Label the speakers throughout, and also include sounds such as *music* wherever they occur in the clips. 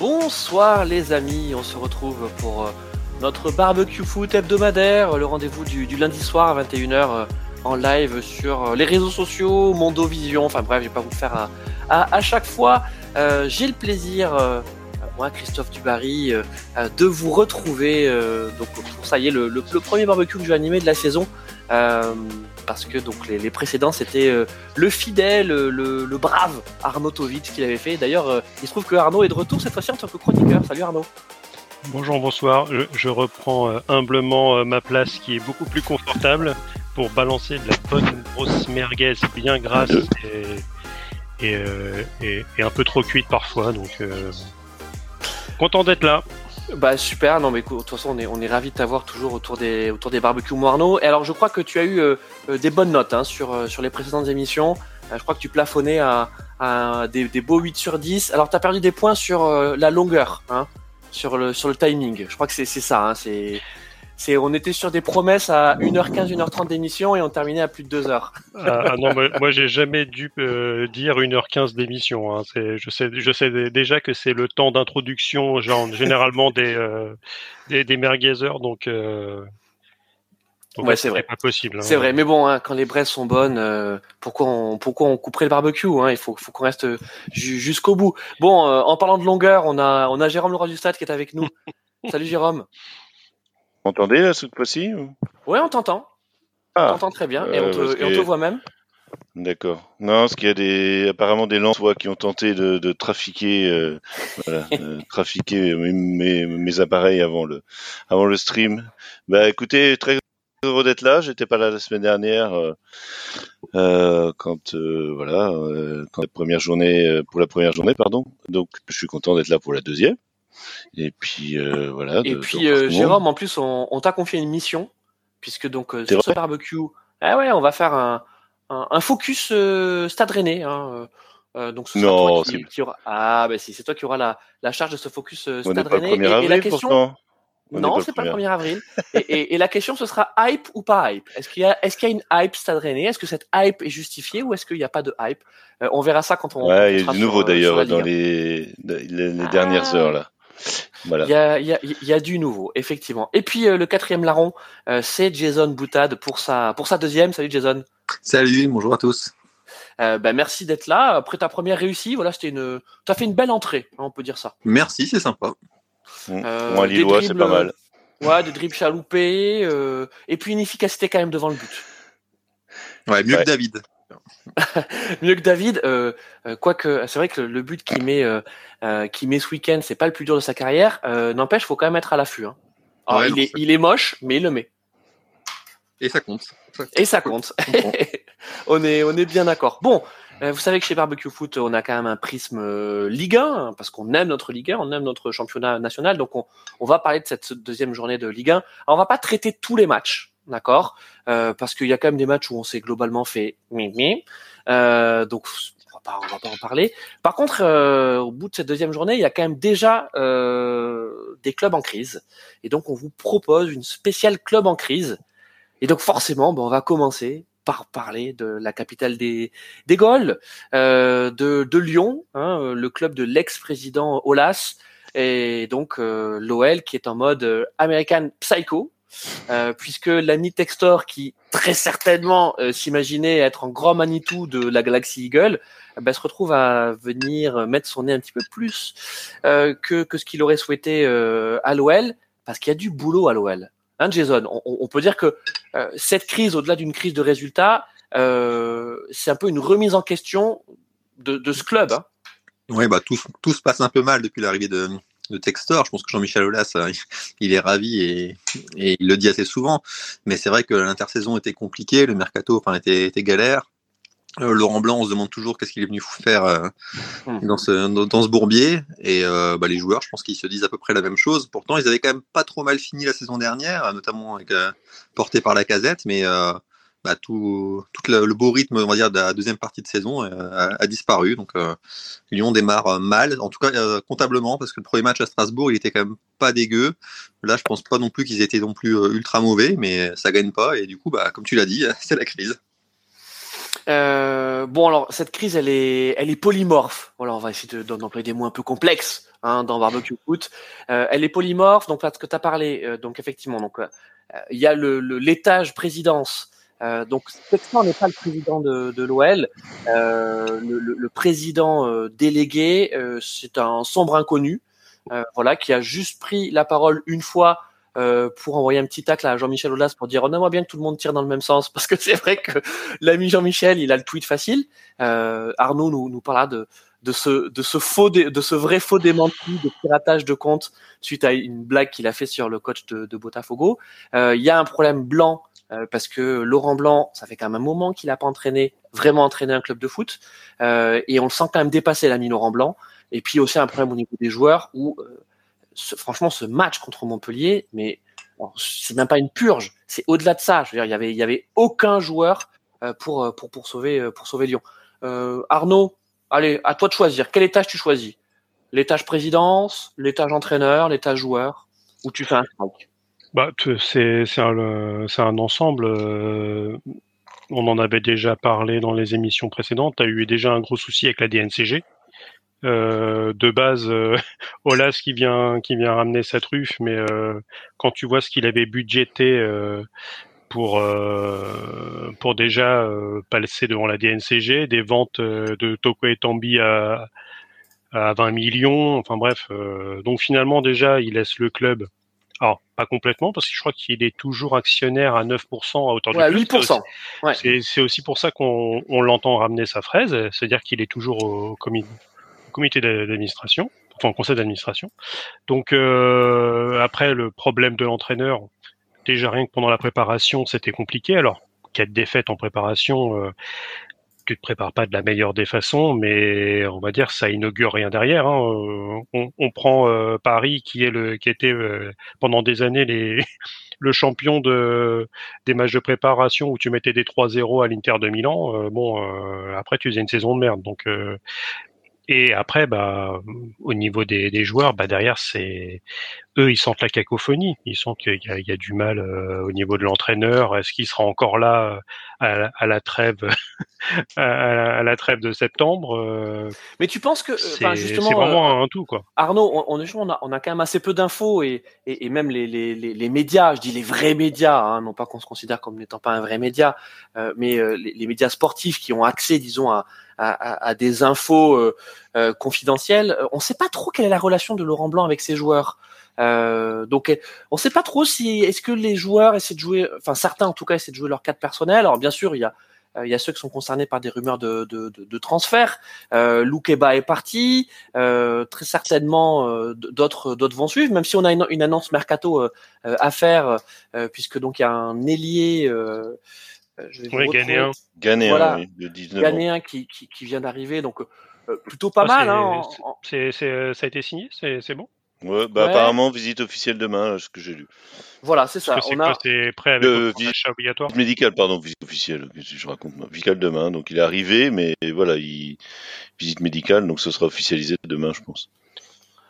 Speaker 1: Bonsoir les amis, on se retrouve pour euh, notre barbecue foot hebdomadaire, le rendez-vous du, lundi soir à 21h euh, en live sur euh, les réseaux sociaux, Mondovision, enfin bref, je vais pas vous faire à, chaque fois. J'ai le plaisir, Christophe Dubarry, de vous retrouver. donc ça y est, le, premier barbecue que je vais animer de la saison parce que donc les, précédents c'était euh, le fidèle, le, brave Arnaud Tovic qui l'avait fait. D'ailleurs, euh, il se trouve que Arnaud est de retour cette fois-ci en tant que chroniqueur. Salut Arnaud.
Speaker 2: Bonjour, bonsoir. Je, reprends euh, humblement ma place qui est beaucoup plus confortable pour balancer de la bonne grosse merguez bien grasse et, et, un peu trop cuite parfois. Donc, content d'être là.
Speaker 1: Bah super, non mais de toute façon on est, on est ravis de t'avoir toujours autour des, autour des barbecues Moirno. Et alors je crois que tu as eu euh, euh, des bonnes notes hein, sur, euh, sur les précédentes émissions. je crois que tu plafonnais à, à des, des, beaux 8 sur 10. Alors tu as perdu des points sur la longueur, hein, sur, le, sur le timing. Je crois que c'est ça. Hein, c'est on était sur des promesses à 1h15, 1h30 d'émission et on terminait à plus de 2h.
Speaker 2: Ah, ah, non, moi, j'ai jamais dû euh, dire 1h15 d'émission. Hein. Je, sais, je sais déjà que c'est le temps d'introduction, genre, généralement des, euh, des, des merguezers, donc. Euh,
Speaker 1: ouais, c'est vrai.
Speaker 2: Pas possible. Hein.
Speaker 1: C'est vrai, mais bon, hein, quand les braises sont bonnes, pourquoi on pourquoi on couperait le barbecue Il faut, faut qu'on reste jusqu'au bout. Bon, en parlant de longueur, on a on a Jérôme Leroy du Stade qui est avec nous. *laughs* Salut Jérôme.
Speaker 3: Entendez là cette fois-ci
Speaker 1: Oui, on t'entend. Ah, on t'entend très bien et, on euh, te, voit même.
Speaker 3: D'accord. Non, parce qu'il y a des, apparemment des Lensois qui ont tenté de, trafiquer, euh, voilà, *laughs* euh, trafiquer mes, mes, appareils avant le, avant le stream. Bah, écoutez, très heureux d'être là. J'étais pas là la semaine dernière, euh, quand voilà, quand la première journée, pour la première journée, pardon. Donc, je suis content d'être là pour la deuxième. Et puis euh, voilà.
Speaker 1: Et puis euh, Jérôme, en plus, on, t'a confié une mission puisque donc euh, sur ce barbecue, ah ouais, on va faire un, un, focus Stade Rennais. Hein, donc ce non, toi qui, aura... ah bah si, c'est toi qui auras la, la charge de ce focus Stade Rennais.
Speaker 3: Et, la question.
Speaker 1: non, c'est pas le 1er avril. et, et, la question, ce sera hype ou pas hype? Est-ce qu'il y a, est-ce qu'il y a une hype Stade Rennais? Est-ce que cette hype est justifiée ou est-ce qu'il n'y a pas de hype? On verra ça quand on.
Speaker 3: Ouais, il y a du nouveau d'ailleurs dans les, les, dernières ah. heures là.
Speaker 1: Voilà. Il y a, y a, du nouveau, effectivement. Et puis euh, le quatrième larron, euh, c'est Jason Boutade pour sa, pour sa deuxième. Salut Jason.
Speaker 4: Salut, bonjour à tous.
Speaker 1: Euh, bah, merci d'être là. Après ta première réussie, voilà, c'était une, as fait une belle entrée, hein, on peut dire ça.
Speaker 4: Merci, c'est sympa.
Speaker 3: Mmh. Moi, Lillois, c'est pas mal.
Speaker 1: Ouais, des dribbles chaloupés, et puis une efficacité quand même devant le but.
Speaker 4: Ouais, mieux que David. *laughs*
Speaker 1: mieux que David. Euh, euh, quoique, c'est vrai que le, but qu'il met, euh, met ce week-end, c'est pas le plus dur de sa carrière. N'empêche, faut quand même être à l'affût. Hein. il, est, il, est, moche, mais il le met.
Speaker 4: Et ça compte.
Speaker 1: Et ça compte. *laughs* on est, on est bien d'accord. Bon, vous savez que chez Barbecue Foot, on a quand même un prisme Ligue 1, hein, parce qu'on aime notre Ligue 1, on aime notre championnat national. Donc, on, on va parler de cette deuxième journée de Ligue 1. Alors, on va pas traiter tous les matchs d'accord. Euh, Parce qu'il y a quand même des matchs où on s'est globalement fait euh, donc on va pas, va pas en parler. Par contre, euh, au bout de cette deuxième journée, il y a quand même déjà des clubs en crise, et donc on vous propose une spéciale club en crise. Et donc forcément, ben, on va commencer par parler de la capitale des, des Gaules, de, de Lyon, hein, le club de l'ex-président Olas, et donc l'OL qui est en mode American Psycho, euh, puisque l'ami Textor, qui très certainement euh, s'imaginait être en grand Manitou de la galaxie Eagle, ben, se retrouve à venir mettre son nez un petit peu plus euh, que, ce qu'il aurait souhaité à l'OL, parce qu'il y a du boulot à l'OL. Hein, Jason, on, peut dire que cette crise, au-delà d'une crise de résultats, c'est un peu une remise en question de, ce club. Hein.
Speaker 4: Oui, bah tout se passe un peu mal depuis l'arrivée de, de Textor. Je pense que Jean-Michel Aulas, euh, *laughs* il est ravi et, il le dit assez souvent. Mais c'est vrai que l'intersaison était compliquée, le mercato enfin, était, était galère. Euh, Laurent Blanc, on se demande toujours qu'est-ce qu'il est venu faire euh, hmm. dans, ce, dans, ce bourbier. Et bah, les joueurs, je pense qu'ils se disent à peu près la même chose. Pourtant, ils avaient quand même pas trop mal fini la saison dernière, notamment avec, porté par la casette. Mais bah, tout, le, beau rythme, on va dire, de la deuxième partie de saison euh, a, disparu. Donc euh, Lyon démarre euh, mal, en tout cas comptablement, parce que le premier match à Strasbourg, il était quand même pas dégueu. Là, je pense pas non plus qu'ils étaient non plus ultra mauvais, mais ça gagne pas. Et du coup, bah, comme tu l'as dit, *laughs* c'est la crise.
Speaker 1: Bon, alors cette crise, elle est, elle est polymorphe. Voilà, on va essayer d'employer des mots un peu complexes hein, dans barbecue foot. Elle est polymorphe. Donc là, ce que tu as parlé, donc effectivement, donc il y a le l'étage présidence. Donc techniquement, n'est pas le président de, de l'OL. Le, le, le, président délégué, c'est un sombre inconnu. voilà, qui a juste pris la parole une fois euh, pour envoyer un petit tacle à Jean-Michel Aulas pour dire on aimerait bien que tout le monde tire dans le même sens *laughs* parce que c'est vrai que l'ami Jean-Michel il a le tweet facile. Euh, Arnaud nous, nous parlera de de ce de ce faux de ce vrai faux démenti de piratage de compte suite à une blague qu'il a fait sur le coach de, de Botafogo. Euh, il y a un problème blanc euh, parce que Laurent Blanc, ça fait quand même un moment qu'il a pas entraîné vraiment entraîné un club de foot et on le sent quand même dépasser l'ami Laurent Blanc. Et puis aussi un problème au niveau des joueurs où franchement, ce match contre Montpellier, mais c'est même pas une purge, c'est au-delà de ça. Je veux dire, il y avait, il y avait aucun joueur euh, pour, euh, pour, pour sauver, euh, pour sauver Lyon. Arnaud, allez, à toi de choisir. Quel étage tu choisis? L'étage présidence, l'étage entraîneur, l'étage joueur, ou tu fais un strike?
Speaker 2: Bah, c'est un, un ensemble. on en avait déjà parlé dans les émissions précédentes. Tu as eu déjà un gros souci avec la DNCG. Euh, de base, euh, *laughs* Olas qui vient qui vient ramener sa truffe, mais euh, quand tu vois ce qu'il avait budgété euh, pour pour déjà passer devant la DNCG, des ventes de Toko et Tambi à à 20 millions, enfin bref, donc finalement déjà il laisse le club. Alors pas complètement parce que je crois qu'il est toujours actionnaire à 9% à hauteur
Speaker 1: de 8%.
Speaker 2: C'est aussi pour ça qu'on on, l'entend ramener sa fraise, c'est-à-dire qu'il est toujours au comité comité d'administration, enfin au conseil d'administration. Donc euh, après le problème de l'entraîneur, déjà rien que pendant la préparation, c'était compliqué. Alors quatre défaites en préparation, euh, tu te prépares pas de la meilleure des façons, mais on va dire ça inaugure rien derrière. Hein. Euh, on, prend euh, Paris qui est le qui était pendant des années les *laughs* le champion de des matchs de préparation où tu mettais des 3-0 à l'Inter de Milan. bon, après tu faisais une saison de merde. Donc et après, bah, au niveau des, des joueurs, bah, derrière, c'est eux, ils sentent la cacophonie. Ils sentent qu'il y, y, a du mal euh, au niveau de l'entraîneur. Est-ce qu'il sera encore là euh, à, à la trêve, *laughs* à, la trêve de septembre euh?
Speaker 1: Mais tu penses que,
Speaker 2: c'est justement, vraiment un tout, quoi.
Speaker 1: Arnaud, on, on, a, on a quand même assez peu d'infos et, et, et, même les, les, les, médias, je dis les vrais médias, hein, non pas qu'on se considère comme n'étant pas un vrai média, mais les, médias sportifs qui ont accès, disons, à à, des infos confidentielles. On ne sait pas trop quelle est la relation de Laurent Blanc avec ses joueurs. Euh, donc, on ne sait pas trop si est-ce que les joueurs essaient de jouer, enfin certains en tout cas essaient de jouer leur carte personnelle. Alors bien sûr, il y a il y a ceux qui sont concernés par des rumeurs de, de, de, de transfert. Euh, Loukeba est parti, euh, très certainement d'autres d'autres vont suivre, même si on a une, une annonce mercato à faire, puisque donc il y a un ailier
Speaker 2: euh, je vais oui, Ghanéen.
Speaker 3: Ghanéen,
Speaker 1: voilà,
Speaker 3: oui, de 19
Speaker 1: Ghanéen qui, qui, qui, vient d'arriver, donc euh, plutôt pas mal. Hein,
Speaker 2: c'est, c'est, ça a été signé, c'est, bon?
Speaker 3: Ouais, bah ouais. apparemment visite officielle demain, ce que j'ai lu.
Speaker 1: Voilà, c'est ça.
Speaker 2: C'est, on a... c'est prêt avec le visite obligatoire.
Speaker 3: Médical, pardon, visite officielle. Je raconte médical demain, donc il est arrivé, mais voilà, il visite médicale, donc ce sera officialisé demain, je pense.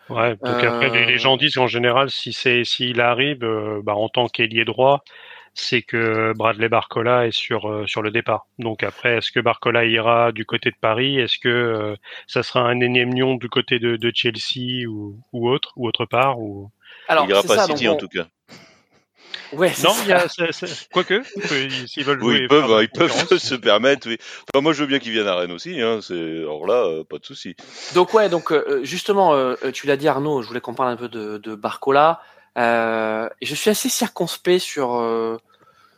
Speaker 2: Ouais. Donc euh... après, les, les, gens disent qu'en général, si c'est s'il arrive, euh, bah, en tant qu'ailier droit, c'est que Bradley Barcola est sur euh, sur le départ. Donc après, est-ce que Barcola ira du côté de Paris? Est-ce que euh, ça sera un énième Lyon du côté de, de Chelsea ou, ou, autre ou autre part ou?
Speaker 3: Alors, il ira pas à City en tout cas.
Speaker 1: Ouais,
Speaker 2: non, il y a, quoique, s'ils veulent jouer.
Speaker 3: Oui, ils peuvent, hein, ils peuvent *laughs* se permettre. Oui. Enfin, moi, je veux bien qu'ils viennent à Rennes aussi. Hein, alors là, euh, pas de souci.
Speaker 1: Donc ouais, donc euh, justement, euh, tu l'as dit Arnaud, je voulais qu'on parle un peu de, de Barcola. Euh, je suis assez circonspect sur, euh,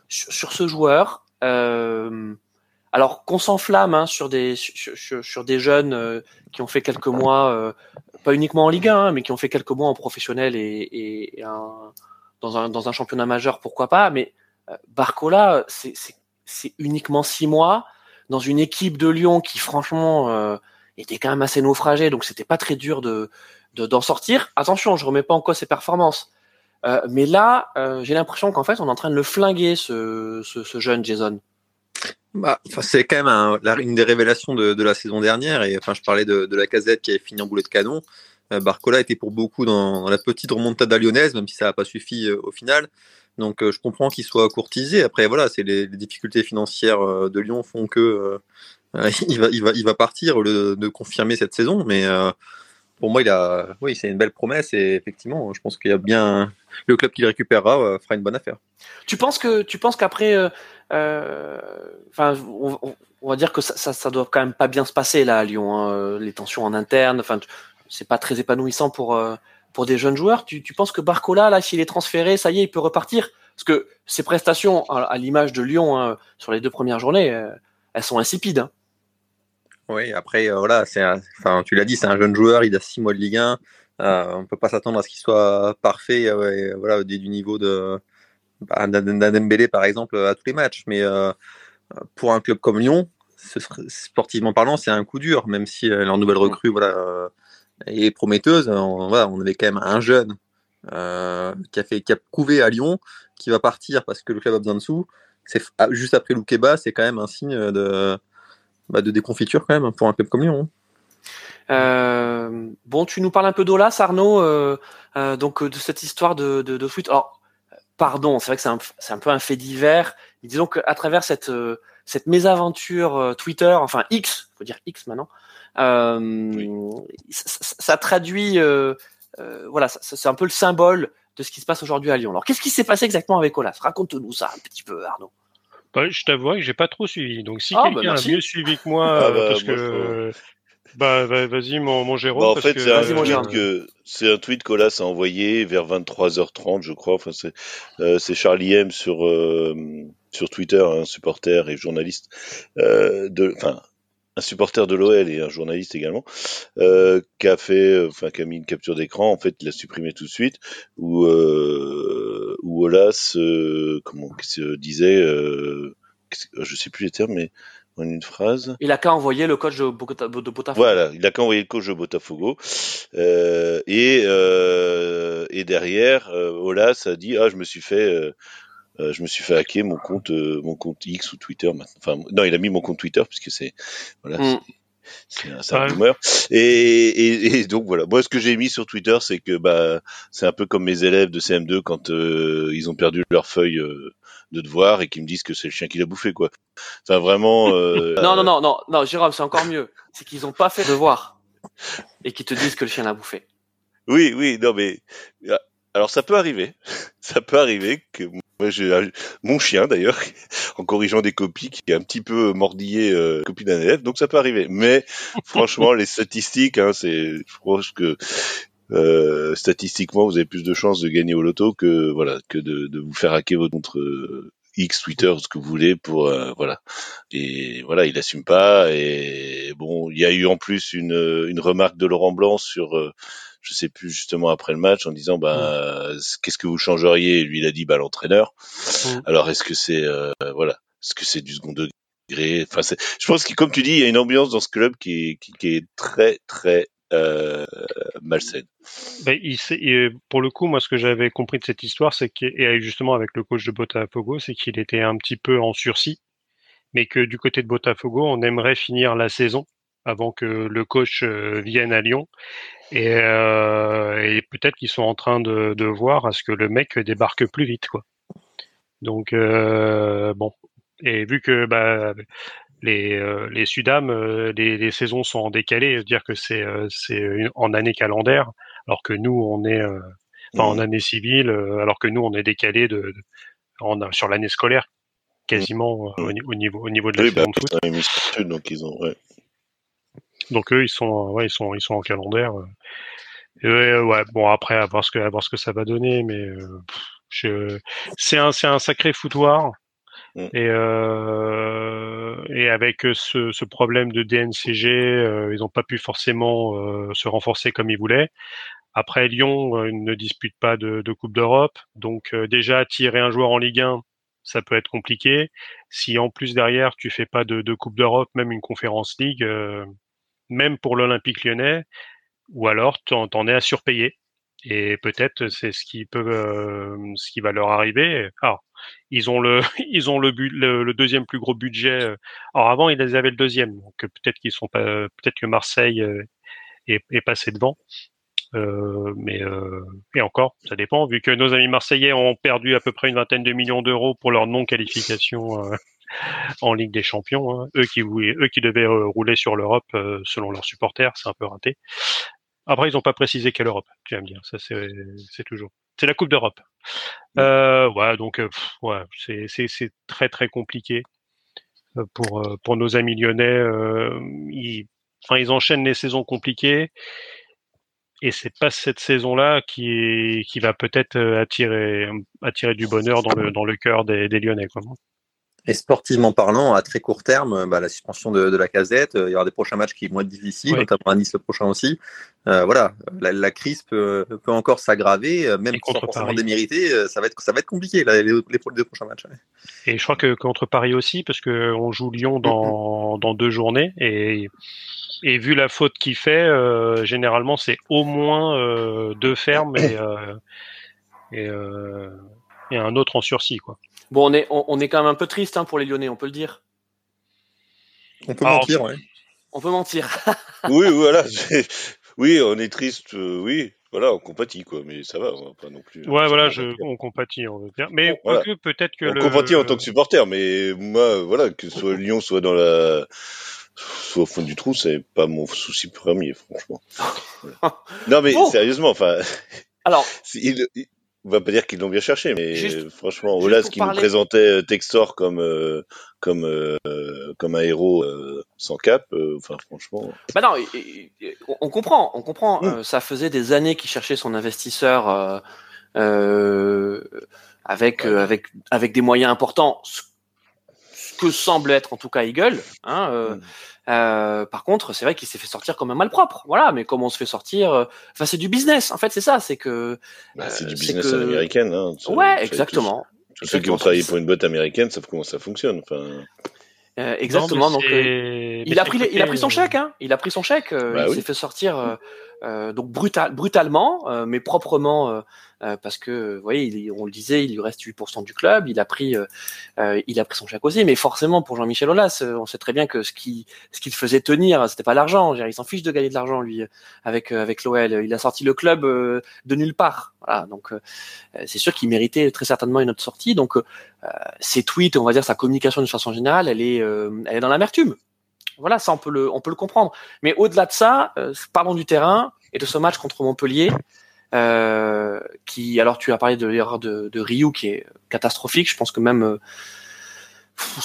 Speaker 1: sur, ce joueur. Euh, alors qu'on s'enflamme hein, sur, des, sur, des jeunes qui ont fait quelques mois, pas uniquement en Ligue 1, hein, mais qui ont fait quelques mois en professionnel et, dans, un, dans un championnat majeur, pourquoi pas. Mais Barcola, c'est uniquement six mois dans une équipe de Lyon qui, franchement, était quand même assez naufragée, donc c'était pas très dur de d'en sortir. Attention, je remets pas en cause ses performances, euh, mais là, euh, j'ai l'impression qu'en fait, on est en train de le flinguer, ce, jeune Jason.
Speaker 4: Bah, c'est quand même un, une des révélations de, la saison dernière. Et enfin, je parlais de, la casette qui avait fini en boulet de canon. Euh, Barcola était pour beaucoup dans, la petite remontada lyonnaise, même si ça n'a pas suffi au final. Donc je comprends qu'il soit courtisé. Après voilà, c'est les, difficultés financières de Lyon font que *laughs* il va, partir le, de confirmer cette saison. Mais pour moi, il a, oui, c'est une belle promesse et effectivement, je pense qu'il y a bien le club qui le récupérera fera une bonne affaire.
Speaker 1: Tu penses que, tu penses qu'après, enfin, on, va dire que ça, ça, doit quand même pas bien se passer là à Lyon, hein, les tensions en interne. Enfin, c'est pas très épanouissant pour pour des jeunes joueurs. Tu, penses que Barcola, là, s'il est transféré, ça y est, il peut repartir? Parce que ses prestations, à, l'image de Lyon hein, sur les deux premières journées, euh, elles sont insipides. Hein.
Speaker 4: Oui, après, euh, voilà, c'est enfin, tu l'as dit, c'est un jeune joueur, il a six mois de Ligue 1. Euh, on ne peut pas s'attendre à ce qu'il soit parfait voilà, du niveau de bah, Dembélé, par exemple, à tous les matchs. Mais pour un club comme Lyon, sportivement parlant, c'est un coup dur, même si leur nouvelle recrue, voilà et prometteuse. On, voilà, on avait quand même un jeune euh, qui a fait qui a prouvé à Lyon qui va partir parce que le club a besoin de sous. C'est ah, juste après Loukeba, c'est quand même un signe de bah, de déconfiture quand même pour un club comme Lyon.
Speaker 1: Euh, bon, tu nous parles un peu d'Olas, Arnaud, euh, donc de cette histoire de, de, de foot. Alors, pardon, c'est vrai que c'est un, un, peu un fait divers. disons qu'à travers cette, cette mésaventure Twitter, enfin X, faut dire X maintenant, euh, ça, traduit, euh, euh, voilà, c'est un peu le symbole de ce qui se passe aujourd'hui à Lyon. Alors, qu'est-ce qui s'est passé exactement avec Olas Raconte-nous ça un petit peu, Arnaud.
Speaker 2: Bah, je t'avoue que j'ai pas trop suivi. Donc, si ah, bah, quelqu'un a mieux suivi que moi, *laughs* ah, bah, parce que. Bah, vas-y, mon, mon Jérôme.
Speaker 3: en fait, c'est un, que... un, tweet qu'Olas a envoyé vers 23h30, je crois. Enfin, c'est Charlie M sur, sur Twitter, un supporter et journaliste. de, enfin, un supporter de l'OL et un journaliste également, euh, qui a fait, enfin, qui a mis une capture d'écran. En fait, il l'a supprimé tout de suite. Où, euh, où Olas, euh, comment se disait, euh, je sais plus les termes, mais en une phrase.
Speaker 1: Il a qu'à envoyer le coach de, Botafogo.
Speaker 3: Voilà, il a qu'à envoyer le coach de Botafogo. Euh, et, euh, et derrière, euh, Olas a dit, ah, je me suis fait euh, je me suis fait hacker mon compte, euh, mon compte X ou Twitter. Enfin, non, il a mis mon compte Twitter puisque c'est voilà. Mm. C'est un, rumeur. Et, et, et, donc voilà. Moi, ce que j'ai mis sur Twitter, c'est que bah, c'est un peu comme mes élèves de CM2 quand euh, ils ont perdu leur feuille de devoir et qui me disent que c'est le chien qui l'a bouffé, quoi. Enfin, vraiment. *laughs*
Speaker 1: non, non, non, non, non, Jérôme, c'est encore mieux. C'est qu'ils ont pas fait de devoir et qu'ils te disent que le chien l'a bouffé.
Speaker 3: Oui, oui, non, mais alors ça peut arriver, *laughs* ça peut arriver que moi j'ai mon chien d'ailleurs *laughs* en corrigeant des copies qui est un petit peu mordillé euh, copie d'un élève, donc ça peut arriver. Mais *laughs* franchement les statistiques, hein, c'est je pense que euh, statistiquement vous avez plus de chances de gagner au loto que voilà que de, de vous faire hacker votre euh, X, Twitter, ce que vous voulez pour euh, voilà. Et voilà, il assume pas. Et bon, il y a eu en plus une, une remarque de Laurent Blanc sur euh, je sais plus justement après le match en disant bah qu'est-ce que vous changeriez? Et lui il a dit bah l'entraîneur. Alors est-ce que c'est euh, voilà est-ce que c'est du second degré? Enfin je pense que comme tu dis il y a une ambiance dans ce club qui est, qui, qui est très très euh, malsaine.
Speaker 2: Ben, il, pour le coup, moi, ce que j'avais compris de cette histoire, c'est que, et justement avec le coach de Botafogo, c'est qu'il était un petit peu en sursis, mais que du côté de Botafogo, on aimerait finir la saison avant que le coach euh, vienne à Lyon. Et, euh, et peut-être qu'ils sont en train de, de, voir à ce que le mec débarque plus vite, quoi. Donc euh, bon. Et vu que bah, les, euh, les Sudam, euh, les, les, saisons sont en décalé, dire que c'est en année calendaire, alors que nous on est enfin, en mmh. année civile, alors que nous on est décalé de, de en, sur l'année scolaire quasiment au, niveau au niveau de la saison bah, de foot.
Speaker 3: donc ils ont ouais.
Speaker 2: Donc eux, ils sont, ouais, ils sont, ils sont en calendaire. Euh. ouais, bon après, à voir ce que, à voir ce que ça va donner, mais euh, c'est un, c'est un sacré foutoir. Mm. Et, euh, et avec ce, ce, problème de DNCG, euh, ils n'ont pas pu forcément euh, se renforcer comme ils voulaient. Après, Lyon euh, ne dispute pas de, de Coupe d'Europe, donc déjà tirer un joueur en Ligue 1, ça peut être compliqué. Si en plus derrière tu fais pas de, de Coupe d'Europe, même une Conférence League, même pour l'Olympique lyonnais, ou alors tu en, es à surpayer. Et peut-être c'est ce qui peut, euh, ce qui va leur arriver. Alors, ils ont le, *laughs* ils ont le, le, deuxième plus gros budget. Euh, alors avant, ils avaient le deuxième, donc peut-être qu'ils sont pas, peut-être que Marseille euh, est, est, passé devant. Mais et encore, ça dépend, vu que nos amis marseillais ont perdu à peu près une vingtaine de millions d'euros pour leur non-qualification en Ligue des Champions. Hein. Eux qui eux qui devaient rouler sur l'Europe selon leurs supporters, c'est un peu raté. Après, ils n'ont pas précisé quelle Europe. Tu vas me dire, ça c'est toujours. C'est la Coupe d'Europe. Euh, ouais, donc ouais, c'est très très compliqué pour pour nos amis lyonnais. ils, enfin, ils enchaînent les saisons compliquées et c'est pas cette saison-là qui, qui va peut-être euh, attirer, attirer du bonheur dans le, dans le cœur des, des Lyonnais. Quoi.
Speaker 4: Et sportivement parlant, à très court terme, bah, la suspension de, de, la casette, euh, il y aura des prochains matchs qui vont être difficiles, notamment à Nice le prochain aussi. Euh, voilà, la, la, crise peut, peut encore s'aggraver, euh, même contre forcément démérité, ça va être ça va être compliqué là, les, les, deux prochains matchs.
Speaker 2: Et je crois que contre Paris aussi, parce que on joue Lyon dans, dans deux journées et et vu la faute qu'il fait, euh, généralement c'est au moins euh, deux fermes et, euh, et, et, un autre en sursis. Quoi.
Speaker 1: Bon, on est, on, est quand même un peu triste hein, pour les Lyonnais, on peut le dire.
Speaker 4: On peut mentir, oui.
Speaker 1: On peut mentir. *laughs*
Speaker 3: oui, voilà. Oui, on est triste, oui. Voilà, on compatit, quoi, mais ça va, on va pas non plus.
Speaker 2: Ouais, voilà, je, on compatit, on veut dire. Mais peut-être que.
Speaker 3: On compatit en tant que supporter, mais moi, voilà, que soit Lyon soit dans la soit au fond du trou, c'est pas mon souci premier, franchement. *laughs* non, mais sérieusement, enfin.
Speaker 1: Alors. *laughs*
Speaker 3: il, on va pas dire qu'ils l'ont bien cherché, mais franchement, voilà ce qui nous présentait euh, Textor comme euh, comme euh, comme un héros sans cap. Enfin, franchement.
Speaker 1: Bah non, on comprend, on comprend. Mm. ça faisait des années qu'il cherchait son investisseur avec avec avec des moyens importants que semble être en tout cas Eagle. Hein, euh, mm. euh, par contre, c'est vrai qu'il s'est fait sortir comme un malpropre. Voilà, mais comment on se fait sortir euh, Enfin, c'est du business. En fait, c'est ça. C'est que
Speaker 3: bah, c'est du business que... américaine. Hein,
Speaker 1: ouais, exactement.
Speaker 3: Tous, ceux qui ont travaillé pour une boîte américaine savent comment ça fonctionne. Enfin.
Speaker 1: Euh, exactement. donc, il a pris, il a pris son chèque. Hein. Il a pris son chèque. Bah il s'est fait sortir donc brutal, brutalement, mais proprement euh, parce que, vous voyez, on le disait, il lui reste 8% du club, il a pris, euh, euh, il a pris son chèque aussi, mais forcément pour Jean-Michel Aulas, on sait très bien que ce qui, ce qu'il faisait tenir, c'était pas l'argent. Il s'en fiche de gagner de l'argent lui, avec avec l'OL. Il a sorti le club de nulle part. Voilà, donc c'est sûr qu'il méritait très certainement une autre sortie. Donc ses tweets, on va dire sa communication de façon générale, elle est, elle est dans l'amertume. Voilà, ça on peut le, on peut le comprendre. Mais au-delà de ça, parlons du terrain et de ce match contre Montpellier. Euh, qui, alors tu as parlé de l'erreur de, de, Ryu qui est catastrophique. Je pense que même, euh,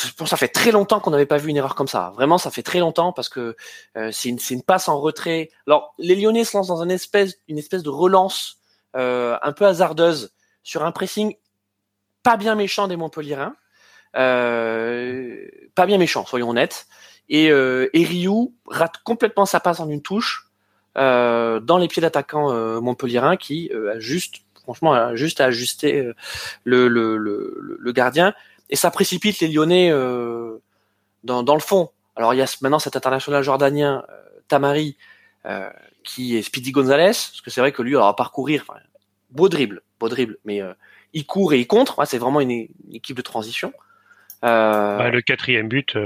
Speaker 1: je pense ça fait très longtemps qu'on n'avait pas vu une erreur comme ça. Vraiment, ça fait très longtemps parce que euh, c'est une, passe en retrait. Alors les Lyonnais se lancent dans une espèce, une espèce de relance un peu hasardeuse sur un pressing pas bien méchant des Montpellierins. pas bien méchant, soyons honnêtes. Et, et Ryu rate complètement sa passe en une touche. Euh, dans les pieds d'attaquant euh, montpellierin qui euh, a juste, franchement, a juste à ajuster euh, le, le, le, le, gardien et ça précipite les Lyonnais dans, dans le fond. Alors il y a maintenant cet international jordanien Tamari qui est Speedy Gonzalez, parce que c'est vrai que lui, alors, à parcourir, enfin, beau dribble, beau dribble, mais il court et il contre. c'est vraiment une, équipe de transition.
Speaker 2: Euh, le quatrième but.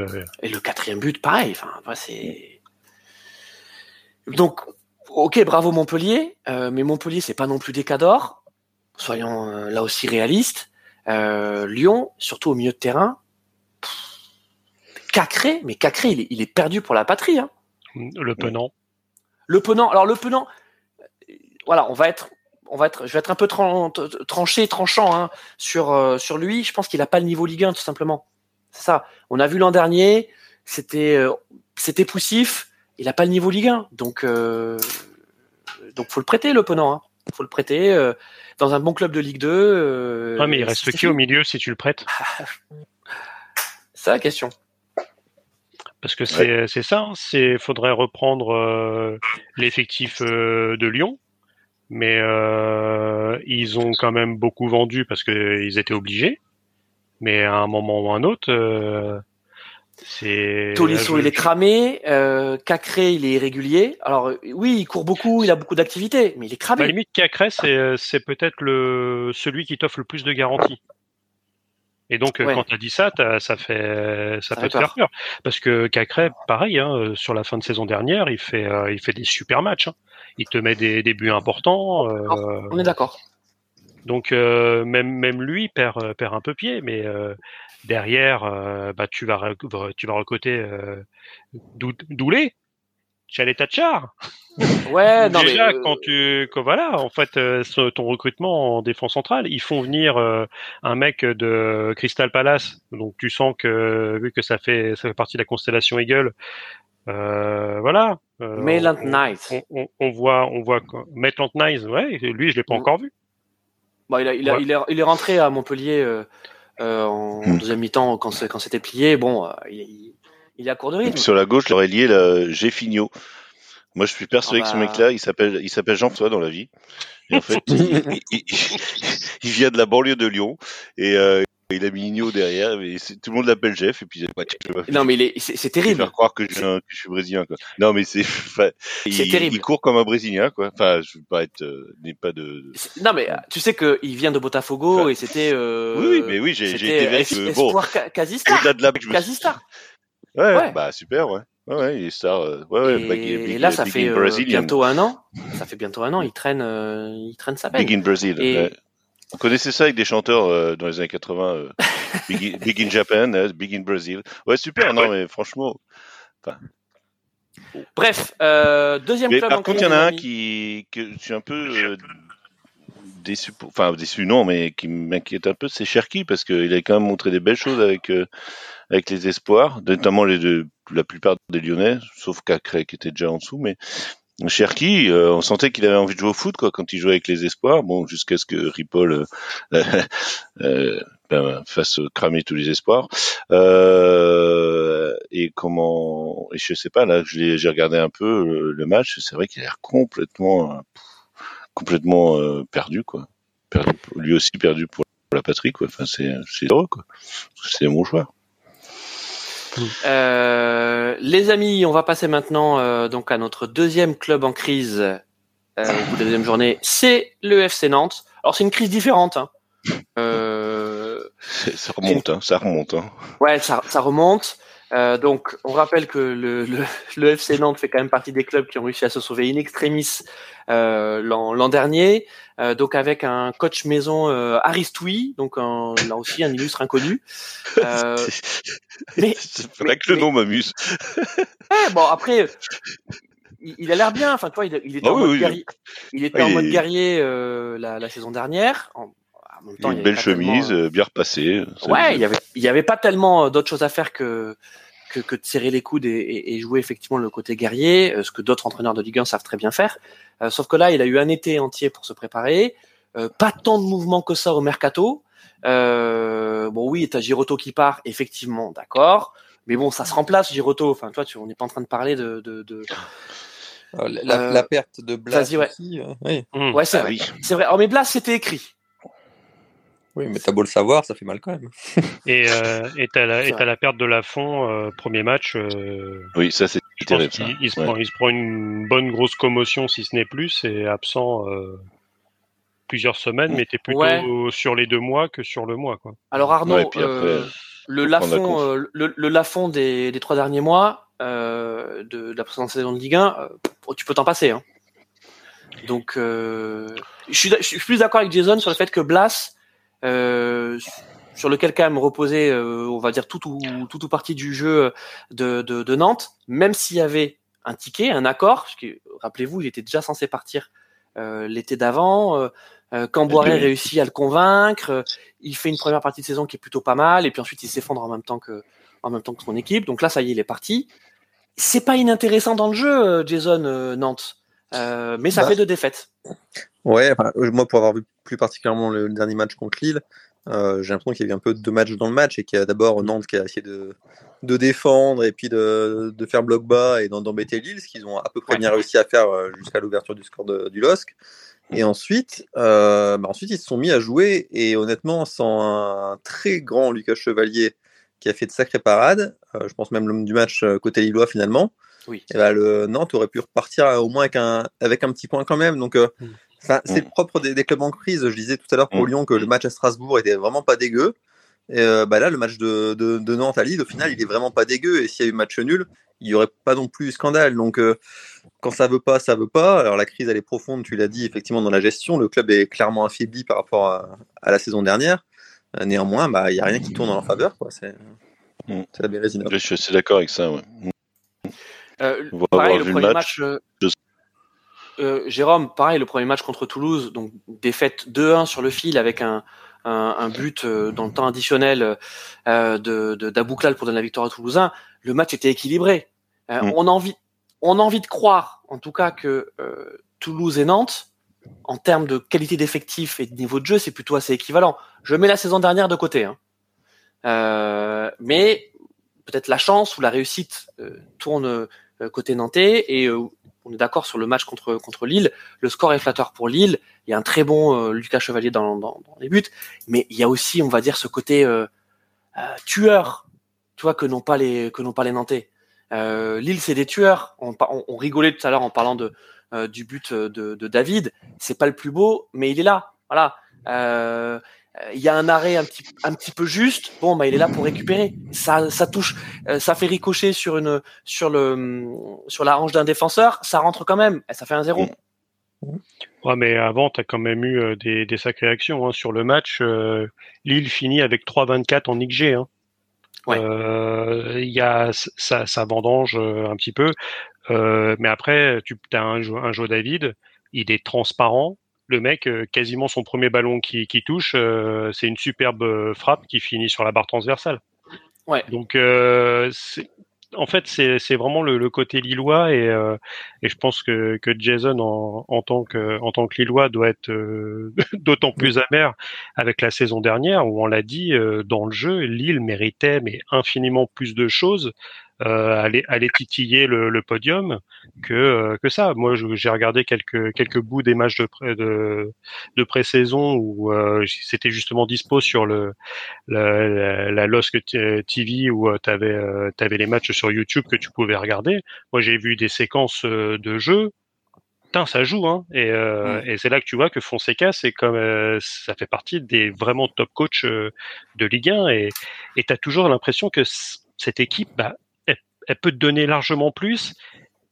Speaker 1: Et le quatrième but, pareil. Enfin, c'est donc ok, bravo Montpellier, euh, mais Montpellier c'est pas non plus des cadors. Soyons euh, là aussi réalistes. Euh, Lyon, surtout au milieu de terrain, Cacré, mais Cacré il est, il est, perdu pour la patrie. Hein.
Speaker 2: Le Penant.
Speaker 1: Le Penant. Alors le Penant, voilà, on va être, on va être, je vais être un peu tranché, tranchant hein, sur sur lui. Je pense qu'il a pas le niveau Ligue 1 tout simplement. C'est ça. On a vu l'an dernier, c'était c'était poussif il n'a pas le niveau Ligue 1. Donc, euh, donc faut le prêter, l'opponent. Hein. faut le prêter euh, dans un bon club de Ligue 2.
Speaker 2: Euh, mais il reste qui au milieu si tu le prêtes? *laughs*
Speaker 1: C'est la question.
Speaker 2: Parce que c'est ça, hein. c'est faudrait reprendre euh, l'effectif de Lyon, mais ils ont quand même beaucoup vendu parce qu'ils étaient obligés. Mais à un moment ou à un autre,
Speaker 1: Tolisso il est cramé, euh, Cacré il est irrégulier. Alors oui, il court beaucoup, il a beaucoup d'activités, mais il est cramé. À
Speaker 2: la limite, Cacré c'est c'est peut-être le celui qui t'offre le plus de garanties. Et donc, euh,
Speaker 1: Ouais.
Speaker 2: quand tu as dit ça, t'as- ça fait, ça,
Speaker 1: Ça
Speaker 2: peut
Speaker 1: fait
Speaker 2: te faire peur. Parce que Cacré, pareil, hein, euh, sur la fin de saison dernière, il fait, euh, il fait des super matchs. hein. Il te met des, des buts importants. euh,
Speaker 1: On est d'accord.
Speaker 2: donc, euh, même, même lui perd, euh, perd un peu pied. Mais euh, derrière, euh, bah, tu vas, tu vas recoter euh, Dou- Doulé, Chalet Tachar.
Speaker 1: Ouais, *laughs* non,
Speaker 2: Déjà,
Speaker 1: mais, euh,
Speaker 2: quand tu, quand voilà, en fait, euh, ce- ton recrutement en défense centrale, ils font venir euh, un mec de Crystal Palace, donc tu sens que vu que ça fait, ça fait partie de la constellation Eagle, euh, voilà. Euh,
Speaker 1: Maitland
Speaker 2: on,
Speaker 1: Knight.
Speaker 2: on, on, on voit, on voit. Maitland Nice, ouais, lui, je l'ai pas
Speaker 1: Mm.
Speaker 2: encore vu.
Speaker 1: Bon, il, a- il, a-
Speaker 2: Ouais.
Speaker 1: il est, il est rentré à Montpellier euh, euh, en
Speaker 3: Hmm.
Speaker 1: deuxième mi-temps quand, c'était plié. Bon, euh, il, il- il est à court de
Speaker 3: Et
Speaker 1: rythme.
Speaker 3: puis sur la gauche, j'aurais lié là, Géfinio. Moi, je suis persuadé
Speaker 1: Ah
Speaker 3: que ce
Speaker 1: bah.
Speaker 3: mec-là, il s'appelle, il s'appelle Jean-François dans la vie. Et en fait, il- il vient de la banlieue de Lyon et euh, il a mis Igno derrière. C'est- tout le monde l'appelle Jeff. Et puis, ouais, je
Speaker 1: Non, mais il est- c'est terrible.
Speaker 3: faire croire que je, que je suis brésilien. Quoi. Non, mais c'est, enfin, il,
Speaker 1: C'est terrible.
Speaker 3: il court comme un brésilien. Quoi. Enfin, je veux pas être, euh, pas de.
Speaker 1: Non, mais euh, tu sais qu'il vient de Botafogo
Speaker 3: Ouais.
Speaker 1: et c'était. euh,
Speaker 3: Oui, oui, mais oui, j'ai- été
Speaker 1: es-
Speaker 3: euh, bon.
Speaker 1: Quasi star.
Speaker 3: Au-delà de là, je me
Speaker 1: Quasi star.
Speaker 3: Ouais,
Speaker 1: Ouais.
Speaker 3: bah super, ouais. Ouais, il est star. euh, Ouais, ouais,
Speaker 1: et,
Speaker 3: big-
Speaker 1: et là, ça
Speaker 3: big
Speaker 1: fait euh, bientôt un an. Ça fait bientôt un an. Il traîne, euh, il traîne sa peine.
Speaker 3: Big in Brazil.
Speaker 1: Et-
Speaker 3: ouais. On connaissait ça avec des chanteurs euh, dans les années 80. euh, *laughs* big, in, Big in Japan, euh, Big in Brazil. Ouais, super, non, mais franchement.
Speaker 1: Bref, euh, deuxième
Speaker 3: Mais
Speaker 1: club.
Speaker 3: par
Speaker 1: en
Speaker 3: contre, il y en a un qui, que je suis un peu euh, déçu, pour- enfin déçu non, mais qui m'inquiète un peu, c'est Cherki parce qu'il a quand même montré des belles choses avec euh, avec les espoirs, notamment les deux, la plupart des Lyonnais, sauf Cacré qui était déjà en dessous, mais Cherki, euh, on sentait qu'il avait envie de jouer au foot quoi quand il jouait avec les espoirs. Bon, jusqu'à ce que Ripoll euh, *laughs* euh, ben, fasse cramer tous les espoirs. Euh, et comment, et je sais pas là, j'ai regardé un peu le, match. C'est vrai qu'il a l'air complètement, complètement perdu quoi. Lui aussi perdu pour la patrie quoi. Enfin c'est, c'est heureux quoi. C'est mon joueur.
Speaker 1: Euh, les amis, on va passer maintenant euh, donc à notre deuxième club en crise euh, au bout de la deuxième journée. C'est le FC Nantes. Alors c'est une crise différente. Hein. Euh,
Speaker 3: Ça remonte, hein, ça remonte. Hein.
Speaker 1: ouais, ça, ça remonte. Euh, donc on rappelle que le, le, *laughs* le FC Nantes fait quand même partie des clubs qui ont réussi à se sauver in extremis euh, l'an dernier. Euh, donc avec un coach maison Aristoui, donc un, là aussi un illustre inconnu. *laughs* Mais-
Speaker 3: vrai que le
Speaker 1: mais-
Speaker 3: nom m'amuse.
Speaker 1: Ouais, *laughs* bon après, il, il a l'air bien. Enfin, tu vois, il, il était en
Speaker 3: oui,
Speaker 1: mode
Speaker 3: oui.
Speaker 1: guerrier. Il était
Speaker 3: Ah,
Speaker 1: en mode guerrier la, la saison dernière. En, en même temps, il y
Speaker 3: Une belle
Speaker 1: tellement,
Speaker 3: chemise,
Speaker 1: euh,
Speaker 3: euh, bien repassée. ça-
Speaker 1: Ouais, il y avait, il y avait pas tellement euh, d'autres choses à faire que que, que de serrer les coudes et, et- et jouer effectivement le côté guerrier, euh, ce que d'autres entraîneurs de Ligue 1 savent très bien faire. Euh, sauf que là, il a eu un été entier pour se préparer. Euh, pas tant de mouvements que ça au mercato. Euh, bon, oui, t'as Giroto qui part, effectivement, d'accord. Mais bon, ça se remplace, Giroto. Enfin, toi, tu, on n'est pas en train de parler de. de, de...
Speaker 4: Euh, La,
Speaker 1: Euh,
Speaker 4: perte de Blas
Speaker 1: vas-y, ouais.
Speaker 4: aussi, euh, oui.
Speaker 1: Ouais, c'est
Speaker 3: Ah
Speaker 1: vrai.
Speaker 3: oui.
Speaker 1: C'est vrai. Oh, mais Blas, c'était écrit.
Speaker 4: Oui, mais t'as beau le savoir, ça fait mal quand même. *laughs*
Speaker 2: Et euh, et t'as la, la perte de Lafont, euh, premier match. Euh,
Speaker 3: Oui, ça c'est terrible.
Speaker 2: il se,
Speaker 3: Ouais.
Speaker 2: prend, il se prend une bonne grosse commotion, si ce n'est plus, et absent euh, plusieurs semaines, mais t'es plutôt
Speaker 1: Ouais.
Speaker 2: sur les deux mois que sur le mois. Quoi.
Speaker 1: Alors Arnaud,
Speaker 3: Ouais, puis après,
Speaker 1: euh, le
Speaker 3: faut prendre la
Speaker 1: Lafond,
Speaker 3: conf.
Speaker 1: euh, le, le Lafond des, des trois derniers mois euh, de, de la précédente saison de Ligue 1, euh, pff, tu peux t'en passer. Hein. Donc, euh, je, suis, je suis plus d'accord avec Jason sur le fait que Blas, euh, sur lequel quand même reposait, euh, on va dire tout ou tout ou partie du jeu de, de, de Nantes, même s'il y avait un ticket, un accord, parce que rappelez-vous, il était déjà censé partir euh, l'été d'avant. Euh, euh, Camboiré réussit à le convaincre. euh, il fait une première partie de saison qui est plutôt pas mal, et puis ensuite il s'effondre en même temps que en même temps que son équipe. Donc là, ça y est, il est parti. C'est pas inintéressant dans le jeu, euh, Jason euh, Nantes, Euh, mais ça
Speaker 4: Bah.
Speaker 1: fait deux défaites.
Speaker 4: Ouais, enfin, euh, moi pour avoir vu plus particulièrement le, le dernier match contre Lille, euh, j'ai l'impression qu'il y a eu un peu de matchs dans le match et qu'il y a d'abord Nantes qui a essayé de, de défendre et puis de, de faire bloc bas et d'embêter Lille, ce qu'ils ont à peu près bien réussi à faire euh, jusqu'à l'ouverture du score de- du LOSC. Et ensuite, euh, bah ensuite, ils se sont mis à jouer et honnêtement, sans un très grand Lucas Chevalier qui a fait de sacrées parades, euh, je pense même l'homme du match côté Lillois finalement,
Speaker 1: Oui.
Speaker 4: et bah, le Nantes aurait pu repartir au moins avec un, avec un petit point quand même. Donc, euh,
Speaker 2: Mm.
Speaker 4: Enfin, c'est
Speaker 3: Mm.
Speaker 4: propre des, des clubs en crise. Je disais tout à l'heure pour
Speaker 3: Mm.
Speaker 4: Lyon que le match à Strasbourg était vraiment pas dégueu. Et euh, bah là, le match de, de, de, Nantes à Lille, au final, il est vraiment pas dégueu. Et s'il y a eu match nul, il y aurait pas non plus scandale. Donc, euh, quand ça veut pas, ça veut pas. Alors, la crise, elle est profonde, tu l'as dit, effectivement, dans la gestion. Le club est clairement affaibli par rapport à, à la saison dernière. Euh, néanmoins, bah, il n'y a rien qui tourne en leur faveur. C'est
Speaker 3: Mm.
Speaker 4: la Bérésina.
Speaker 3: Je suis assez d'accord avec ça. Ouais.
Speaker 1: Euh,
Speaker 3: On va
Speaker 1: pareil,
Speaker 3: avoir
Speaker 1: le
Speaker 3: vu le
Speaker 1: premier
Speaker 3: match.
Speaker 1: euh, euh, Jérôme, pareil, le premier match contre Toulouse, donc défaite 2-1 sur le fil avec un, un, un but euh, dans le temps additionnel euh, de, d'Abouklal pour donner la victoire aux Toulousains. Le match était équilibré. Euh,
Speaker 3: Mm.
Speaker 1: On a envie, on a envie de croire, en tout cas, que euh, Toulouse et Nantes, en termes de qualité d'effectif et de niveau de jeu, c'est plutôt assez équivalent. Je mets la saison dernière de côté, hein. Euh, mais peut-être la chance ou la réussite euh, tourne euh, côté nantais et euh, on est d'accord sur le match contre Lille. Le score est flatteur pour Lille. Il y a un très bon euh, Lucas Chevalier dans, les buts, mais il y a aussi, on va dire, ce côté euh, euh, tueur, tu que n'ont pas les que Nantais. Lille, c'est des tueurs. On, rigolait tout à l'heure en parlant du but de, de David. C'est pas le plus beau, mais il est là. Voilà. Euh, il y a un arrêt un petit un petit peu juste. Bon, bah il est là pour récupérer. Ça ça touche, euh, ça fait ricocher sur une sur le sur la hanche d'un défenseur. Ça rentre quand même. Et ça fait un zéro.
Speaker 2: Ouais, mais avant, tu as quand même eu euh, des, des sacrées actions. Hein. Sur le match, euh, Lille finit avec 3-24 en XG. Hein.
Speaker 1: Ouais.
Speaker 2: Euh, Il y a ça, ça vendange un petit peu, Euh, mais après, tu as un, un Joe David, il est transparent. Le mec, euh, quasiment son premier ballon qui, qui touche, euh, c'est une superbe euh, frappe qui finit sur la barre transversale.
Speaker 1: Ouais.
Speaker 2: Donc, en fait, c'est c'est vraiment le, le côté lillois et, euh, et je pense que, que Jason, en, en, tant que, en tant que lillois, doit être euh, *laughs* d'autant plus amer avec la saison dernière où on l'a dit, euh, dans le jeu, Lille méritait mais infiniment plus de choses. Euh, aller, aller titiller le, le podium que euh, que ça. Moi, j'ai regardé quelques quelques bouts des matchs de pré, de, de pré-saison où euh, c'était justement dispo sur le la, la, la LOSC TV où tu avais t'avais les matchs sur YouTube que tu pouvais regarder. Moi, j'ai vu des séquences de jeu. Putain, ça joue, hein. Et, euh, et c'est là que tu vois que Fonseca, c'est comme euh, ça fait partie des vraiment top coachs euh, de Ligue 1 et et t'as toujours l'impression que cette équipe, bah, elle, peut te donner largement plus,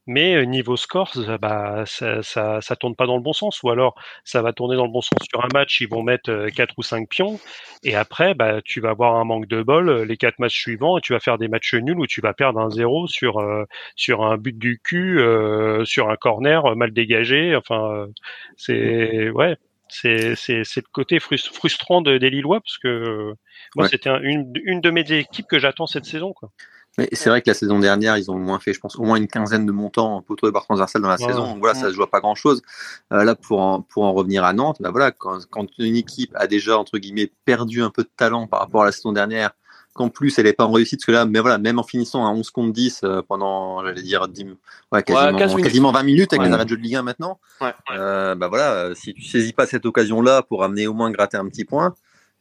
Speaker 2: mais euh, niveau score, ça, bah, ça, ça, ça tourne pas dans le bon sens. Ou alors, ça va tourner dans le bon sens sur un match, ils vont mettre euh, quatre ou cinq pions, et après, bah, tu vas avoir un manque de bol euh, les quatre matchs suivants, et tu vas faire des matchs nuls où tu vas perdre un zéro sur euh, sur un but du cul, euh, sur un corner euh, mal dégagé. Enfin, euh, c'est ouais. C'est, c'est, c'est le côté frus- frustrant de, des Lillois parce que euh, moi
Speaker 4: Ouais.
Speaker 2: c'était un- une, une de mes équipes que j'attends cette saison quoi.
Speaker 4: Mais c'est vrai que la saison dernière, ils ont moins fait, je pense, au moins une quinzaine de montants en poteau et barre transversale dans la saison. Donc voilà, ça se joue à pas grand chose. là, pour en, pour en revenir à Nantes, bah voilà, quand, quand une équipe a déjà, entre guillemets, perdu un peu de talent par rapport à la saison dernière, qu'en plus elle n'est pas en réussite, parce que là, mais voilà, même en finissant à 11 contre 10 euh, pendant, j'allais dire, 10, ouais, quasiment,
Speaker 1: 15 minutes.
Speaker 4: quasiment 20 minutes avec
Speaker 1: Ouais.
Speaker 4: les arrêts de jeu de Ligue 1 maintenant, euh, bah voilà, euh, si tu saisis pas cette occasion-là pour amener au moins gratter un petit point,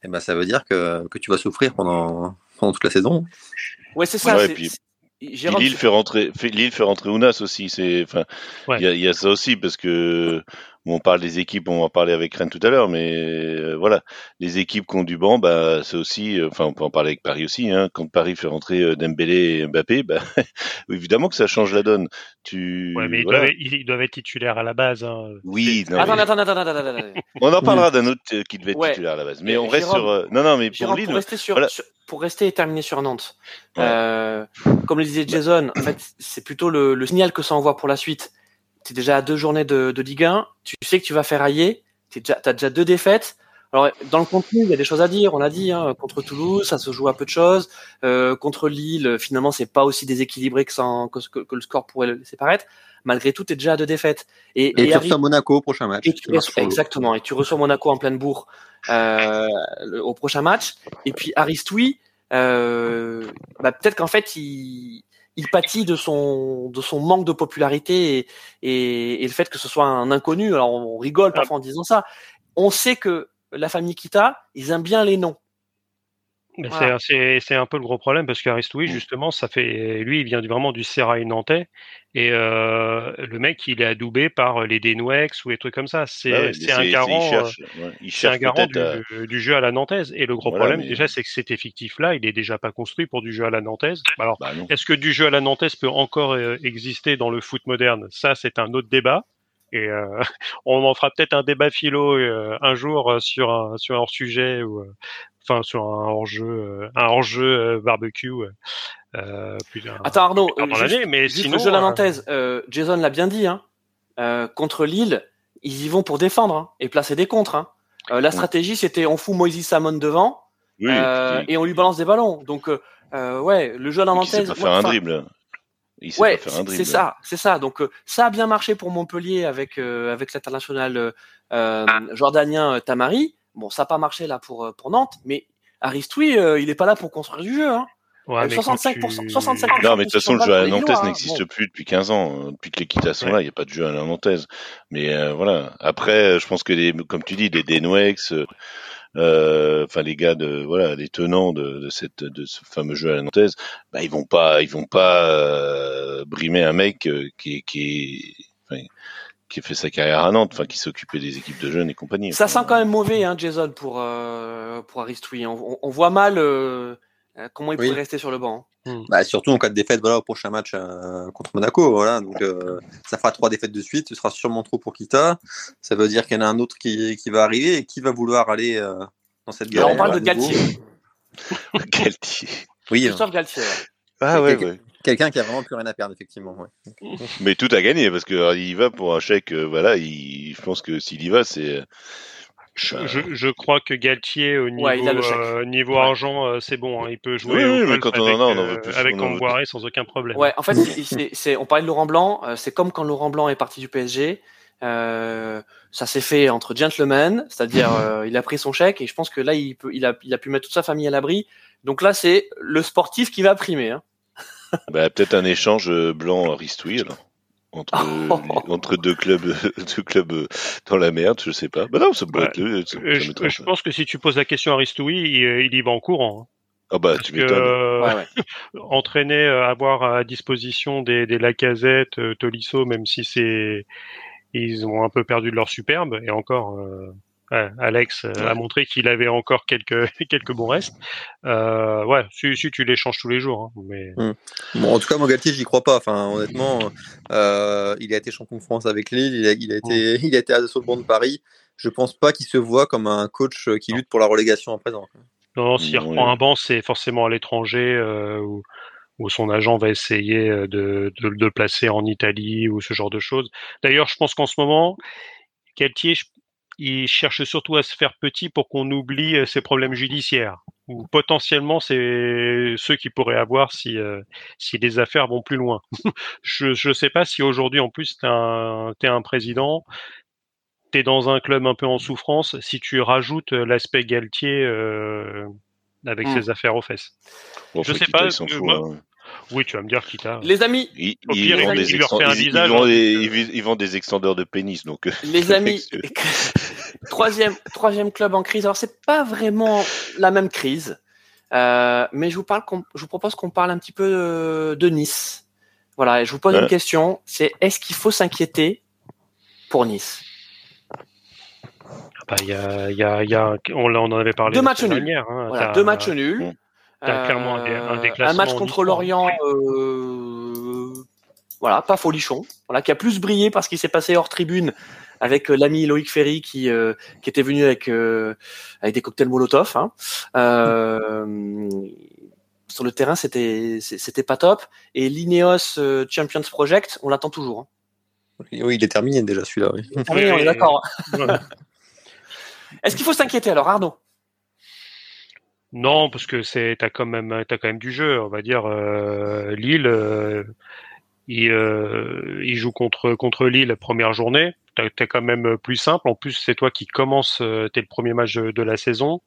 Speaker 4: eh ben, ça veut dire que, que tu vas souffrir pendant, pendant toute la saison.
Speaker 1: Ouais, c'est ça.
Speaker 3: Ouais, puis-
Speaker 1: Jérôme,
Speaker 3: Lille fait rentrer, fait, Lille fait rentrer Ounas aussi. C'est, enfin, il
Speaker 2: Ouais.
Speaker 3: y, a, il y a ça aussi parce que on parle des équipes, on va en parler avec Rennes tout à l'heure, mais euh, voilà, les équipes qui ont du banc, bah, c'est aussi, euh, enfin, on peut en parler avec Paris aussi. Hein, quand Paris fait rentrer euh, Dembélé et Mbappé, bah, *laughs* évidemment que ça change la donne. Tu,
Speaker 2: Ouais, mais ils, doivent, être- ils doivent être titulaires à la base. Hein.
Speaker 3: Oui, non,
Speaker 1: Attends,
Speaker 3: mais
Speaker 1: attends, attends, attends, attends, attends, attends.
Speaker 3: on en parlera d'un autre euh, qui devait être
Speaker 1: Ouais.
Speaker 3: titulaire à la base. Mais
Speaker 1: Mais
Speaker 3: on reste
Speaker 1: Jérôme-
Speaker 3: sur. euh, non, non, mais pour Lille,
Speaker 1: pour rester sur,
Speaker 3: voilà.
Speaker 1: sur- pour rester et terminer sur Nantes.
Speaker 3: Ouais.
Speaker 1: Euh, comme le disait Jason, en fait, c'est plutôt le, le signal que ça envoie pour la suite. Tu es déjà à deux journées de, de Ligue 1, tu sais que tu vas faire railler, tu as déjà deux défaites. Alors, dans le contenu, il y a des choses à dire. On l'a dit, hein, contre Toulouse, ça se joue à peu de choses. Euh, contre Lille, finalement, c'est pas aussi déséquilibré que, en- que, le score pourrait le laisser paraître. Malgré tout, tu es déjà à deux défaites. Et,
Speaker 4: Et, tu
Speaker 1: arrive-
Speaker 4: reçois Monaco au prochain match.
Speaker 1: et tu reçois- exactement. Et tu reçois Monaco en pleine bourre euh, au prochain match. Et puis Aristoui, euh, bah, peut-être qu'en fait il, il pâtit de son de son manque de popularité et, et, et le fait que ce soit un inconnu. Alors on rigole parfois en disant ça. On sait que la famille Kita, ils aiment bien les noms.
Speaker 2: C'est un peu le gros problème parce qu'Aristoui, mmh. justement, ça fait, lui, il vient vraiment du Serail nantais et euh, le mec, il est adoubé par les Denouex ou les trucs comme ça. C'est bah un garant, c'est un garant du, jeu à la nantaise. Et le gros problème, déjà, c'est que cet effectif-là, il est déjà pas construit pour du jeu à la nantaise. Alors, bah est-ce que du jeu à la nantaise peut encore euh, exister dans le foot moderne? Ça, c'est un autre débat. Et euh, *laughs* on en fera peut-être un débat philo euh, un jour euh, sur un sur un hors sujet ou enfin sur un hors jeu un hors jeu barbecue.
Speaker 1: Euh, Attends Arnaud, mais sinon, le jeu la nantaise, Jason l'a bien dit, hein, contre Lille, ils y vont pour défendre hein, et placer des contres. Hein. la stratégie, c'était on fout Moïse Samon devant et on lui balance des ballons. Donc ouais, le jeu à la nantaise.
Speaker 3: faire un dribble
Speaker 1: ouais, c'est ça, c'est ça. Donc euh, ça a bien marché pour Montpellier avec euh, avec l'international euh, ah. jordanien Tamari. Bon, ça n'a pas marché là pour pour Nantes, mais Aristoui, il est pas là pour construire du jeu. Hein. Ouais, 65%, 65
Speaker 3: Non, mais de toute façon, le jeu à la Nantaise n'existe plus depuis 15 ans. Depuis que les Kitas sont là, il n'y a pas de jeu à la Nantaise. Mais voilà. Après, je pense que, les, comme tu dis, des Denwex, euh, enfin les gars de voilà les tenants de, cette de ce fameux jeu à la nantaise, bah ils vont pas ils vont pas euh, brimer un mec euh, qui qui qui a fait sa carrière à Nantes, enfin qui s'occupait des équipes de jeunes et compagnie.
Speaker 1: Ça sent quand même mauvais, hein, Jason, pour euh, pour. On, voit mal euh, comment il pourrait rester sur le banc.
Speaker 4: Hmm. Bah, surtout en cas de défaite voilà, au prochain match euh, contre Monaco. Voilà, donc, euh, ça fera trois défaites de suite. Ce sera sûrement trop pour Kita. Ça veut dire qu'il y en a un autre qui, qui va arriver et qui va vouloir aller euh, dans cette
Speaker 1: guerre. On parle de Galtier. *laughs*
Speaker 3: Galtier.
Speaker 1: Oui. Christophe Galtier.
Speaker 3: Ah ouais, ouais.
Speaker 4: Quelqu'un qui a vraiment plus rien à perdre, effectivement. *laughs*
Speaker 3: Mais tout a gagné parce qu'il y va pour un chèque. voilà, il, je pense que s'il y va, c'est
Speaker 2: je, je, crois que Galtier au niveau, euh, niveau argent, euh, c'est bon, hein, il peut jouer
Speaker 3: oui, quand avec, on
Speaker 2: avec sans aucun problème.
Speaker 1: Ouais, en fait, c'est, on parlait de Laurent Blanc, euh, c'est comme quand Laurent Blanc est parti du PSG. Euh, ça s'est fait entre gentlemen, c'est-à-dire *laughs* il a pris son chèque et je pense que là il peut, il a, il a pu mettre toute sa famille à l'abri. Donc là c'est le sportif qui va primer. Hein.
Speaker 3: bah, peut-être un échange blanc Ristoui alors entre, *laughs* entre deux clubs, *laughs* deux clubs euh, dans la merde, je sais pas. Bah non, ça peut être.
Speaker 2: je, pense que si tu poses la question à Ristoui, il, y va en courant. Hein.
Speaker 3: Ah bah, tu m'étonnes.
Speaker 2: Euh, *laughs* entraîner, euh, avoir à disposition des, des Lacazette, Tolisso, même si c'est, ils ont un peu perdu de leur superbe, et encore, Alex euh, a montré qu'il avait encore quelques *laughs* quelques bons restes. Euh, ouais, si, si, tu les changes tous les jours. Hein, mais...
Speaker 4: Mmh. Bon, en tout cas, moi Galtier, j'y crois pas. Enfin, honnêtement, euh, il a été champion de France avec Lille, il a, il a été, mmh. *laughs* il a été à sur le banc de Paris. Je pense pas qu'il se voit comme un coach qui lutte pour la relégation à présent.
Speaker 2: Non, s'il reprend un banc, c'est forcément à l'étranger euh, où, où, son agent va essayer de, de, de, le placer en Italie ou ce genre de choses. D'ailleurs, je pense qu'en ce moment, Galtier, il cherche surtout à se faire petit pour qu'on oublie euh, ses problèmes judiciaires ou potentiellement c'est ceux qui pourraient avoir si euh, si les affaires vont plus loin. *laughs* je je sais pas si aujourd'hui en plus t'es un t'es un président, t'es dans un club un peu en souffrance, si tu rajoutes euh, l'aspect Galtier avec mmh. ses affaires aux fesses. je sais pas. Oui, tu vas me dire qui t'a.
Speaker 1: Les amis,
Speaker 3: ils, vendent des ils, vendent des extendeurs de pénis, donc. Euh,
Speaker 1: Les *laughs* amis, *laughs* troisième, troisième club en crise. Alors c'est pas vraiment la même crise, euh, mais je vous parle, je vous propose qu'on parle un petit peu de, Nice. Voilà, et je vous pose une question. C'est est-ce qu'il faut s'inquiéter pour Nice?
Speaker 2: Ah bah, y a, y a, y a, on, en avait parlé.
Speaker 1: Deux matchs nuls. Hein, voilà, deux matchs nuls.
Speaker 2: Euh,
Speaker 1: un, match contre l'Orient, euh, voilà, pas folichon, voilà, qui a plus brillé parce qu'il s'est passé hors tribune avec euh, l'ami Loïc Ferry qui qui était venu avec avec des cocktails Molotov. Hein. sur le terrain, c'était c'était pas top. Et l'Ineos Champions Project, on l'attend toujours. Hein.
Speaker 4: Oui, il est terminé déjà celui-là. Oui.
Speaker 1: on est d'accord. *laughs* Est-ce qu'il faut s'inquiéter alors, Arnaud?
Speaker 2: Non, parce que c'est t'as quand même t'as quand même du jeu. On va dire euh, Lille, euh, il, euh, il, joue contre contre Lille la première journée. T'as as quand même plus simple. En plus, c'est toi qui commence. T'es le premier match de, la saison.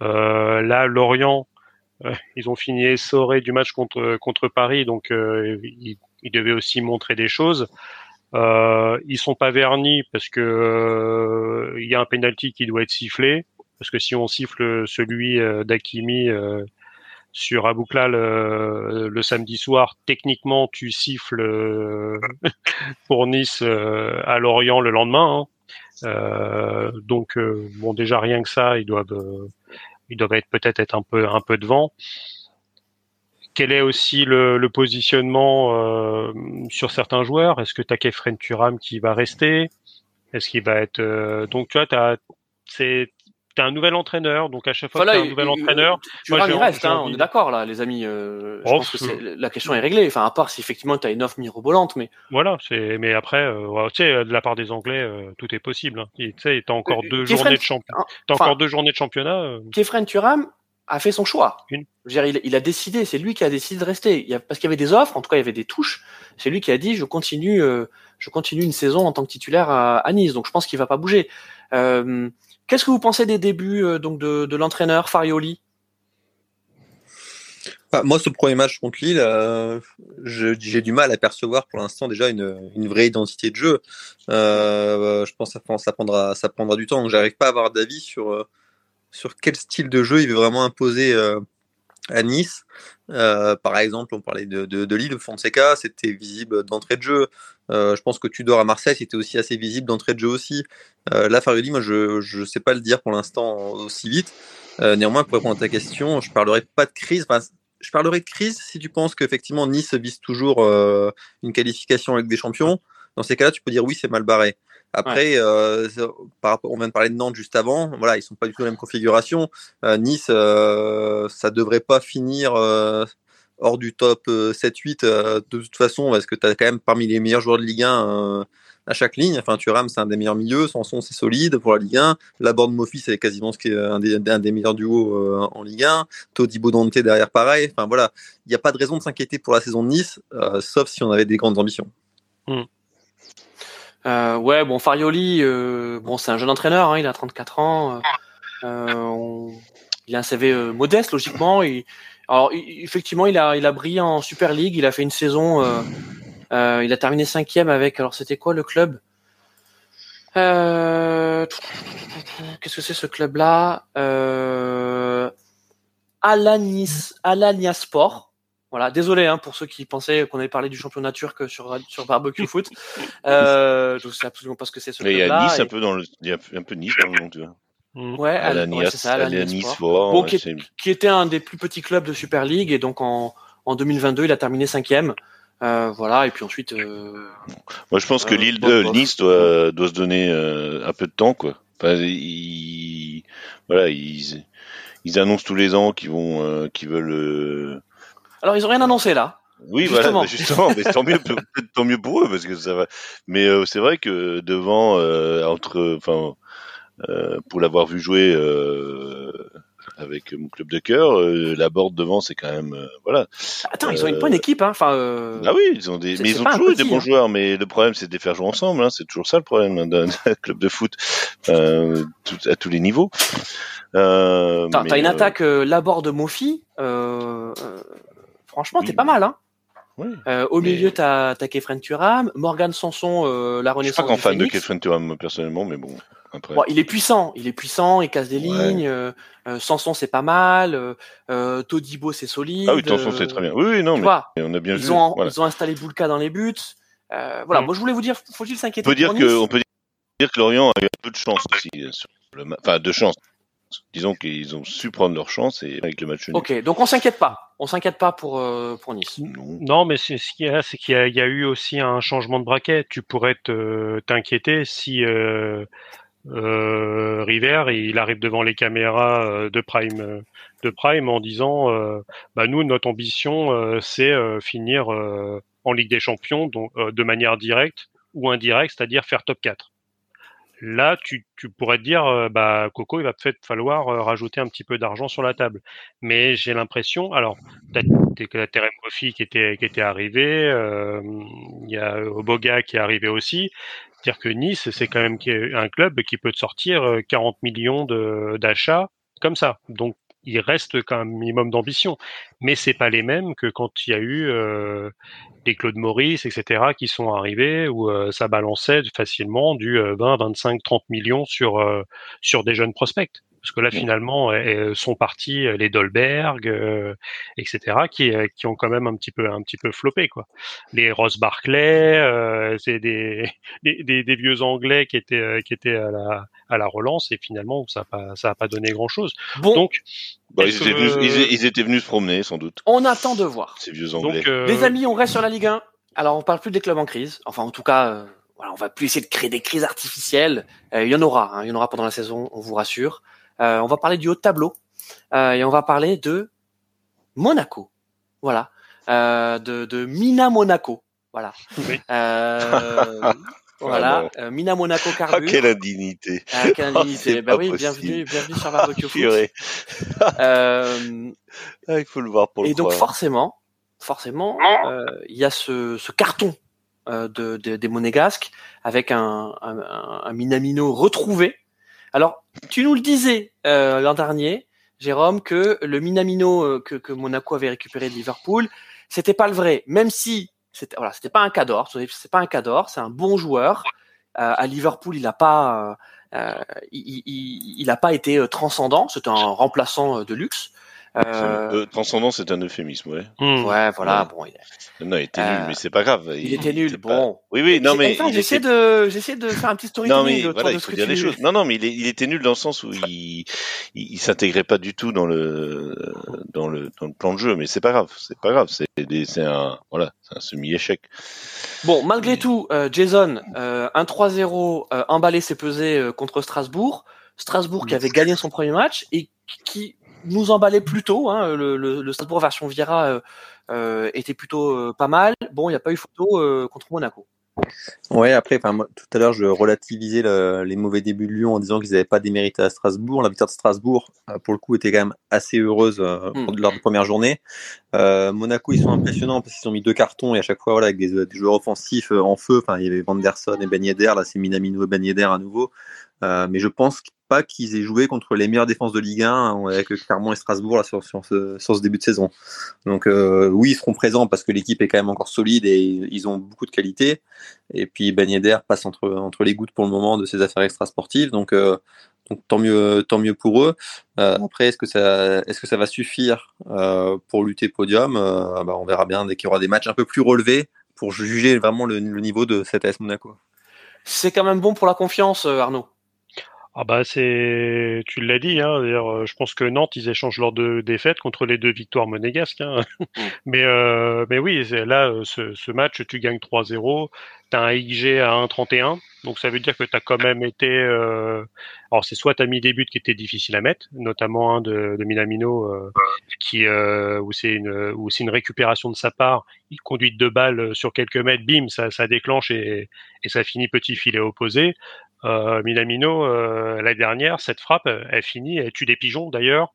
Speaker 2: là, Lorient, ils ont fini essoré du match contre contre Paris, donc ils, ils, devaient aussi montrer des choses. Ils sont pas vernis parce que il y a un penalty qui doit être sifflé. Parce que si on siffle celui d'Akimi sur Aboukla le, le, samedi soir, techniquement, tu siffles *laughs* pour Nice à Lorient le lendemain. Hein. donc, bon, déjà rien que ça, ils doivent, ils doivent être peut-être être un peu un peu devant quel est aussi le, positionnement euh, sur certains joueurs? Est-ce que tu as Kefren Turam qui va rester? Est-ce qu'il va être euh, donc tu vois c'est T'as un nouvel entraîneur, donc à chaque fois voilà, que t'as un nouvel entraîneur,
Speaker 1: tu moi, reste, hein, on est d'accord là, les amis. Euh, je oh, pense que la question est réglée. Enfin, à part si effectivement tu as une offre mirobolante, mais
Speaker 2: voilà, c'est. Mais après, euh, tu sais, de la part des Anglais, euh, tout est possible. Hein. Tu sais, t'as encore deux journées de championnat. T'as encore deux journées de championnat.
Speaker 1: Kefren Turam, a fait son choix. Une. Dire, il, il, a décidé, c'est lui qui a décidé de rester. Il y a, parce qu'il y avait des offres, en tout cas il y avait des touches. C'est lui qui a dit je continue, euh, je continue une saison en tant que titulaire à, à Nice. Donc je pense qu'il va pas bouger. Euh, Qu'est-ce que vous pensez des débuts euh, donc de, l'entraîneur Farioli?
Speaker 4: Moi, ce premier match contre Lille, euh, j'ai du mal à percevoir pour l'instant déjà une, vraie identité de jeu. Euh, je pense que ça, prendra, du temps. Donc j'arrive pas à avoir d'avis sur quel style de jeu il veut vraiment imposer à Nice. Euh, par exemple, on parlait de, de, de Fonseca, c'était visible d'entrée de jeu. Euh, je pense que Tudor à Marseille, c'était aussi assez visible d'entrée de jeu aussi. Euh, là, Farioli, moi, je ne sais pas le dire pour l'instant aussi vite. Euh, néanmoins, pour répondre à ta question, je parlerai pas de crise. Je parlerai de crise si tu penses qu'effectivement Nice vise toujours une qualification avec des champions. Dans ces cas-là, tu peux dire oui, c'est mal barré. Après, euh, par rapport, on vient de parler de Nantes juste avant. Voilà, ils sont pas du tout la même configuration. Euh, nice, euh, ça devrait pas finir euh, hors du top 7-8 euh, de toute façon, parce que tu as quand même parmi les meilleurs joueurs de Ligue 1 à chaque ligne? Enfin, Thuram, c'est un des meilleurs milieux. Sanson, c'est solide pour la Ligue 1. La bande Mofi, c'est quasiment ce qui est un des, un des meilleurs duos en Ligue 1. Todibo Dante derrière, pareil. Enfin, voilà. Il n'y a pas de raison de s'inquiéter pour la saison de Nice, sauf si on avait des grandes ambitions.
Speaker 1: Mmh. Euh, ouais, bon, Farioli, euh, bon, c'est un jeune entraîneur, hein, il a 34 ans. Euh, on... Il a un CV euh, modeste, logiquement. Alors, effectivement, il a, il a brillé en Super League. Il a fait une saison. Euh, il a terminé cinquième avec. Alors, c'était quoi le club? Qu'est-ce que c'est ce club-là? Alanis, Alania Sport. Voilà, désolé hein, pour ceux qui pensaient qu'on avait parlé du championnat turc sur sur barbecue foot. *laughs* Euh, je sais absolument pas ce que c'est ce
Speaker 3: Il y a Nice un peu dans le, il y a un peu Nice dans le nom, tu vois.
Speaker 1: Mm. Ouais, à la ouais, c'est ça, à la Nice Sport. Bon, qui, qui, était un des plus petits clubs de Super League et donc en en 2022 il a terminé cinquième. Euh, voilà et puis ensuite. Euh,
Speaker 3: Moi je pense que euh, l'île de Nice doit doit se donner euh, un peu de temps quoi. Enfin, ils, voilà ils ils annoncent tous les ans qu'ils vont euh, qu'ils veulent
Speaker 1: alors, ils ont rien annoncé là.
Speaker 3: Oui, justement. voilà, justement, mais tant mieux, tant mieux pour eux parce que ça va. Mais euh, c'est vrai que devant, euh, entre, enfin, euh, pour l'avoir vu jouer avec mon club de cœur, la board devant, c'est quand même, voilà.
Speaker 1: Attends, ils ont une bonne équipe, hein. Enfin.
Speaker 3: Ah oui, ils ont des, mais ils ont toujours des bons hein. joueurs. Mais le problème, c'est de les faire jouer ensemble. Hein. C'est toujours ça le problème d'un club de foot tout, à tous les niveaux.
Speaker 1: T'as une attaque euh, Laborde Mofi. Euh, Franchement, t'es pas mal, hein. Oui, euh, au milieu, t'as as Kefren Turam, Morgan Sanson, euh, la renaissance.
Speaker 3: Je suis pas grand fan de Kefren Turam personnellement, mais bon.
Speaker 1: Après... bon. il est puissant, il est puissant, il casse des lignes. Euh, euh Sanson, c'est pas mal. Euh, Todibo, c'est solide.
Speaker 3: Ah oui, Sanson, c'est très bien. Oui, oui non, mais on a bien
Speaker 1: ils
Speaker 3: vu.
Speaker 1: Ont, Ils ont installé Boulka dans les buts. voilà, mm. moi je voulais vous dire, faut-il s'inquiéter
Speaker 3: On peut dire que, on peut dire que Lorient a eu un peu de chance aussi, sur le, enfin de chance disons qu'ils ont su prendre leur chance et avec le match nul.
Speaker 1: Ok, donc on s'inquiète pas. On s'inquiète pas pour euh, pour Nice.
Speaker 2: Non, mais c'est ce qu'il y a, c'est qu'il y, a eu aussi un changement de braquet. Tu pourrais t'inquiéter si euh, euh, River il arrive devant les caméras de Prime de Prime en disant bah nous notre ambition c'est finir en Ligue des Champions donc de manière directe ou indirecte, c'est-à-dire faire top 4 là, tu, tu, pourrais te dire, bah, Coco, il va peut-être falloir rajouter un petit peu d'argent sur la table. Mais j'ai l'impression, alors, que la Terem Kofi qui était, qui était arrivé, il y a Oboga qui est arrivé aussi. Dire que Nice, c'est quand même un club qui peut te sortir 40 millions d'achats comme ça. Donc, il reste quand même un minimum d'ambition. Mais c'est pas les mêmes que quand il y a eu euh, les Claude Maurice, etc., qui sont arrivés où euh, ça balançait facilement du 20, 25, 30 millions sur euh, sur des jeunes prospects. Parce que là, finalement, sont partis les Dolberg, etc., qui, qui ont quand même un petit peu, un petit peu floppé, quoi. Les Ross Barclay, c'est *laughs* des, des, des, vieux Anglais qui étaient, qui étaient à la, à la relance et finalement, ça n'a pas, ça a pas donné grand chose.
Speaker 1: Bon.
Speaker 2: Donc,
Speaker 3: bah, ils, étaient venus, ils, étaient venus, se promener, sans doute.
Speaker 1: On attend de voir.
Speaker 3: Ces vieux Anglais.
Speaker 2: Donc,
Speaker 1: Les amis, on reste sur la Ligue 1. Alors, on parle plus des clubs en crise. Enfin, en tout cas, voilà, on va plus essayer de créer des crises artificielles. il y en aura, hein, il y en aura pendant la saison, on vous rassure. Euh, on va parler du haut de tableau euh, et on va parler de Monaco. Voilà, euh, de, de, Mina Monaco. Voilà. *laughs* Voilà, ah Mina Monaco Carbure.
Speaker 3: Ah, quelle indignité.
Speaker 1: Ah, quelle *laughs* indignité. Oh, bah oui, bienvenue, bienvenue sur Barbecue *laughs* Foot.
Speaker 3: euh, ah, il faut le voir pour
Speaker 1: et
Speaker 3: le
Speaker 1: Et donc forcément, forcément, il y a ce, ce carton de, de, des Monégasques avec un, un, un Minamino retrouvé alors, tu nous le disais euh, l'an dernier, Jérôme, que le Minamino euh, que, que, Monaco avait récupéré de Liverpool, c'était pas le vrai, même si c'était voilà, c'était pas un cador, c'est pas un cador, c'est un bon joueur. Euh, à Liverpool, il n'a pas, euh, il, il, il, a pas été transcendant, c'est un remplaçant de luxe.
Speaker 3: Euh... transcendant, c'est un euphémisme, ouais.
Speaker 1: Hmm. Ouais, voilà. Bon,
Speaker 3: il... Non, il était nul, mais c'est pas grave.
Speaker 1: Il, il était nul. Bon.
Speaker 3: Oui, oui, non, mais.
Speaker 1: Enfin, j'essaie était... de, j'essaie de faire un petit storytelling.
Speaker 3: Non, mais voilà, il faut dire les choses. Non, non, mais il, est... il, était nul dans le sens où il, il, s'intégrait pas du tout dans le, dans le, dans le plan de jeu, mais c'est pas grave. C'est pas grave. C'est, c'est un, voilà, c'est un semi-échec.
Speaker 1: Bon, malgré tout, euh, Jason, euh, un 3-0, euh, emballé s'est pesé euh, contre Strasbourg. Strasbourg qui avait gagné son premier match et qui nous emballait plutôt. Hein, le, le, le Strasbourg version Vira euh, euh, était plutôt euh, pas mal. Bon, il n'y a pas eu photo euh, contre Monaco.
Speaker 4: Ouais, après, tout à l'heure, je relativisais le, les mauvais débuts de Lyon en disant qu'ils n'avaient pas démérité à Strasbourg. La victoire de Strasbourg, pour le coup, était quand même assez heureuse mm. lors de la première journée. Euh, Monaco, ils sont impressionnants parce qu'ils ont mis deux cartons et à chaque fois, voilà, avec des, des joueurs offensifs en feu. Enfin, il y avait Vanderson et Ben Yedder. Là, c'est Minamino et Ben Yedder à nouveau. Euh, mais je pense qu'ils aient joué contre les meilleures défenses de Ligue 1 avec Clermont et Strasbourg là, sur, ce, début de saison. Donc euh, oui, ils seront présents parce que l'équipe est quand même encore solide et ils ont beaucoup de qualité. Et puis Ben passe entre, entre les gouttes pour le moment de ses affaires extrasportives. Donc, euh, donc tant mieux, tant mieux pour eux. Euh, après, est-ce que ça, est-ce que ça va suffire pour lutter podium? Bah, On verra bien dès qu'il y aura des matchs un peu plus relevés pour juger vraiment le, le niveau de cet AS Monaco.
Speaker 1: C'est quand même bon pour la confiance, Arnaud.
Speaker 2: Ah bah c'est, tu l'as dit. Hein, D'ailleurs, euh, je pense que Nantes ils échangent leurs deux défaites contre les deux victoires monégasques. Hein. Mm. *laughs* mais euh, mais oui, là euh, ce, ce, match tu gagnes 3-0, tu un IG à 1-31, donc ça veut dire que tu as quand même été. Euh... Alors c'est soit tu as mis des buts qui étaient difficiles à mettre, notamment un de, de Minamino euh, qui où c'est une une récupération de sa part, il conduit deux balles sur quelques mètres, bim, ça, ça déclenche et, et ça finit petit filet opposé. Euh, Minamino, euh, la dernière, cette frappe, elle finit, elle tue des pigeons d'ailleurs.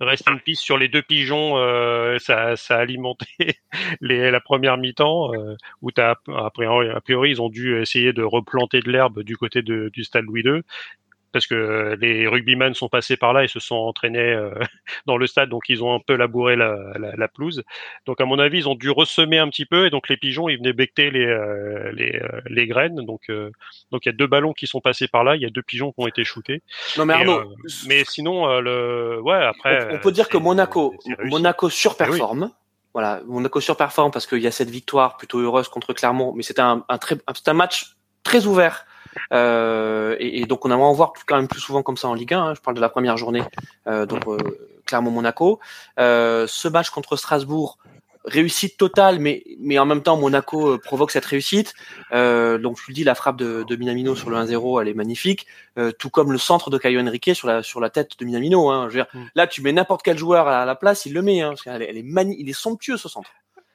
Speaker 2: Reste une piste sur les deux pigeons, euh, ça, ça, a alimenté *laughs* les, la première mi-temps euh, où as, après, a priori ils ont dû essayer de replanter de l'herbe du côté de, du stade Louis II parce que les rugbyman sont passés par là et se sont entraînés euh, *laughs* dans le stade, donc ils ont un peu labouré la, la, la, pelouse. Donc à mon avis, ils ont dû ressemer un petit peu et donc les pigeons, ils venaient becter les, euh, les, euh, les, graines. Donc donc il y a deux ballons qui sont passés par là, il y a deux pigeons qui ont été shootés.
Speaker 1: Non mais Arnaud,
Speaker 2: mais sinon le ouais après.
Speaker 1: On, peut dire que Monaco Monaco surperforme. Oui. Voilà, Monaco surperforme parce qu'il y a cette victoire plutôt heureuse contre Clermont, mais c'était un, un, très, un match très ouvert euh, et, et, donc on aimerait en voir quand même plus souvent comme ça en Ligue 1. Hein. Je parle de la première journée, euh, donc euh, Clermont-Monaco. Ce match contre Strasbourg, réussite totale, mais mais en même temps Monaco provoque cette réussite. Donc je vous le dis, la frappe de, de Minamino sur le 1-0, elle est magnifique, tout comme le centre de Caio Henrique sur la sur la tête de Minamino. Hein. Je veux dire, mm. Là, tu mets n'importe quel joueur à la place, il le met. Hein, parce elle, est, elle est mani il est somptueux ce centre.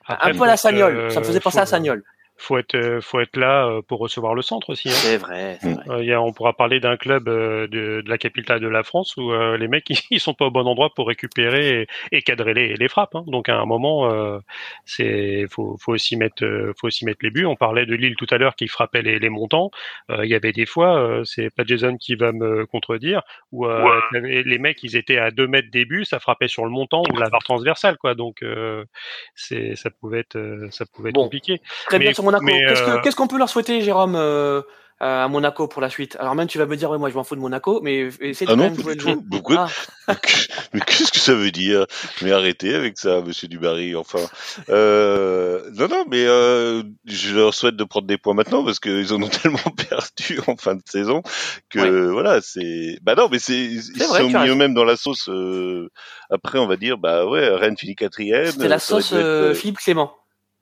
Speaker 1: Après, un peu à la Sagnol, ça me faisait penser à Sagnol
Speaker 2: faut être euh, faut être là euh, pour recevoir le centre aussi. Hein.
Speaker 1: C'est vrai.
Speaker 2: vrai. Euh, on pourra parler d'un club de, de, la capitale de la France où les mecs *laughs* ils, sont pas au bon endroit pour récupérer et, et cadrer les, les frappes. Hein. Donc à un moment, c'est faut, faut aussi mettre faut aussi mettre les buts. On parlait de Lille tout à l'heure qui frappait les, les montants. Il y avait des fois, c'est pas Jason qui va me contredire, où ouais. les mecs ils étaient à 2 mètres des buts, ça frappait sur le montant ou la barre transversale quoi. Donc c'est ça pouvait être ça pouvait être
Speaker 1: bon.
Speaker 2: compliqué.
Speaker 1: Très Mais, bien sur Monaco. Qu'est-ce qu'on qu peut leur souhaiter, Jérôme euh, à Monaco pour la suite? Alors même tu vas me dire, ouais, moi je m'en fous de Monaco, mais essaye de
Speaker 3: Ah
Speaker 1: quand
Speaker 3: non,
Speaker 1: même
Speaker 3: pas
Speaker 1: jouer le jeu.
Speaker 3: Pourquoi
Speaker 1: Ah.
Speaker 3: Mais qu'est-ce que ça veut dire? Mais arrêtez avec ça, Monsieur Dubarry. Enfin, euh, non, non, mais euh, je leur souhaite de prendre des points maintenant parce qu'ils en ont *laughs* tellement perdu en fin de saison que voilà, c'est. Bah non, mais c'est ils
Speaker 1: vrai,
Speaker 3: sont mis eux-mêmes dans la sauce. euh, après, on va dire, bah ouais, Rennes finit quatrième.
Speaker 1: C'était la sauce
Speaker 3: être,
Speaker 1: euh,
Speaker 3: euh,
Speaker 1: Philippe Clément.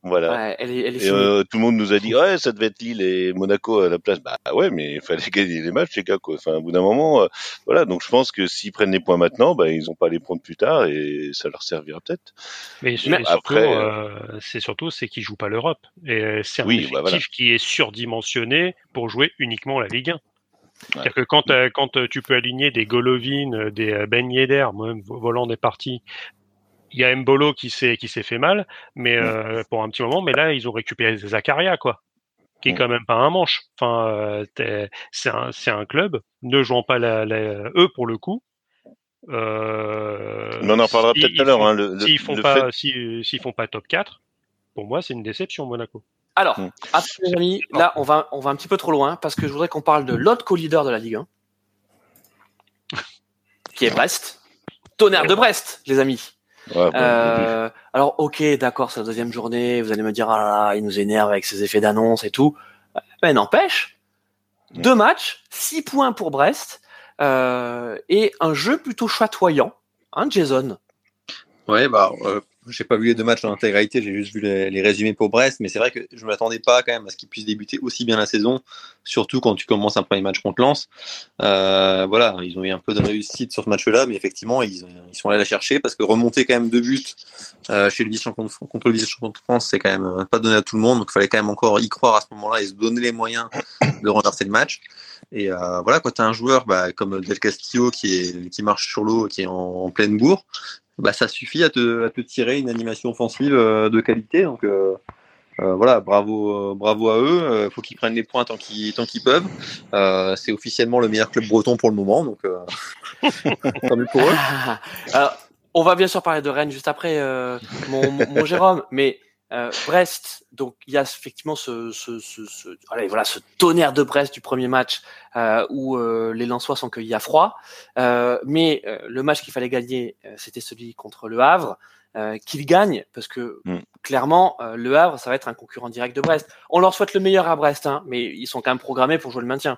Speaker 3: Voilà.
Speaker 1: Ouais, elle est, elle est
Speaker 3: Et
Speaker 1: finie.
Speaker 3: euh, tout le monde nous a dit ouais ça devait être Lille et Monaco à la place bah ouais mais il fallait gagner les matchs les gars quoi enfin au bout d'un moment euh, voilà donc je pense que s'ils prennent les points maintenant bah ils ont pas à les prendre plus tard et ça leur servira peut-être
Speaker 2: Mais,
Speaker 3: après,
Speaker 2: euh, c'est surtout c'est qu'ils jouent pas l'Europe. Et c'est un
Speaker 3: Oui,
Speaker 2: effectif
Speaker 3: bah voilà.
Speaker 2: qui est surdimensionné pour jouer uniquement la Ligue 1. C'est-à-dire que quand, quand tu peux aligner des Golovin, des Ben Yedder, moi-même volant des parties, il y a Mbolo qui s'est qui s'est fait mal, mais euh, pour un petit moment. Mais là, ils ont récupéré Zakaria, quoi, qui est
Speaker 3: Mm.
Speaker 2: quand même pas un manche. Enfin, euh, c'est un c'est un club ne jouant pas la, la- eux pour le coup. Euh,
Speaker 3: mais on en parlera
Speaker 2: si-
Speaker 3: peut-être tout à l'heure hein,
Speaker 2: S'ils font
Speaker 3: le
Speaker 2: pas,
Speaker 3: fait-
Speaker 2: si- s'ils font pas top 4, pour moi, c'est une déception, Monaco.
Speaker 1: Alors, les amis, là, on va, on va un petit peu trop loin parce que je voudrais qu'on parle de l'autre co-leader de la Ligue 1, *laughs* qui est Brest. Tonnerre de Brest, les amis.
Speaker 3: Ouais,
Speaker 1: Euh, alors, ok, d'accord, c'est la deuxième journée. Vous allez me dire, ah là là, il nous énerve avec ses effets d'annonce et tout. Mais n'empêche, deux matchs, six points pour Brest euh, et un jeu plutôt chatoyant. Hein, Jason?
Speaker 4: Ouais, bah, euh, j'ai pas vu les deux matchs en intégralité, j'ai juste vu les, résumés pour Brest, mais c'est vrai que je m'attendais pas quand même à ce qu'ils puissent débuter aussi bien la saison, surtout quand tu commences un premier match contre Lens. Euh, voilà, ils ont eu un peu de réussite sur ce match-là, mais effectivement, ils, sont allés la chercher parce que remonter quand même deux buts euh, chez le vice-champion contre le vice-champion de France, c'est quand même euh, pas donné à tout le monde, donc il fallait quand même encore y croire à ce moment-là et se donner les moyens de renverser le match. Et voilà, quand tu as un joueur bah, comme Del Castillo qui marche sur l'eau, qui est en, en pleine bourre, bah, ça suffit à te, à te tirer une animation offensive euh, de qualité. Donc euh, euh, voilà, bravo, euh, bravo à eux. Il faut qu'ils prennent les points tant qu'ils tant qu'ils peuvent. Euh, c'est officiellement le meilleur club breton pour le moment, donc euh, *laughs* mieux pour eux. *laughs*
Speaker 1: Alors, on va bien sûr parler de Rennes juste après, euh, mon, mon, mon Jérôme, mais euh, Brest, donc il y a effectivement ce, ce, ce, ce- allez, voilà, ce tonnerre de Brest du premier match euh, où euh, les Lensois sont cueillis à froid. Mais le match qu'il fallait gagner, c'était celui contre le Havre. Qu'ils gagnent parce que
Speaker 3: Mm.
Speaker 1: clairement le Havre ça va être un concurrent direct de Brest. On leur souhaite le meilleur à Brest, hein, mais ils sont quand même programmés pour jouer le maintien.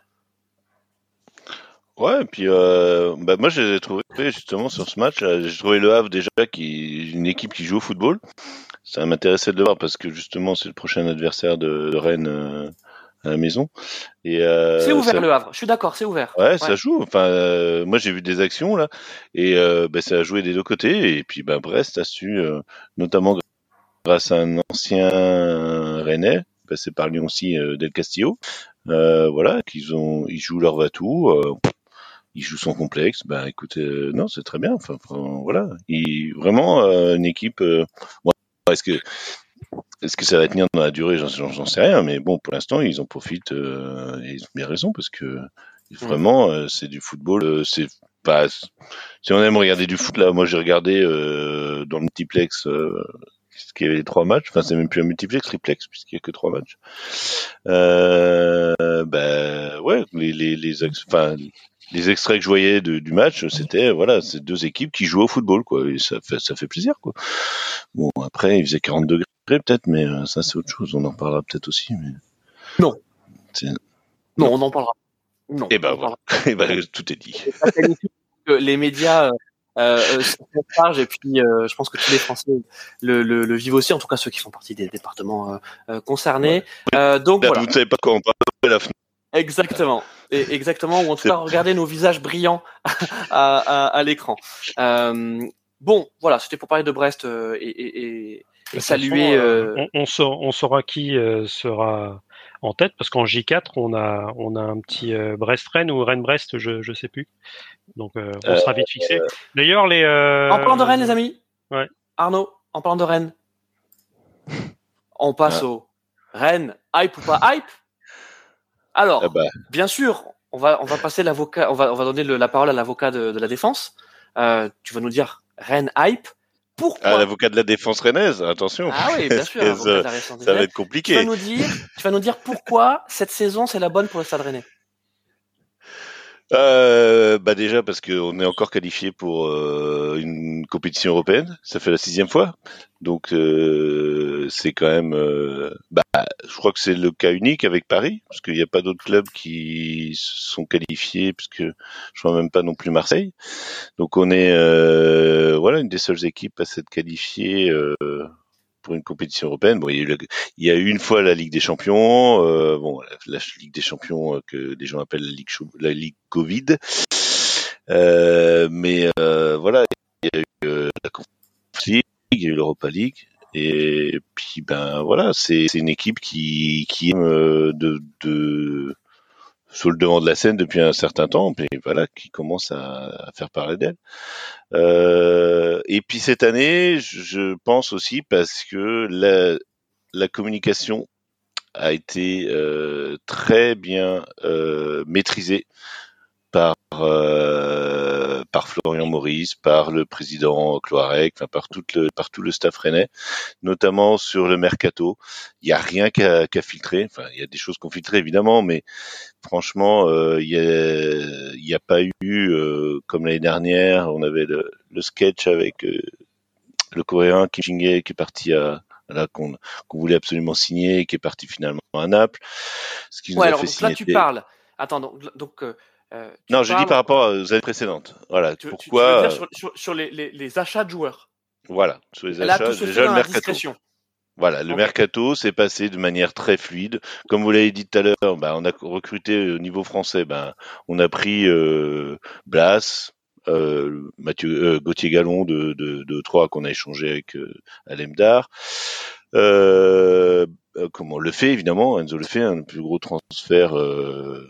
Speaker 3: Ouais, et puis euh, bah moi j'ai trouvé justement sur ce match, j'ai trouvé le Havre déjà qui est une équipe qui joue au football. Ça m'intéressait de le voir parce que justement c'est le prochain adversaire de, de Rennes euh, à la maison. Et euh,
Speaker 1: c'est ouvert
Speaker 3: ça-
Speaker 1: le Havre. Je suis d'accord, c'est ouvert.
Speaker 3: Ouais, ça joue. Enfin, euh, moi j'ai vu des actions là, et euh, bah, ça a joué des deux côtés. Et puis bah, Brest a su, notamment grâce à un ancien Rennais, passé par Lyon aussi, Del Castillo. Voilà, qu'ils ont, ils jouent leur va-tout. Euh, ils jouent son complexe. Ben écoutez, euh, non, c'est très bien. Enfin, voilà, vraiment une équipe. Bon, est-ce que est-ce que ça va tenir dans la durée? J'en sais rien, mais bon, pour l'instant, ils en profitent euh, et ils ont bien raison parce que vraiment, euh, c'est du football. euh, c'est pas si on aime regarder du foot là. Moi, j'ai regardé euh, dans le multiplex. Euh, qu'il y avait les trois matchs, enfin c'est même plus un multiplex, triplex puisqu'il y a que trois matchs. Euh, ben ouais, les les les, enfin, les extraits que je voyais de- du match, c'était voilà, c'est deux équipes qui jouent au football quoi, et ça fait ça fait plaisir quoi. Bon après il faisait 40 degrés peut-être, mais euh, ça c'est autre chose, on en parlera peut-être aussi. Mais...
Speaker 1: Non. Non, on en parlera. Non.
Speaker 3: Et ben
Speaker 1: on en
Speaker 3: voilà, *laughs* et ben, tout est dit.
Speaker 1: les médias euh, euh, se font charge et puis euh, je pense que tous les Français le, le, le vivent aussi, en tout cas ceux qui font partie des départements euh, euh, concernés. Euh, donc
Speaker 3: Là,
Speaker 1: voilà,
Speaker 3: Vous savez pas quoi on parle la FNAC.
Speaker 1: exactement, exactement, ou en tout cas regardez nos visages brillants *laughs* à, à, à l'écran. Euh, bon, voilà, c'était pour parler de Brest euh, et, saluer.
Speaker 2: façon,
Speaker 1: euh,
Speaker 2: on, on saura, on saura qui euh, sera en tête parce qu'en J4 on a on a un petit euh, Brest-Rennes ou Rennes-Brest, je je sais plus. Donc euh, on
Speaker 3: Euh,
Speaker 2: sera vite fixé. D'ailleurs les euh,
Speaker 1: En parlant de Rennes, les amis.
Speaker 2: ouais.
Speaker 1: Arnaud, en parlant de Rennes, on passe
Speaker 3: Ah.
Speaker 1: au Rennes, hype ou pas hype? Alors,
Speaker 3: Ah bah,
Speaker 1: bien sûr, on va, on va passer l'avocat, on va, on va donner le- la parole à l'avocat de, de la défense. Euh, tu vas nous dire Rennes hype. pourquoi.
Speaker 3: Ah, l'avocat de la défense rennaise, attention.
Speaker 1: Ah oui, bien sûr. *laughs*
Speaker 3: ça, va être
Speaker 1: Tu
Speaker 3: compliqué.
Speaker 1: vas nous dire, tu vas nous dire pourquoi cette saison c'est la bonne pour le Stade Rennais.
Speaker 3: Euh, bah déjà parce qu'on est encore qualifié pour euh, une compétition européenne, ça fait la sixième fois, donc euh, c'est quand même, euh, bah, je crois que c'est le cas unique avec Paris, parce qu'il n'y a pas d'autres clubs qui sont qualifiés, parce que je vois même pas non plus Marseille, donc on est euh, voilà une des seules équipes à s'être qualifiée euh, pour une compétition européenne. Bon, il y a eu, il y a eu une fois la Ligue des Champions, euh, bon, la, Ligue des Champions euh, que les gens appellent la Ligue, Covid. Euh, mais euh, voilà, il y a eu euh, la Conference League, il y a eu l'Europa League. Et puis ben voilà, c'est une équipe qui qui aime de, de sur le devant de la scène depuis un certain temps, et voilà, qui commence à, faire parler d'elle. Euh, et puis cette année, je pense aussi parce que la, communication a été euh, très bien euh, maîtrisée par par Florian Maurice, par le président Cloarec, enfin par tout le par tout le staff rennais, notamment sur le mercato. Il y a rien qu'à qu'à filtrer. Enfin, il y a des choses qu'on filtrait évidemment, mais franchement, euh, il y a pas eu euh, comme l'année dernière, on avait le, le sketch avec euh, le coréen Kim Jin-hye qui est parti à là qu'on qu'on voulait absolument signer, qui est parti finalement à Naples. Ce qui nous a
Speaker 1: alors
Speaker 3: fait
Speaker 1: donc là tu parles. Attends, donc, donc euh, euh,
Speaker 3: Non, dis
Speaker 1: parles-
Speaker 3: par rapport aux années précédentes. Voilà.
Speaker 1: Tu, tu- tu
Speaker 3: Pourquoi
Speaker 1: dire
Speaker 3: euh,
Speaker 1: sur, sur- sur les, les- les achats de joueurs.
Speaker 3: Voilà. Sur les
Speaker 1: Là,
Speaker 3: achats, déjà le mercato. Voilà, le mercato s'est passé de manière très fluide. Comme vous l'avez dit tout à l'heure, bah, on a recruté au niveau français, ben, on a pris euh, Blas, euh, Mathieu, euh, Gauthier Gallon de, de, de Troyes qu'on a échangé avec euh, Alemdar. Euh, euh, comment le fait évidemment, Enzo le fait, un des plus gros transfert euh,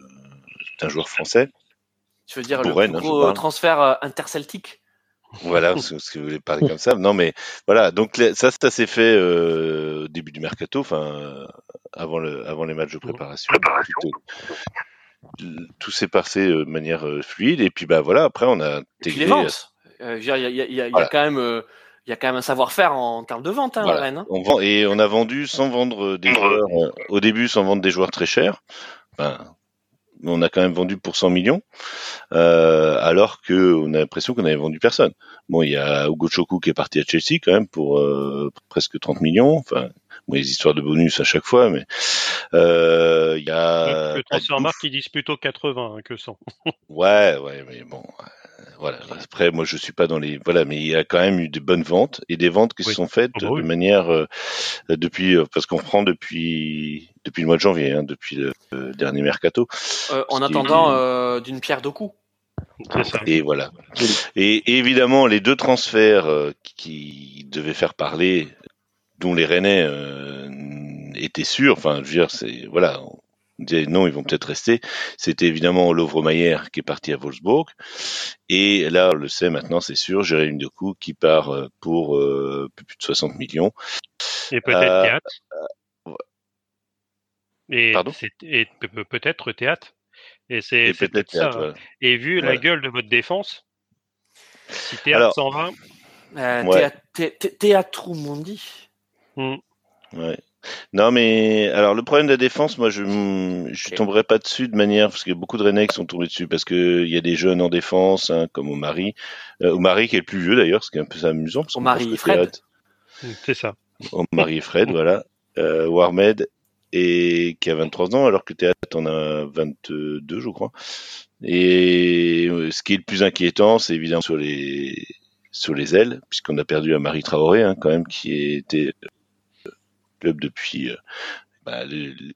Speaker 3: d'un joueur français.
Speaker 1: Tu veux dire
Speaker 3: Pour
Speaker 1: le plus
Speaker 3: hein,
Speaker 1: gros
Speaker 3: parle.
Speaker 1: transfert euh, interceltique?
Speaker 3: Voilà, *laughs* ce que vous voulez parler comme ça. Non, mais voilà. Donc ça, ça s'est fait euh, au début du mercato, enfin euh, avant le, avant les matchs de préparation. Tout, euh, tout s'est passé euh, de manière euh, fluide. Et puis bah voilà. Après, on a
Speaker 1: Et puis les ventes. Euh, Il y y y y a
Speaker 3: Voilà.
Speaker 1: quand même, euh, il y a quand même un savoir-faire en termes de vente, hein,
Speaker 3: Voilà.
Speaker 1: Rennes. hein.
Speaker 3: On vend et on a vendu sans vendre des joueurs. au début, sans vendre des joueurs très chers. Enfin, on a quand même vendu pour 100 millions, euh, alors que on a l'impression qu'on avait vendu personne. Bon, il y a Hugo Choku qui est parti à Chelsea quand même pour euh, presque 30 millions. Enfin, bon, les histoires de bonus à chaque fois, mais euh, il y a
Speaker 2: le transfermarkt, ils disent plutôt 80 hein, que 100.
Speaker 3: Ouais, ouais, mais bon, voilà. Après, moi, je suis pas dans les, voilà, mais il y a quand même eu des bonnes ventes et des ventes qui
Speaker 2: Oui.
Speaker 3: se sont faites
Speaker 2: Ah bah oui.
Speaker 3: de manière euh, depuis, euh, parce qu'on prend depuis depuis le mois de janvier, hein, depuis le, le dernier mercato.
Speaker 1: Euh, en attendant euh, d'une pierre deux coups.
Speaker 3: Et voilà. Et, et évidemment, les deux transferts euh, qui devaient faire parler, dont les Rennais euh, étaient sûrs, enfin, je veux dire, c'est voilà, on disait non, ils vont peut-être rester. C'était évidemment Lovre Mayer qui est parti à Wolfsburg, et là, on le sait maintenant, c'est sûr, Jérémy Decoux qui part euh, pour euh, plus de 60 millions.
Speaker 2: Et peut-être
Speaker 3: Euh,
Speaker 2: théâtre. Et,
Speaker 3: Pardon?
Speaker 2: et pe- pe- peut-être théâtre. Et c'est
Speaker 3: peut-être
Speaker 2: ça.
Speaker 3: voilà.
Speaker 2: Et vu
Speaker 3: Voilà.
Speaker 2: la gueule de votre défense, si théâtre
Speaker 3: Alors-
Speaker 2: s'en va,
Speaker 1: Euh,
Speaker 3: Ouais.
Speaker 1: Théa- Thé- Thé- Théâtre Mundi.
Speaker 2: hmm,
Speaker 3: Ouais. Non, mais alors le problème de la défense, moi, je je tomberai pas dessus de manière parce qu'il y a beaucoup de Rennais qui sont tombés dessus parce que il y a des jeunes en défense, hein, comme Omari, euh, Omari qui est le plus vieux d'ailleurs, ce qui est un peu amusant. Parce
Speaker 1: Omari
Speaker 3: que
Speaker 1: Fred.
Speaker 3: Théâtre-
Speaker 2: c'est ça.
Speaker 3: Omari et Fred, voilà. Euh, Warmed et qui a 23 ans alors que Théâtre en a 22, je crois. Et euh, ce qui est le plus inquiétant, c'est évidemment sur les sur les ailes, puisqu'on a perdu un Marie Traoré, hein, quand même, qui était club depuis euh, bah,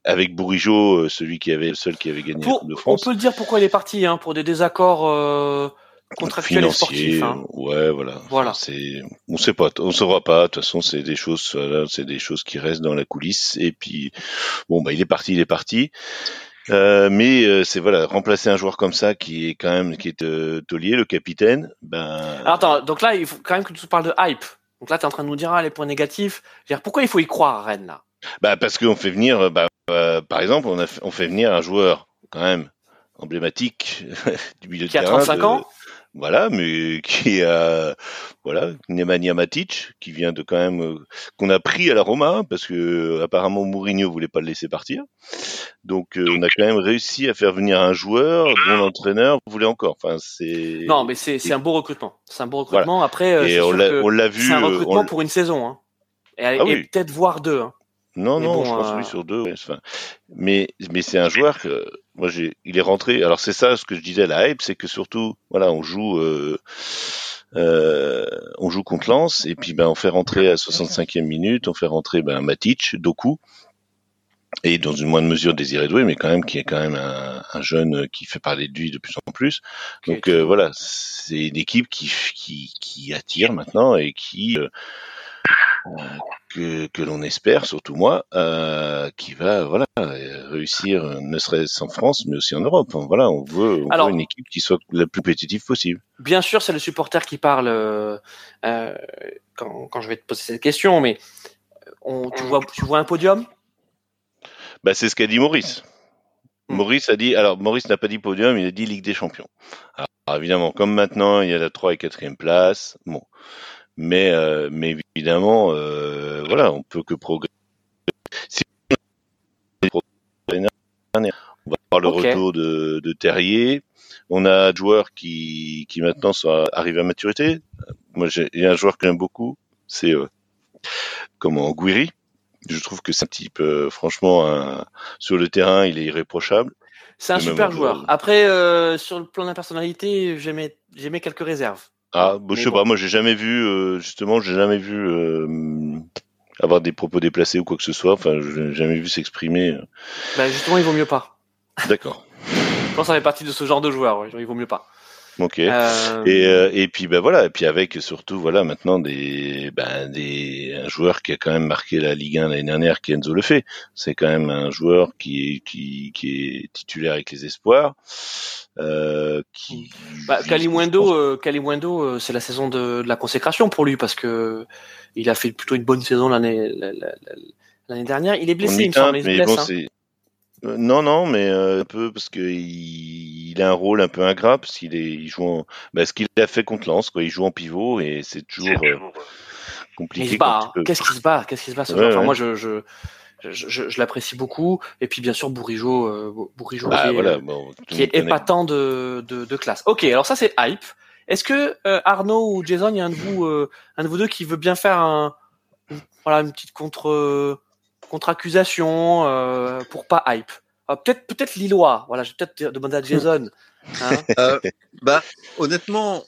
Speaker 3: avec Bourigeau, euh, celui qui avait seul qui avait gagné la
Speaker 1: Pour-
Speaker 3: Coupe de
Speaker 1: on
Speaker 3: France.
Speaker 1: peut le dire pourquoi il est parti, hein, pour des désaccords euh, contractuels et
Speaker 3: Financier,
Speaker 1: sportifs. hein.
Speaker 3: ouais, voilà.
Speaker 1: Voilà.
Speaker 3: C'est, on sait pas, on saura pas. De toute façon, c'est des choses, voilà, c'est des choses qui restent dans la coulisse. Et puis, bon, bah, il est parti, il est parti. Euh, mais euh, c'est voilà, remplacer un joueur comme ça qui est quand même qui est Taulier, le capitaine. Ben,
Speaker 1: Alors, attends, donc là, il faut quand même que tu parles de hype. Donc là, tu es en train de nous dire ah, les points négatifs. Dire, pourquoi il faut y croire à Rennes là?
Speaker 3: Bah parce qu'on fait venir, euh, bah, euh, par exemple, on a, fait- on fait venir un joueur quand même emblématique *laughs* du milieu
Speaker 1: Qui a
Speaker 3: de terrain.
Speaker 1: 35
Speaker 3: de-
Speaker 1: ans
Speaker 3: voilà, mais qui a voilà Nemanja Matic qui vient de quand même euh, qu'on a pris à la Roma parce que apparemment Mourinho voulait pas le laisser partir. Donc euh, on a quand même réussi à faire venir un joueur dont l'entraîneur voulait encore. Enfin c'est
Speaker 1: Non, mais c'est c'est un beau recrutement. C'est un beau recrutement. Après, euh,
Speaker 3: et on l'a vu
Speaker 1: c'est un
Speaker 3: euh,
Speaker 1: recrutement
Speaker 3: on-
Speaker 1: pour une saison. Hein. Et,
Speaker 3: Ah
Speaker 1: et
Speaker 3: oui.
Speaker 1: peut-être voire deux. Hein.
Speaker 3: Non,
Speaker 1: Mais
Speaker 3: non,
Speaker 1: bon,
Speaker 3: je pense
Speaker 1: euh,
Speaker 3: oui sur deux. ouais, enfin, mais mais c'est un joueur que moi j'ai, il est rentré. Alors c'est ça ce que je disais la hype, c'est que surtout voilà, on joue, euh, euh, on joue contre Lens et puis ben on fait rentrer à 65e minute, on fait rentrer ben Matic, Doku et dans une moindre mesure Désiré Doué, mais quand même qui est quand même un, un jeune qui fait parler de lui de plus en plus. Donc euh, voilà, c'est une équipe qui qui qui attire maintenant et qui euh, que, que l'on espère, surtout moi, euh, qui va voilà réussir, ne serait-ce en France, mais aussi en Europe. Enfin, voilà, on veut, on
Speaker 1: Alors-
Speaker 3: veut une équipe qui soit la plus compétitive possible.
Speaker 1: Bien sûr, c'est le supporter qui parle euh, euh, quand, quand je vais te poser cette question, mais on, tu, vois, tu vois un podium?
Speaker 3: Bah, c'est ce qu'a dit Maurice.
Speaker 1: Hmm.
Speaker 3: Maurice a dit, alors Maurice n'a pas dit podium, il a dit Ligue des Champions. Alors, alors, évidemment, comme maintenant il y a la 3 et 4e place, bon, mais euh, mais évidemment, euh, voilà, on peut que progresser. Si on va voir le retour de, de Terrier. On a un joueur qui, qui maintenant soit, arrive à maturité. Moi, j'ai- un joueur que j'aime beaucoup, c'est euh, comment Guiri. Je trouve que c'est un type, euh, franchement, un- sur le terrain, il est irréprochable.
Speaker 1: C'est un super joueur. Après, euh, sur le plan de la personnalité, j'aimais j'aimais quelques réserves.
Speaker 3: Ah, bah, je sais
Speaker 1: bon.
Speaker 3: pas, moi j'ai jamais vu, euh, justement, j'ai jamais vu euh, avoir des propos déplacés ou quoi que ce soit. Enfin, j'ai jamais vu s'exprimer.
Speaker 1: Bah, justement, il vaut mieux pas.
Speaker 3: D'accord.
Speaker 1: Je pense que ça fait partie de ce genre de joueur. ouais. Il vaut mieux pas.
Speaker 3: Ok.
Speaker 1: Euh,
Speaker 3: Et, euh, et puis ben voilà, et puis avec surtout voilà maintenant des ben des un joueur qui a quand même marqué la Ligue 1 l'année dernière, qui est Enzo Lefebvre. C'est quand même un joueur qui est qui qui est titulaire avec les espoirs. Euh, qui
Speaker 1: Bah,
Speaker 3: je
Speaker 1: Kalimundo,
Speaker 3: pense-
Speaker 1: euh, euh, c'est la saison de, de la consécration pour lui parce que il a fait plutôt une bonne saison l'année la- la- la- l'année dernière. Il est blessé, il me semble. Il blesse,
Speaker 3: bon,
Speaker 1: hein.
Speaker 3: Euh, non, non, mais euh, un peu parce que il, il a un rôle un peu ingrat parce qu'il est, il joue en, bah, ce qu'il a fait contre Lens, quoi. Il joue en pivot et c'est toujours euh,
Speaker 1: Mais il
Speaker 3: compliqué.
Speaker 1: se bat. hein. Qu'est-ce qu'il se bat? Qu'est-ce qu'il se bat ce
Speaker 3: Ouais,
Speaker 1: joueur Enfin,
Speaker 3: ouais.
Speaker 1: moi, je, je, je, je- je l'apprécie beaucoup. Et puis, bien sûr, Bourigeau, euh, Bourigeau
Speaker 3: Bah,
Speaker 1: qui est,
Speaker 3: voilà, bon,
Speaker 1: qui est
Speaker 3: connaît.
Speaker 1: épatant de, de, de classe. Ok, alors ça, c'est hype. Est-ce que euh, Arnaud ou Jason, il y a un de vous, euh, un de vous deux qui veut bien faire un, voilà, une petite contre, contre-accusation euh, pour pas hype Ah, Peut-être, peut-être Lillois. Voilà, je vais peut-être demander à *laughs* Jason. hein.
Speaker 4: Euh, bah, honnêtement,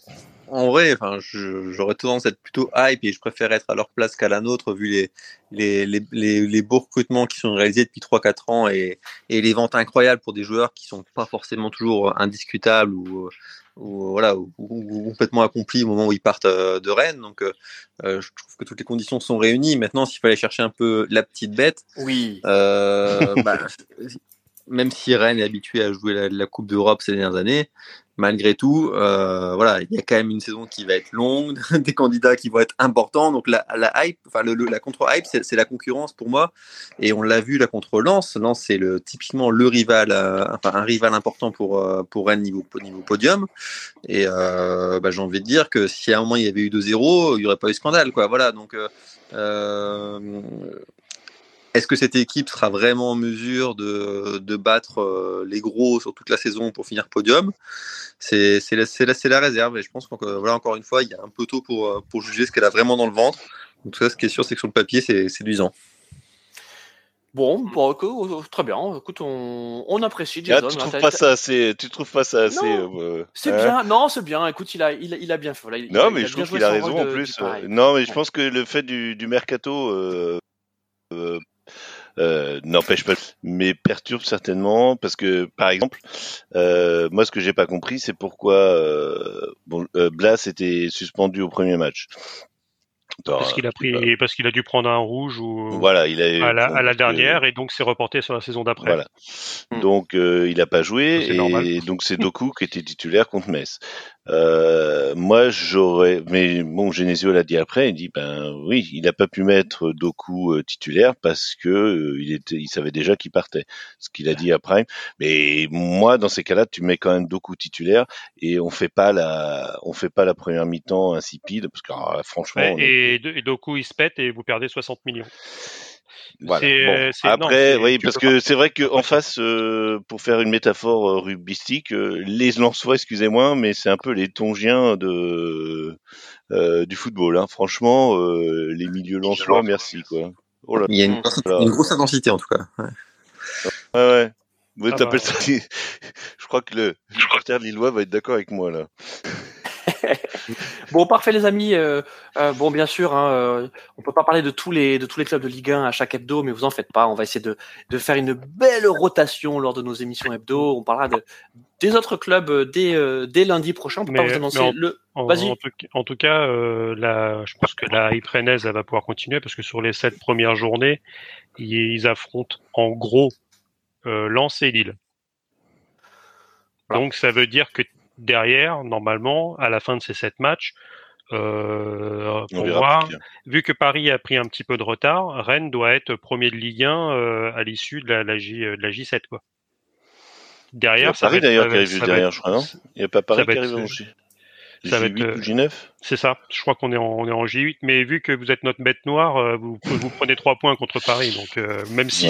Speaker 4: en vrai, enfin, j'aurais tendance à être plutôt hype et je préfère être à leur place qu'à la nôtre vu les, les, les, les, les beaux recrutements qui sont réalisés depuis 3-4 ans et, et les ventes incroyables pour des joueurs qui sont pas forcément toujours indiscutables ou, ou voilà, ou, complètement accomplis au moment où ils partent euh, de Rennes. Donc, euh, euh, je trouve que toutes les conditions sont réunies. Maintenant, s'il fallait chercher un peu la petite bête,
Speaker 1: Oui.
Speaker 4: euh, *laughs* bah, même si Rennes est habitué à jouer la, la Coupe d'Europe ces dernières années, malgré tout, euh, voilà, il y a quand même une saison qui va être longue, *laughs* des candidats qui vont être importants. Donc la, la hype, enfin la contre-hype, c'est la concurrence pour moi. Et on l'a vu là contre Lens. C'est typiquement le rival, euh, un rival important pour euh, pour Rennes niveau niveau podium. Et bah, j'ai envie de dire que si à un moment il y avait eu 2-0, il n'y aurait pas eu scandale, quoi. Voilà, donc. Est-ce que cette équipe sera vraiment en mesure de, de battre euh, les gros sur toute la saison pour finir podium? C'est c'est la, c'est la, la réserve et je pense que voilà, encore une fois, il y a un peu tôt pour, euh, pour juger ce qu'elle a vraiment dans le ventre. Donc ça, ce qui est sûr, c'est que sur le papier, c'est séduisant.
Speaker 1: Bon, bon, ok, très bien. Écoute, on, on apprécie
Speaker 3: Ah,
Speaker 1: Jason.
Speaker 3: tu trouves pas ça assez, tu trouves pas ça assez,
Speaker 1: Non,
Speaker 3: euh,
Speaker 1: C'est
Speaker 3: hein?
Speaker 1: bien. Non, c'est bien. Écoute, il a, il a, il a bien fait. Voilà, il- il
Speaker 3: Non,
Speaker 1: a-
Speaker 3: mais
Speaker 1: a
Speaker 3: je trouve qu'il a raison en plus. Non, mais je
Speaker 1: Ouais.
Speaker 3: pense que le fait du, du mercato euh, euh, euh, n'empêche pas, mais perturbe certainement parce que, par exemple, euh, moi, ce que j'ai pas compris, c'est pourquoi euh, bon, euh, Blas était suspendu au premier match. Attends,
Speaker 2: Parce qu'il a
Speaker 3: euh,
Speaker 2: pris, parce qu'il a dû prendre un rouge ou
Speaker 3: Voilà, il a
Speaker 2: à la, à la
Speaker 3: donc, euh,
Speaker 2: dernière et donc c'est reporté sur la saison d'après.
Speaker 3: Voilà.
Speaker 1: Hmm.
Speaker 3: Donc euh, il a pas joué et
Speaker 2: normal.
Speaker 3: donc c'est *laughs* Doku qui était titulaire contre Metz. Euh, moi, j'aurais, mais bon, Genesio l'a dit après, il dit, ben oui, il n'a pas pu mettre Doku euh, titulaire parce que euh, il était, il savait déjà qu'il partait, ce qu'il a dit après. Mais moi, dans ces cas-là, tu mets quand même Doku titulaire et on fait pas la, on fait pas la première mi-temps insipide parce que ah, franchement.
Speaker 2: et, et, Doku il se pète et vous perdez 60 millions.
Speaker 3: Voilà. Après, oui, parce que c'est vrai qu'en face, euh, pour faire une métaphore euh, rugbyistique, euh, les Lensois, excusez-moi, mais c'est un peu les Tongiens de du football. Hein. Franchement, les milieux Lensois, merci quoi.
Speaker 4: Oh Il y a une, grosse intensité en tout cas.
Speaker 3: Ouais, ouais. ouais. Ah bah, ça... *laughs* Je crois que le supporter lillois va être d'accord avec moi là. *laughs*
Speaker 1: bon, parfait les amis. Euh, euh, bon, bien sûr, hein, euh, on peut pas parler de tous les de tous les clubs de Ligue 1 à chaque hebdo, mais vous en faites pas. On va essayer de, de faire une belle rotation lors de nos émissions hebdo. On parlera de, des autres clubs dès, dès lundi prochain. On peut pas vous annoncer le.
Speaker 2: Vas-y. En, tout cas, la, je pense que la Yprenaise va pouvoir continuer parce que sur les sept premières journées, ils, affrontent en gros Lens et Lille. Donc ça veut dire que derrière, normalement, à la fin de ces sept matchs, euh, pour voir, vu que Paris a pris un petit peu de retard, Rennes doit être premier de Ligue 1 euh, à l'issue de la, J, euh, de la J7. Quoi.
Speaker 3: Derrière, ça Paris d'ailleurs qui arrive derrière, je crois, non? Il n'y a pas Paris qui arrive en J. Ça va être, ou J9
Speaker 2: C'est ça. Je crois qu'on est, en, on est en J8, mais vu que vous êtes notre bête noire, vous, vous prenez trois points contre Paris, donc même si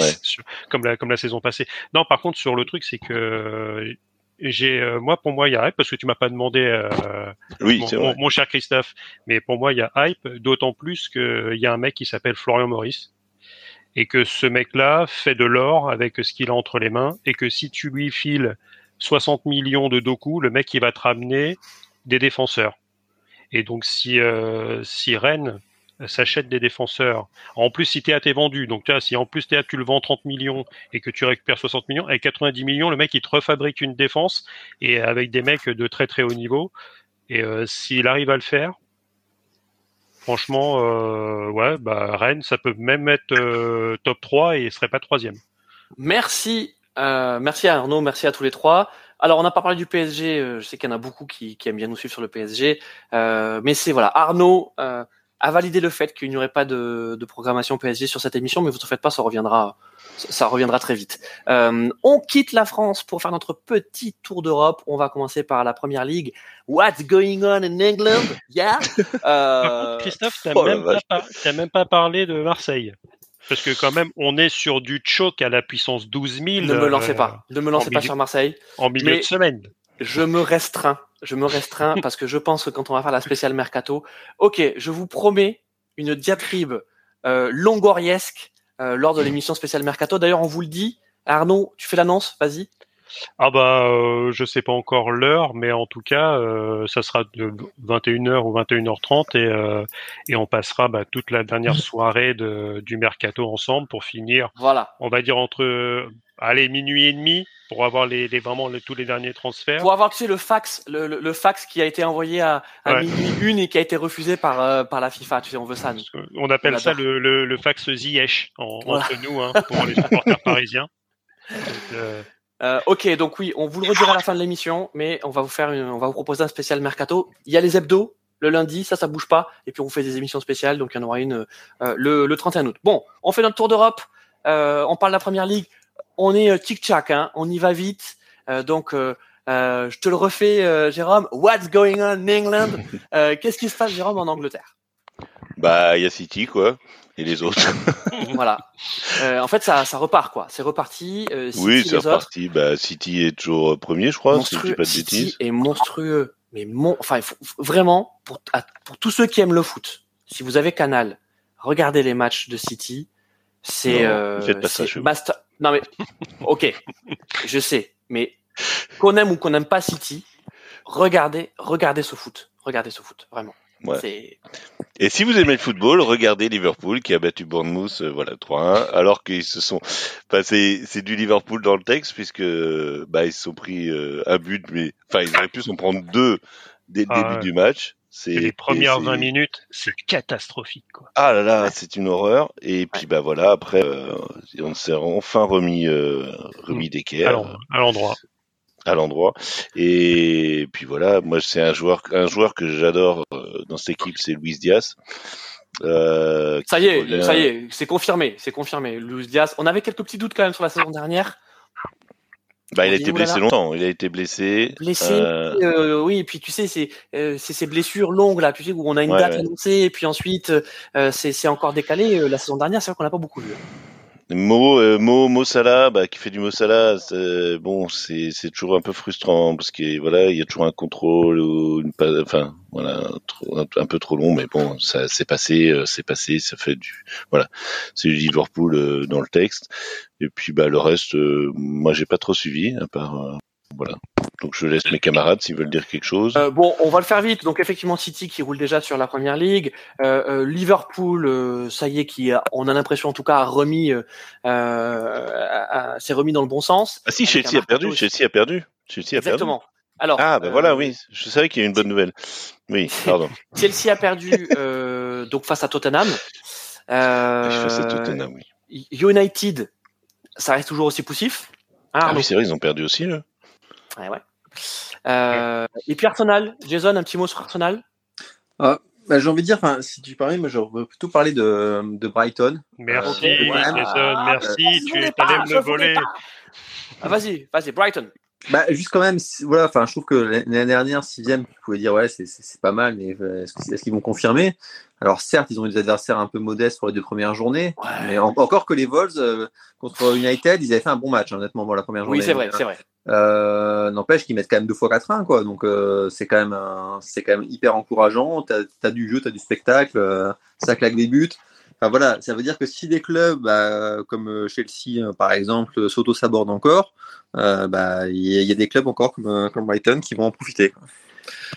Speaker 2: comme la comme la saison passée. Non, par contre sur le truc, c'est que j'ai euh, moi pour moi il y a hype parce que tu m'as pas demandé euh,
Speaker 3: oui,
Speaker 2: mon, mon, cher Christophe mais pour moi il y a hype d'autant plus qu'il y a un mec qui s'appelle Florian Maurice et que ce mec là fait de l'or avec ce qu'il a entre les mains et que si tu lui files 60 millions de Doku le mec il va te ramener des défenseurs. Et donc si euh, si Rennes s'achète des défenseurs. En plus, si Théâtre est vendu, donc tu si en plus Théâtre tu le vends 30 millions et que tu récupères 60 millions, avec 90 millions, le mec il te refabrique une défense et avec des mecs de très très haut niveau. Et euh, s'il arrive à le faire, franchement, euh, ouais, bah Rennes, ça peut même être euh, top 3 et il serait pas troisième.
Speaker 1: Merci, merci à Arnaud, merci à tous les trois. Alors, on n'a pas parlé du PSG. je sais qu'il y en a beaucoup qui, qui, aiment bien nous suivre sur le PSG, mais c'est voilà, Arnaud a validé le fait qu'il n'y aurait pas de, de, programmation PSG sur cette émission, mais vous ne faites pas, ça reviendra, ça reviendra très vite. Euh, on quitte la France pour faire notre petit tour d'Europe. On va commencer par la première ligue. What's going on in England? Yeah. *laughs*
Speaker 2: Euh... Christophe, t'as oh, même, pas, même pas parlé de Marseille. Parce que quand même, on est sur du choc à la puissance 12 000.
Speaker 1: Ne me lancez pas. Ne me lancez pas sur Marseille.
Speaker 2: En milieu de semaine.
Speaker 1: Je me restreins je me restreins parce que je pense que quand on va faire la spéciale mercato, ok, je vous promets une diatribe euh, longoriesque euh, lors de l'émission spéciale mercato. D'ailleurs, on vous le dit. Arnaud, tu fais l'annonce, vas-y.
Speaker 2: Ah bah, euh, je sais pas encore l'heure, mais en tout cas, euh, ça sera de 21h ou 21h30 et, euh, et on passera bah, toute la dernière *laughs* soirée de, du mercato ensemble pour finir.
Speaker 1: Voilà.
Speaker 2: On va dire entre, allez, minuit et demi pour avoir les, les vraiment tous les derniers transferts.
Speaker 1: Pour avoir tu sais, le fax, le, le, fax qui a été envoyé à, à minuit une et qui a été refusé par euh, par la FIFA. Tu sais, on veut ça.
Speaker 2: On appelle ça le, le, fax Ziyech entre nous hein, pour les supporters *laughs* parisiens.
Speaker 1: euh... Euh, ok, donc oui, on vous le redira à la fin de l'émission, mais on va vous faire, une, on va vous proposer un spécial mercato. Il y a les hebdos le lundi, ça, ça bouge pas, et puis on vous fait des émissions spéciales, donc il y en aura une euh, le, le 31 août. Bon, on fait notre tour d'Europe. Euh, on parle de la première ligue on est euh, tic-tac, hein, on y va vite. Euh, donc, euh, je te le refais, Jérôme. What's going on in England? *laughs* Qu'est-ce qui se passe, Jérôme, en Angleterre?
Speaker 3: Bah, il y a City, quoi et les autres. *laughs*
Speaker 1: voilà. en fait, ça, ça repart quoi. C'est reparti.
Speaker 3: oui, c'est reparti. Bah, City est toujours premier, je crois.
Speaker 1: Monstrueux. pas de City est monstrueux, mais mon... enfin, vraiment pour pour tous ceux qui aiment le foot, si vous avez Canal, regardez les matchs de City. C'est euh, non mais, ok, je sais, mais qu'on aime ou qu'on n'aime pas City, regardez, regardez ce foot, regardez ce foot, vraiment.
Speaker 3: Ouais. Et si vous aimez le football, regardez Liverpool qui a battu Bournemouth, euh, voilà 3-1, alors qu'ils se sont, enfin c'est du Liverpool dans le texte puisque bah ils se sont pris euh, un but, mais enfin ils auraient pu s'en prendre deux dès le ah début du match.
Speaker 2: Les premières 20 minutes, c'est catastrophique. Quoi.
Speaker 3: Ah là là, c'est une horreur. Et puis bah voilà, après, euh, on s'est enfin remis, euh, remis mm. d'équerre.
Speaker 2: À l'endroit.
Speaker 3: À l'endroit. Et puis voilà, moi c'est un joueur, un joueur que j'adore euh, dans cette équipe, c'est Luis Diaz.
Speaker 1: Euh, ça y est, ça y est, c'est confirmé, c'est confirmé. Luis Diaz, on avait quelques petits doutes quand même sur la saison dernière.
Speaker 3: Bah, il a été blessé longtemps. Il a été blessé.
Speaker 1: Blessé. Euh... Euh, oui, et puis tu sais, c'est euh, ces blessures longues là, tu sais, où on a une date annoncée et puis ensuite c'est encore décalé. La saison dernière, c'est vrai qu'on n'a pas beaucoup vu.
Speaker 3: Mo, euh, Mo, Mo Salah, bah, qui fait du Mo Salah, bon, c'est, toujours un peu frustrant parce que voilà, il y a toujours un contrôle ou une, enfin, voilà, un, peu trop long, mais bon, ça, c'est passé, euh, c'est passé, ça fait du, voilà, c'est du Liverpool euh, dans le texte. Et puis, bah, le reste, moi, j'ai pas trop suivi, à part, voilà. Donc je laisse mes camarades s'ils veulent dire quelque chose.
Speaker 1: Euh, bon, on va le faire vite. Donc effectivement, City qui roule déjà sur la première ligue, euh, euh, Liverpool, euh, ça y est, qui a, on a l'impression en tout cas a remis, s'est remis dans le bon sens.
Speaker 3: Ah si, Chelsea a perdu. Chelsea a perdu. Chelsea a
Speaker 1: Exactement.
Speaker 3: Perdu. Alors. Ah ben voilà, oui. Je savais qu'il y a une bonne nouvelle. Oui, *laughs* pardon.
Speaker 1: Chelsea a perdu donc face à Tottenham. *laughs*
Speaker 3: face à Tottenham, oui.
Speaker 1: United, ça reste toujours aussi poussif.
Speaker 3: Hein, ah oui, c'est vrai, ils ont perdu aussi là.
Speaker 1: Ouais, ouais. Euh, et puis Arsenal, Jason, un petit mot sur Arsenal?
Speaker 4: Ah, bah, J'ai envie de dire, si tu parlais, moi je veux plutôt parler de, de Brighton.
Speaker 2: Merci, euh, Jason, merci, ah, tu es allé me voler.
Speaker 1: Ah, vas-y, vas-y, Brighton.
Speaker 4: Bah, juste quand même, voilà, enfin, je trouve que l'année dernière, sixième, tu pouvais dire, ouais, c'est pas mal, mais euh, est-ce qu'ils vont confirmer? Alors, certes, ils ont eu des adversaires un peu modestes pour les deux premières journées, mais encore que les Vols euh, contre United, ils avaient fait un bon match, honnêtement, pour la première journée.
Speaker 1: Oui, c'est vrai, c'est vrai.
Speaker 4: Euh, N'empêche qu'ils mettent quand même deux fois 4-1, quoi. Donc, euh, c'est quand, quand même hyper encourageant. Tu as, du jeu, tu as du spectacle, ça claque des buts. Enfin, voilà, ça veut dire que si des clubs bah, comme Chelsea, par exemple, s'auto-sabordent encore, euh, bah, il y, a des clubs encore comme, euh, comme Brighton qui vont en profiter.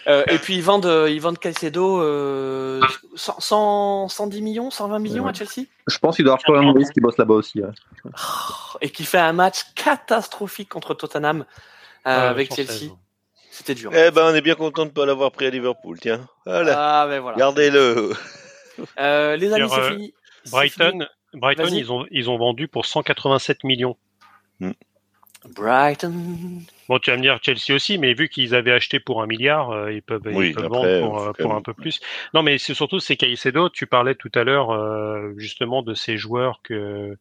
Speaker 1: Euh, et puis ils vendent, euh, ils vendent Caicedo euh, 100, 110 millions, 120 millions à Chelsea?
Speaker 4: Je pense qu'il doit y avoir Maurice qui bosse là-bas aussi. Ouais.
Speaker 1: Oh, et qui fait un match catastrophique contre Tottenham euh, avec Chelsea. C'était dur.
Speaker 3: Eh ben, on est bien content de ne pas l'avoir pris à Liverpool, tiens. Voilà.
Speaker 1: Ah, ben voilà.
Speaker 3: Gardez-le.
Speaker 1: les amis, c'est fini.
Speaker 2: Brighton, Brighton ils, ont, ils ont vendu pour 187 millions. Hmm.
Speaker 1: Brighton.
Speaker 2: Bon, tu vas me dire Chelsea aussi, mais vu qu'ils avaient acheté pour un milliard, euh, ils peuvent, ils peuvent vendre pour, euh, pour un peu plus. Non, mais c'est surtout c'est Caicedo. Tu parlais tout à l'heure euh, justement de ces joueurs que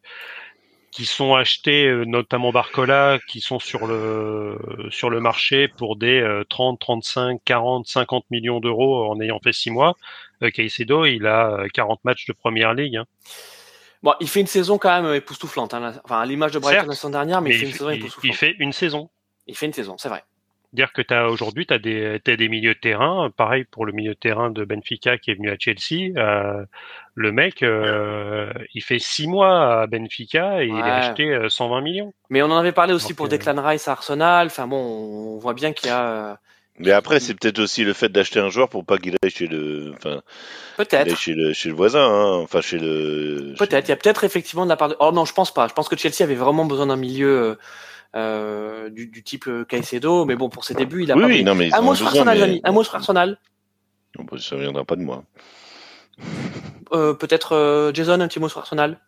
Speaker 2: qui sont achetés, notamment Barcola, qui sont sur le sur le marché pour des 30, 35, 40, 50 millions d'euros en ayant fait six mois. Caicedo, il a 40 matchs de première ligue. Hein.
Speaker 1: Bon, il fait une saison quand même époustouflante. Hein. Enfin, à l'image de Brighton la saison dernière, mais, il fait une saison époustouflante.
Speaker 2: Il fait une saison.
Speaker 1: Il fait une saison, c'est vrai.
Speaker 2: Dire que as aujourd'hui, tu as des, as des milieux de terrain. Pareil pour le milieu de terrain de Benfica qui est venu à Chelsea. Euh, le mec, euh, il fait six mois à Benfica et il est acheté 120 euh, millions.
Speaker 1: Mais on en avait parlé aussi pour Declan Rice à Arsenal. Enfin bon, on voit bien qu'il y a
Speaker 3: mais après, c'est peut-être aussi le fait d'acheter un joueur pour pas qu'il aille chez le, enfin,
Speaker 1: peut-être
Speaker 3: chez le chez le voisin, hein. enfin chez le.
Speaker 1: Peut-être. Il y a peut-être effectivement de la part de. Oh non, je pense pas. Je pense que Chelsea avait vraiment besoin d'un milieu. Euh, du, du, type euh, Caicedo, mais bon, pour ses débuts, il a
Speaker 3: oui,
Speaker 1: pas.
Speaker 3: Oui, non, mais
Speaker 1: un mot sur Arsenal, mais... Un mot sur Arsenal.
Speaker 3: Bon, ça viendra pas de moi.
Speaker 1: Euh, Peut-être euh, Jason, un petit mot sur Arsenal?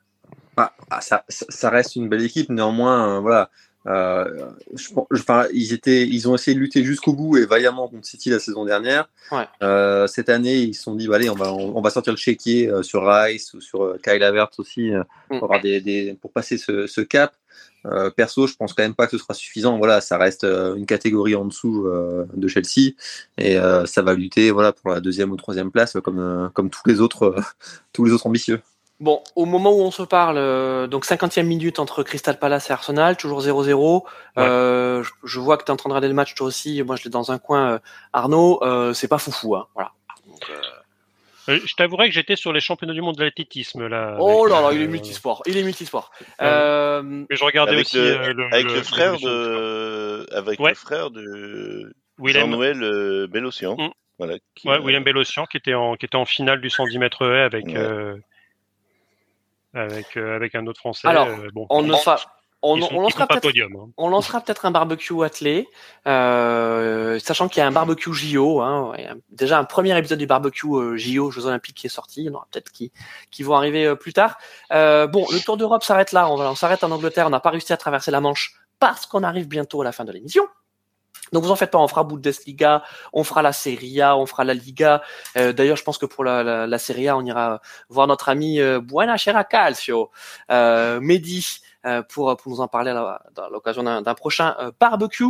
Speaker 4: Ah, ah ça, ça, reste une belle équipe, néanmoins, voilà. Euh, je, enfin, ils étaient, ils ont essayé de lutter jusqu'au bout et vaillamment contre City la saison dernière.
Speaker 1: Ouais.
Speaker 4: Euh, cette année, ils se sont dit, bah, allez, on va, on, va sortir le chéquier euh, sur Rice ou sur euh, Kyle Havertz aussi euh, mm. pour, avoir des, des, pour passer ce, ce cap. Euh, perso, je pense quand même pas que ce sera suffisant. Voilà, ça reste une catégorie en dessous de Chelsea et ça va lutter, voilà, pour la deuxième ou troisième place, comme comme tous les autres, *laughs* tous les autres ambitieux.
Speaker 1: Bon, au moment où on se parle, euh, donc 50e minute entre Crystal Palace et Arsenal, toujours 0-0. Euh, je, vois que tu es en train de regarder le match toi aussi. Moi, je l'ai dans un coin. Euh, Arnaud, c'est pas foufou. Hein, voilà.
Speaker 2: je t'avouerai que j'étais sur les championnats du monde de l'athlétisme là.
Speaker 1: Oh là là, il est multisport. Il est multisport.
Speaker 2: Mais je regardais
Speaker 3: avec
Speaker 2: aussi
Speaker 3: le, avec le, frère de, avec le frère de Jean-Noël Bellossian. Mm. Voilà,
Speaker 2: ouais, William Bellossian qui était en qui était en finale du 110 mètres haies avec euh, avec un autre Français.
Speaker 1: Alors, euh, bon, on ne on,
Speaker 2: on,
Speaker 1: lancera
Speaker 2: peut-être,
Speaker 1: hein. on lancera peut-être un barbecue attelé, euh, sachant qu'il y a un barbecue JO. Hein, déjà un premier épisode du barbecue euh, JO Jeux Olympiques qui est sorti. Il y en aura peut-être qui, qui vont arriver euh, plus tard. Euh, bon, le Tour d'Europe s'arrête là. On, on s'arrête en Angleterre. On n'a pas réussi à traverser la Manche parce qu'on arrive bientôt à la fin de l'émission. Donc vous en faites pas, on fera Bundesliga, on fera la Serie A, on fera la Liga. Euh, d'ailleurs, je pense que pour la, la, Serie A, on ira voir notre ami euh, Buena Chera Calcio, euh, Mehdi, euh, pour, pour nous en parler à l'occasion d'un prochain barbecue.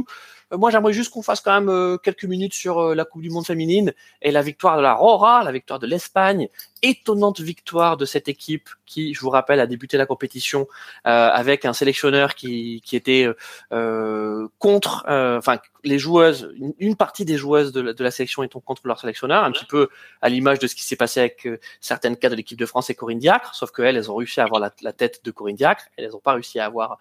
Speaker 1: Moi, j'aimerais juste qu'on fasse quand même quelques minutes sur la Coupe du Monde féminine et la victoire de la Rora, la victoire de l'Espagne. Étonnante victoire de cette équipe qui, je vous rappelle, a débuté la compétition euh, avec un sélectionneur qui, qui était euh, contre, euh, enfin les joueuses, une, partie des joueuses de la, de la, sélection étant contre leur sélectionneur, un petit peu à l'image de ce qui s'est passé avec euh, certaines cas de l'équipe de France et Corinne Diacre, sauf qu'elles, elles ont réussi à avoir la, tête de Corinne Diacre, elles n'ont pas réussi à avoir,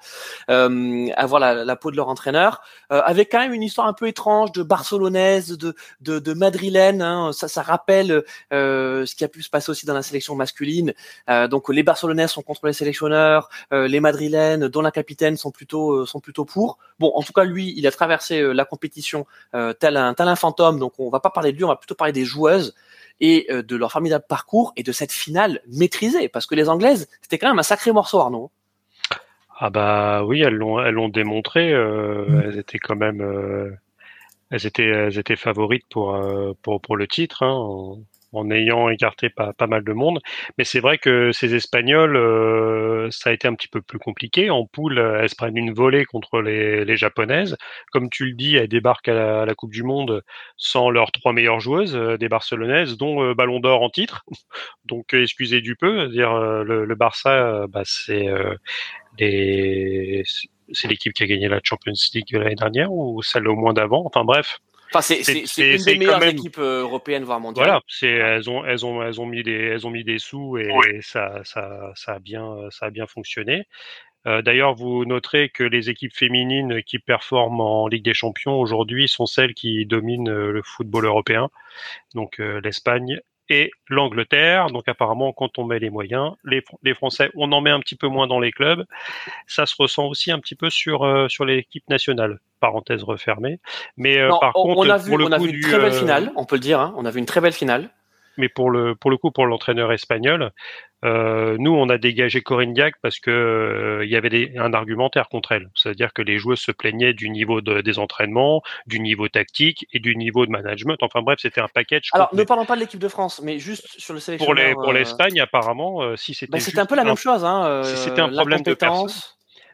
Speaker 1: euh, avoir la, la, peau de leur entraîneur, avec une histoire un peu étrange de barcelonaise, de, de, de madrilène, hein, ça, ça rappelle ce qui a pu se passer aussi dans la sélection masculine. Euh, donc les Barcelonais sont contre les sélectionneurs, euh, les Madrilènes, dont la capitaine, sont plutôt euh, sont plutôt pour. Bon, en tout cas, lui, il a traversé la compétition tel un tel un fantôme. Donc on va pas parler de lui, on va plutôt parler des joueuses et de leur formidable parcours et de cette finale maîtrisée, parce que les Anglaises, c'était quand même un sacré morceau, Arnaud.
Speaker 2: Ah bah oui, elles l'ont elles l'ont démontré. Mm. Elles étaient quand même elles étaient elles étaient favorites pour pour pour le titre. Hein en ayant écarté pas, mal de monde. Mais c'est vrai que ces Espagnols, euh, ça a été un petit peu plus compliqué. En poule, elles se prennent une volée contre les, Japonaises. Comme tu le dis, elles débarquent à la, Coupe du Monde sans leurs trois meilleures joueuses, euh, des Barcelonaises, dont euh, Ballon d'Or en titre. *laughs* Donc, excusez du peu. Dire le, Barça, bah, c'est c'est l'équipe qui a gagné la Champions League l'année dernière ou celle au moins d'avant. Enfin bref,
Speaker 1: Enfin, c'est une des meilleures équipes euh, européennes voire mondiales.
Speaker 2: Voilà, c'est elles ont elles ont elles ont mis des elles ont mis des sous et, ça ça ça a bien ça a bien fonctionné. Euh, D'ailleurs, vous noterez que les équipes féminines qui performent en Ligue des Champions aujourd'hui sont celles qui dominent euh, le football européen. Donc euh, l'Espagne et l'Angleterre. Donc apparemment, quand on met les moyens, les, les, Français, on en met un petit peu moins dans les clubs. Ça se ressent aussi un petit peu sur euh, sur l'équipe nationale. Parenthèse refermée. Mais euh, par
Speaker 1: on,
Speaker 2: contre,
Speaker 1: on a vu, on a vu une très belle euh, finale. On peut le dire. Hein, on a vu une très belle finale
Speaker 2: mais pour le pour le coup pour l'entraîneur espagnol, euh, nous on a dégagé Corinne Diac parce que euh, il y avait des, un argumentaire contre elle, c'est-à-dire que les joueurs se plaignaient du niveau de, des entraînements, du niveau tactique et du niveau de management. Enfin bref, c'était un package.
Speaker 1: Alors ne parlons pas de l'équipe de France, mais juste sur le sélectionneur.
Speaker 2: Pour les pour euh, l'Espagne apparemment, euh, si c'était.
Speaker 1: Bah, c'était un peu la même chose, hein.
Speaker 2: si c'était un problème de personne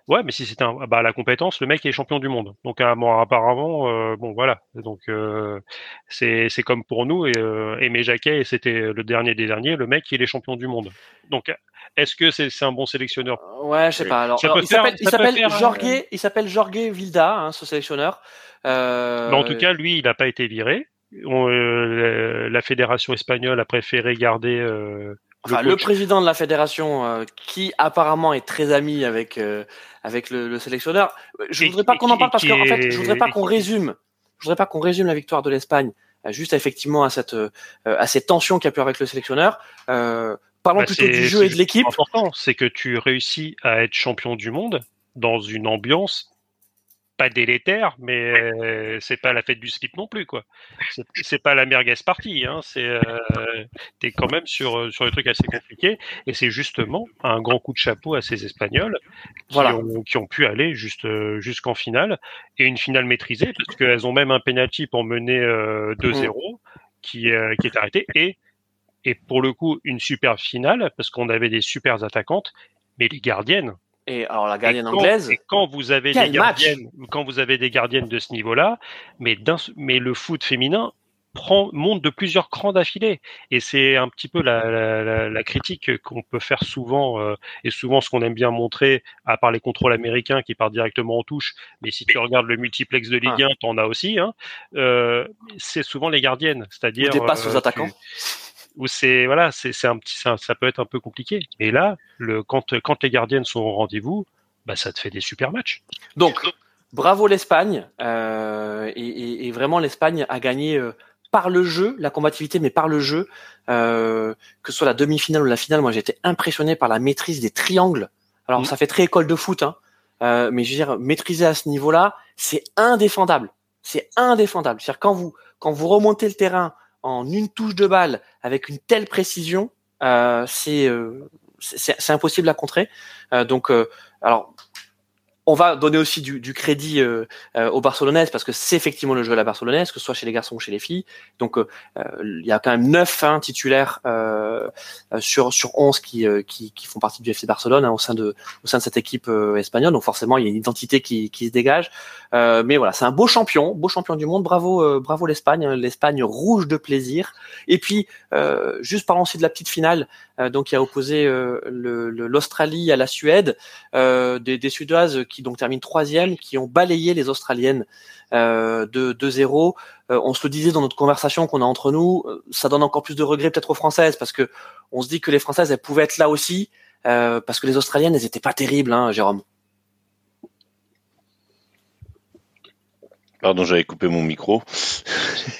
Speaker 2: Ouais, mais si c'était un, bah, la compétence, le mec est champion du monde. Donc apparemment, euh, bon voilà. Donc euh, c'est c'est comme pour nous et, euh, et Jacquet, c'était le dernier des derniers. Le mec, il est champion du monde. Donc est-ce que c'est c'est un bon sélectionneur?
Speaker 1: Ouais, je sais pas. Alors, il s'appelle il s'appelle Jorge, il s'appelle Jorge Vilda, hein, ce sélectionneur.
Speaker 2: Euh... Mais en tout cas, lui, il n'a pas été viré. On, euh, la fédération espagnole a préféré garder euh,
Speaker 1: Enfin, le, président de la fédération, euh, qui apparemment est très ami avec euh, avec le, le, sélectionneur. Je voudrais pas qu'on en parle parce qu'en fait, je voudrais pas qu'on résume. Je voudrais pas qu'on résume la victoire de l'Espagne euh, juste effectivement à cette à cette tension qu'il y a pu avec le sélectionneur. parlons bah, plutôt du jeu et de l'équipe.
Speaker 2: Important, c'est que tu réussis à être champion du monde dans une ambiance pas délétère, mais euh, c'est pas la fête du slip non plus, quoi. C'est pas la merguez partie, hein. C'est euh, t'es quand même sur euh, sur des trucs assez compliqués, et c'est justement un grand coup de chapeau à ces Espagnols qui, voilà. ont, qui ont pu aller juste jusqu'en finale et une finale maîtrisée parce qu'elles ont même un penalty pour mener 2-0 mmh. qui qui est arrêté et et pour le coup une super finale parce qu'on avait des super attaquantes, mais les gardiennes
Speaker 1: et alors la gardienne anglaise.
Speaker 2: Et quand vous avez des gardiennes, quand vous avez des gardiennes de ce niveau-là, mais mais le foot féminin prend monte de plusieurs crans d'affilée. Et c'est un petit peu la, la, la critique qu'on peut faire souvent euh, et souvent ce qu'on aime bien montrer, à part les contrôles américains qui partent directement en touche. Mais si tu regardes le multiplex de Ligue 1, ah. t'en as aussi. Hein, euh, c'est souvent les gardiennes, c'est-à-dire.
Speaker 1: Dépasse euh, aux attaquants
Speaker 2: où c'est voilà, c'est un petit, ça, ça, peut être un peu compliqué. Et là, le quand quand les gardiennes sont au rendez-vous, bah ça te fait des super matchs.
Speaker 1: Donc bravo l'Espagne euh, et, et, et, vraiment l'Espagne a gagné euh, par le jeu, la combativité, mais par le jeu, euh, que ce soit la demi-finale ou la finale. Moi, j'ai été impressionné par la maîtrise des triangles. Alors, mmh. ça fait très école de foot, hein, mais je veux dire, maîtriser à ce niveau-là, c'est indéfendable. C'est indéfendable. C'est-à-dire quand vous quand vous remontez le terrain en une touche de balle avec une telle précision, euh, c'est euh, c'est impossible à contrer. Euh, donc, alors on va donner aussi du, du crédit euh, euh, aux Barcelonaises parce que c'est effectivement le jeu de la Barcelonaise, que ce soit chez les garçons ou chez les filles. Donc euh, euh, il y a quand même neuf hein, titulaires euh, sur sur 11 qui, qui, qui font partie du FC Barcelone hein, au sein de au sein de cette équipe espagnole. Donc forcément il y a une identité qui, qui se dégage. mais voilà, c'est un beau champion, beau champion du monde. Bravo bravo l'Espagne, hein, l'Espagne rouge de plaisir. Et puis juste parlons aussi de la petite finale, donc qui a opposé l'Australie à la Suède, des, des Suédoises qui qui donc terminent troisième, qui ont balayé les Australiennes euh, de 2-0. Euh, on se le disait dans notre conversation qu'on a entre nous, euh, ça donne encore plus de regrets peut-être aux Françaises parce que on se dit que les Françaises elles pouvaient être là aussi parce que les Australiennes elles étaient pas terribles, hein, Jérôme.
Speaker 3: Pardon, j'avais coupé mon micro.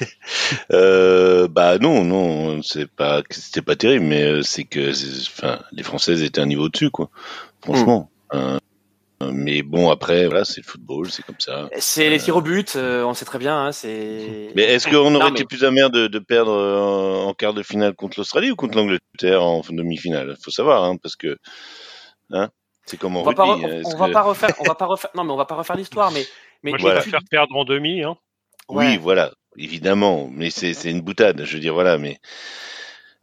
Speaker 3: *laughs* euh, bah non, non, c'est pas, c'était pas terrible, mais c'est que, enfin, les Françaises étaient un niveau dessus, quoi. Franchement. Hmm. Mais bon, après, voilà, c'est le football, c'est comme ça.
Speaker 1: C'est les tirs au but, euh, on sait très bien. Hein, c'est. *laughs*
Speaker 3: Mais est-ce qu'on aurait été plus amer de, de perdre en, quart de finale contre l'Australie ou contre l'Angleterre en demi-finale? Faut savoir, hein, parce que hein, c'est comme
Speaker 1: on, va pas, on, va pas refaire, on va pas refaire. Non, mais on va pas refaire l'histoire, mais mais
Speaker 2: Moi, je voilà. faire perdre en demi. Hein.
Speaker 3: Oui, voilà, évidemment, mais c'est c'est une boutade. Je veux dire, voilà, mais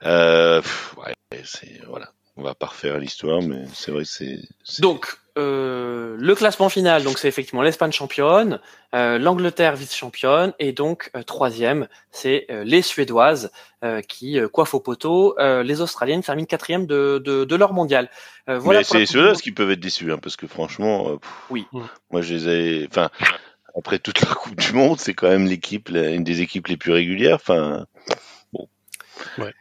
Speaker 3: euh, ouais, c'est voilà. On va pas refaire l'histoire, mais c'est vrai que c'est.
Speaker 1: Donc, euh, le classement final, donc c'est effectivement l'Espagne championne, euh, l'Angleterre vice-championne, et donc euh, troisième, c'est euh, les Suédoises euh, qui coiffent au poteau. les Australiennes terminent quatrième de, de, de leur mondial.
Speaker 3: voilà Mais c'est les Suédoises qui peuvent être déçues, hein, parce que franchement,
Speaker 1: oui.
Speaker 3: Moi, je les ai. Enfin, après toute la Coupe du Monde, c'est quand même l'équipe, une des équipes les plus régulières. Enfin, bon.
Speaker 2: Ouais.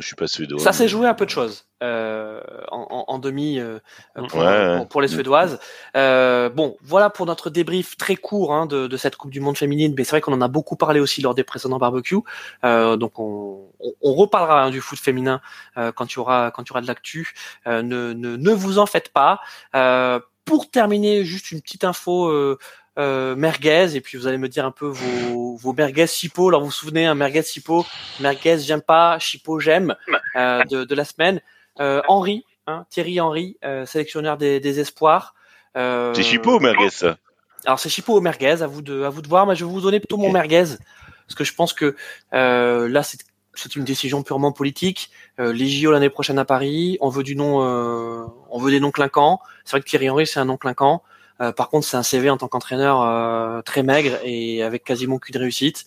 Speaker 3: Moi, je suis pas suédois.
Speaker 1: Ça s'est joué à peu de choses euh, en, en, en, demi euh, pour, ouais, pour, pour, les Suédoises. Euh, bon, voilà pour notre débrief très court hein, de, de, cette Coupe du Monde féminine. Mais c'est vrai qu'on en a beaucoup parlé aussi lors des précédents barbecues. Euh, donc, on, on, on reparlera hein, du foot féminin euh, quand il y aura quand il y aura de l'actu. Euh, ne, ne, ne vous en faites pas. pour terminer, juste une petite info euh, merguez et puis vous allez me dire un peu vos, vos merguez chipo. Alors vous vous souvenez, un merguez chipo, merguez j'aime pas, chipo j'aime euh, de, de, la semaine. Euh, Henri, hein, Thierry Henry, euh, sélectionneur des, des espoirs.
Speaker 3: Euh, c'est chipo ou merguez ça?
Speaker 1: Alors c'est chipo ou merguez, à vous de à vous de voir. Mais je vais vous donner plutôt mon merguez parce que je pense que là c'est c'est une décision purement politique. Euh, les JO l'année prochaine à Paris, on veut du nom, euh, on veut des noms clinquants. C'est vrai que Thierry Henry c'est un nom clinquant. Euh, par contre, c'est un CV en tant qu'entraîneur euh, très maigre et avec quasiment qu'une réussite.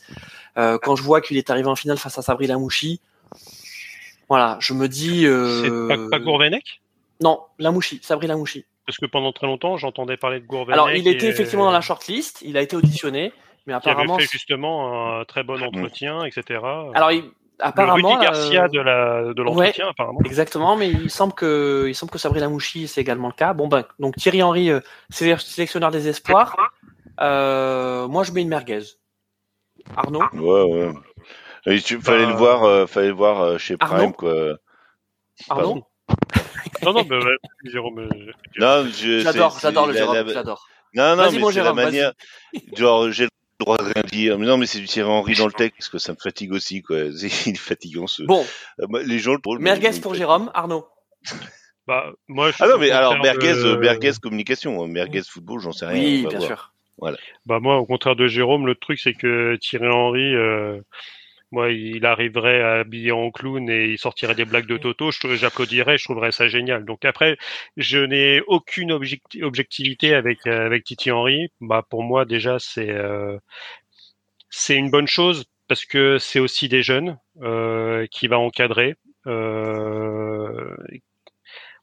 Speaker 1: Euh, quand je vois qu'il est arrivé en finale face à Sabri Lamouchi, voilà, je me dis.
Speaker 2: C'est pas, pas Gourvenec?
Speaker 1: Non, Lamouchi, Sabri Lamouchi.
Speaker 2: Parce que pendant très longtemps, j'entendais parler de Gourvenec.
Speaker 1: Alors, il était effectivement dans la shortlist, il a été auditionné, mais apparemment.
Speaker 2: Il avait fait justement un très bon entretien, etc.
Speaker 1: Alors, il, apparemment,
Speaker 2: le Rudy Garcia euh... de la de l'entretien,
Speaker 1: ouais,
Speaker 2: apparemment.
Speaker 1: Exactement, mais il semble que il semble que Sabrina Mouchi c'est également le cas. Bon ben donc Thierry Henry, euh, sélectionneur des espoirs. Euh, moi je mets une merguez. Arnaud?
Speaker 3: Ouais ouais. Il fallait le voir, euh, fallait le voir chez Prime
Speaker 1: Arnaud?
Speaker 3: quoi.
Speaker 1: Arnaud?
Speaker 2: non non mais ouais, *laughs* Jérôme.
Speaker 3: Non,
Speaker 1: j'adore, j'adore le Jérôme, j'adore.
Speaker 3: Non non, mais c'est la manière. Genre j'ai droit de rien dire. Mais non, mais c'est du Thierry Henry dans le texte, parce que ça me fatigue aussi, quoi. *laughs* Il est fatigant, ce.
Speaker 1: Bon.
Speaker 3: Les gens le trouvent.
Speaker 1: Merguez pour Jérôme, Arnaud.
Speaker 2: Bah, moi, je
Speaker 3: ah non, mais alors, merguez, de... merguez communication, merguez football, j'en sais rien.
Speaker 1: Oui, bien voir. sûr.
Speaker 3: Voilà.
Speaker 2: Bah, moi, au contraire de Jérôme, le truc, c'est que Thierry Henry, euh, moi, il arriverait habillé en clown et il sortirait des blagues de Toto, j'applaudirais, je trouverais ça génial. Donc après, je n'ai aucune objecti objectivité avec avec Titi Henry. Bah pour moi déjà c'est euh, c'est une bonne chose parce que c'est aussi des jeunes euh, qui va encadrer. Euh,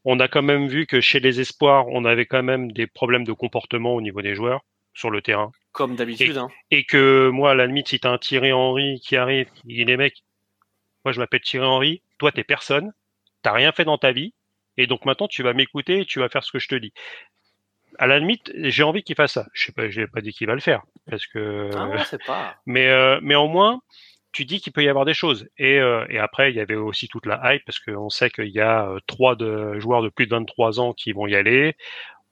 Speaker 2: on a quand même vu que chez les espoirs, on avait quand même des problèmes de comportement au niveau des joueurs sur le terrain.
Speaker 1: Comme d'habitude.
Speaker 2: Et,
Speaker 1: hein.
Speaker 2: et, que moi, à la limite, si t'as un Thierry Henry qui arrive, il dit les mecs, moi je m'appelle Thierry Henry, toi t'es personne, t'as rien fait dans ta vie, et donc maintenant tu vas m'écouter et tu vas faire ce que je te dis. À la limite, j'ai envie qu'il fasse ça. Je sais pas, j'ai pas dit qu'il va le faire, parce que.
Speaker 1: Ah, ouais, pas. *laughs*
Speaker 2: Mais euh, mais au moins, tu dis qu'il peut y avoir des choses. Et, euh, et après, il y avait aussi toute la hype, parce qu'on sait qu'il y a euh, trois de, joueurs de plus de 23 ans qui vont y aller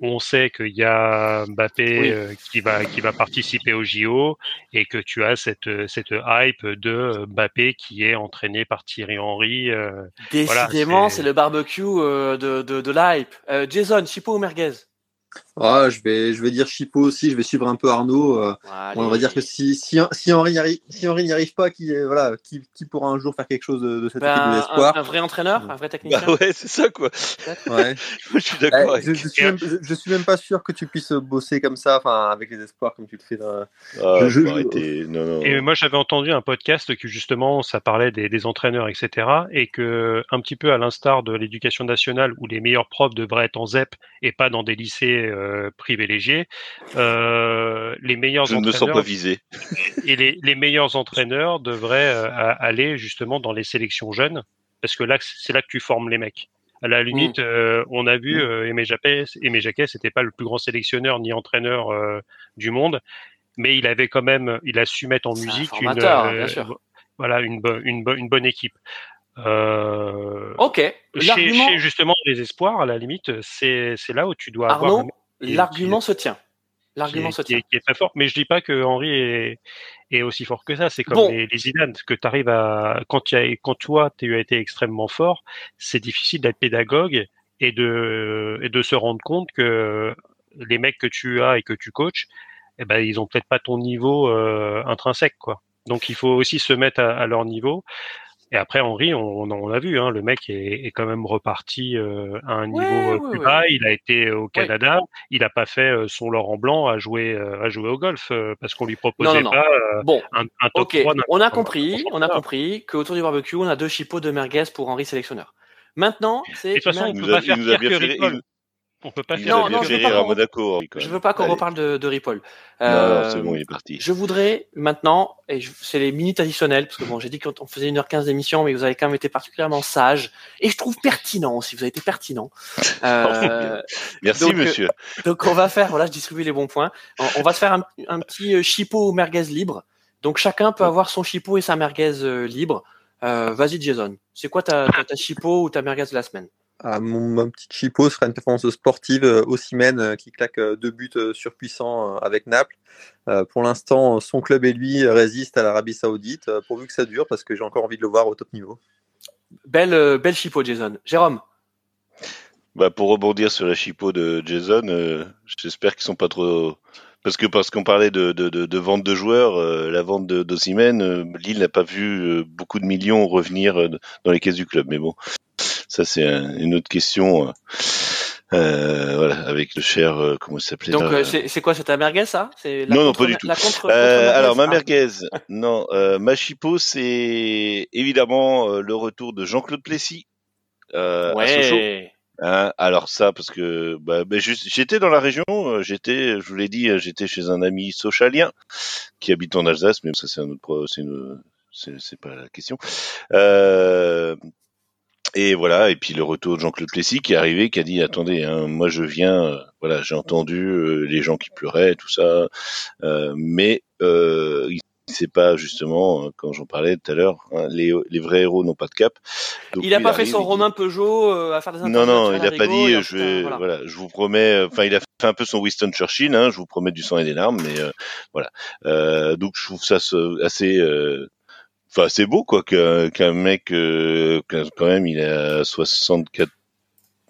Speaker 2: on sait qu'il y a Mbappé oui. euh, qui va qui va participer au JO et que tu as cette cette hype de Mbappé qui est entraîné par Thierry Henry. Euh,
Speaker 1: Décidément, voilà, c'est le barbecue euh, de de, de l'hype. Jason, Chipo ou merguez?
Speaker 4: Ah, je, vais, je vais dire Chipo aussi, je vais suivre un peu Arnaud. euh, on va dire que si, si, si Henri n'y arrive, si Henri n'y arrive pas, qui, euh, voilà, qui, qui pourra un jour faire quelque chose de, de cette
Speaker 1: Ben,
Speaker 4: équipe de
Speaker 1: un,
Speaker 4: l'espoir
Speaker 1: un vrai entraîneur, un vrai technicien.
Speaker 3: Bah ouais, c'est ça quoi.
Speaker 4: ouais. *laughs*
Speaker 3: je suis d'accord.
Speaker 4: Eh, je, je suis même, je, je suis même pas sûr que tu puisses bosser comme ça, enfin, avec les espoirs comme tu le fais. Dans...
Speaker 3: Ah,
Speaker 4: je-
Speaker 3: faut
Speaker 4: je-
Speaker 3: arrêter. Non, non.
Speaker 2: Et moi, j'avais entendu un podcast que justement, ça parlait des, des entraîneurs, etc. Et que, un petit peu à l'instar de l'éducation nationale, où les meilleurs profs devraient être en ZEP et pas dans des lycées euh, privilégiés, euh, les meilleurs
Speaker 3: Je ne me sens pas
Speaker 2: entraîneurs
Speaker 3: visé.
Speaker 2: et les, les meilleurs entraîneurs devraient euh, aller justement dans les sélections jeunes, parce que là, c'est là que tu formes les mecs. À la limite, euh, on a vu
Speaker 4: Mm.
Speaker 2: euh, Aimé Jacquet, Aimé Jacquet, c'était pas le plus grand sélectionneur ni entraîneur euh, du monde, mais il avait quand même, il a su mettre en
Speaker 1: un
Speaker 2: musique une,
Speaker 1: formateur,
Speaker 2: euh,
Speaker 1: bien sûr.
Speaker 2: voilà, une, bo- une, bo- une bonne équipe. Euh,
Speaker 1: Ok.
Speaker 2: chez, justement les espoirs, à la limite, c'est c'est là où tu dois avoir
Speaker 1: Arnaud, l'argument se tient. L'argument se tient.
Speaker 2: qui est très fort. Mais je dis pas que Henri est, est aussi fort que ça. C'est comme
Speaker 1: Bon.
Speaker 2: les, les Zidane, que tu arrives à quand as quand toi tu as été extrêmement fort, c'est difficile d'être pédagogue et de et de se rendre compte que les mecs que tu as et que tu coaches, eh ben ils ont peut-être pas ton niveau euh, intrinsèque quoi. Donc il faut aussi se mettre à, à leur niveau. Et après Henri, on, on, on a vu, hein, le mec est, est quand même reparti euh, à un niveau
Speaker 1: Ouais,
Speaker 2: euh,
Speaker 1: ouais,
Speaker 2: plus
Speaker 1: ouais.
Speaker 2: bas. Il a été au Canada, il a pas fait euh, son Laurent Blanc à jouer euh, à jouer au golf euh, parce qu'on lui proposait
Speaker 1: Non,
Speaker 2: pas euh,
Speaker 1: Bon,
Speaker 2: un, un top
Speaker 1: ok.
Speaker 2: 3 d'un-
Speaker 1: On a compris, on a compris qu'autour du barbecue, on a deux chipots de merguez pour Henri sélectionneur. Maintenant, c'est
Speaker 2: de toute façon, on
Speaker 3: Il
Speaker 2: peut
Speaker 3: nous a-
Speaker 2: pas faire
Speaker 3: il nous a
Speaker 2: pire
Speaker 3: bien
Speaker 2: que
Speaker 3: fait-
Speaker 2: Ripoll.
Speaker 3: Il-
Speaker 2: On peut pas
Speaker 3: Il
Speaker 2: faire
Speaker 1: Non, non,
Speaker 3: fait
Speaker 1: je veux
Speaker 3: rire
Speaker 1: pas
Speaker 3: à
Speaker 1: qu'on-
Speaker 3: Monaco. Henri, quand
Speaker 1: Je
Speaker 3: même.
Speaker 1: veux pas qu'on reparle de, de Ripoll.
Speaker 3: Non,
Speaker 1: Euh,
Speaker 3: non, c'est bon, il est parti.
Speaker 1: Je voudrais maintenant, et je- c'est les minutes additionnelles, parce que bon, j'ai dit qu'on faisait 1h15 d'émission, mais vous avez quand même été particulièrement sage, et je trouve pertinent aussi, vous avez été pertinent. *laughs* Euh,
Speaker 3: Merci,
Speaker 1: donc, euh,
Speaker 3: monsieur.
Speaker 1: donc on va faire, voilà, je distribue les bons points. On, on va se faire un, un petit euh, chipot ou merguez libre. Donc chacun peut avoir son chipot et sa merguez euh, libre. Euh, Vas-y Jason, c'est quoi ta, ta, ta chipot ou ta merguez de la semaine?
Speaker 4: Ah, mon, mon petit chipo sera une performance sportive euh, Osimhen euh, qui claque euh, deux buts euh, surpuissants euh, avec Naples. Euh, pour l'instant, son club et lui euh, résistent à l'Arabie Saoudite, euh, pourvu que ça dure, parce que j'ai encore envie de le voir au top niveau.
Speaker 1: Belle, euh, belle chipot Jason. Jérôme?
Speaker 3: Bah, pour rebondir sur la chipot de Jason, euh, j'espère qu'ils sont pas trop. Parce que parce qu'on parlait de, de, de, de vente de joueurs, euh, la vente de d'Osimhen, euh, Lille n'a pas vu euh, beaucoup de millions revenir euh, dans les caisses du club. Mais bon, ça c'est un- une autre question. euh, euh, voilà, avec le cher, euh, comment il s'appelait
Speaker 1: Donc
Speaker 3: là,
Speaker 1: euh, c'est quoi, c'est ta merguez ça? La
Speaker 3: Non, non, pas du tout.
Speaker 1: La contre,
Speaker 3: Euh, alors, ma
Speaker 1: Ah.
Speaker 3: merguez, *laughs* non, euh, ma chipot, c'est évidemment euh, le retour de Jean-Claude Plessis euh, à Sochaux.
Speaker 1: Ouais.
Speaker 3: Hein, alors ça, parce que bah, bah, j'étais dans la région, euh, j'étais, je vous l'ai dit, euh, j'étais chez un ami sochalien qui habite en Alsace, mais ça c'est un autre, c'est une, c'est pas la question. Euh, et voilà, et puis le retour de Jean-Claude Plessis qui est arrivé, qui a dit attendez, hein, moi je viens, euh, voilà, j'ai entendu euh, les gens qui pleuraient, tout ça, euh, mais euh, il sait pas justement, euh, quand j'en parlais tout à l'heure, hein, les, les vrais héros n'ont pas de cap. Donc,
Speaker 1: Il a
Speaker 3: lui,
Speaker 1: pas fait son
Speaker 3: dit-
Speaker 1: Romain Peugeot euh, à faire des
Speaker 3: non, non, il a
Speaker 1: à
Speaker 3: pas dit, je vais,
Speaker 1: euh,
Speaker 3: voilà. je vous promets, enfin, il a fait un peu son Winston Churchill, hein, je vous promets du sang et des larmes, mais euh, voilà. Euh, donc, je trouve ça assez, euh, enfin, c'est beau, quoi, qu'un qu'un mec, euh, quand même, il a 64,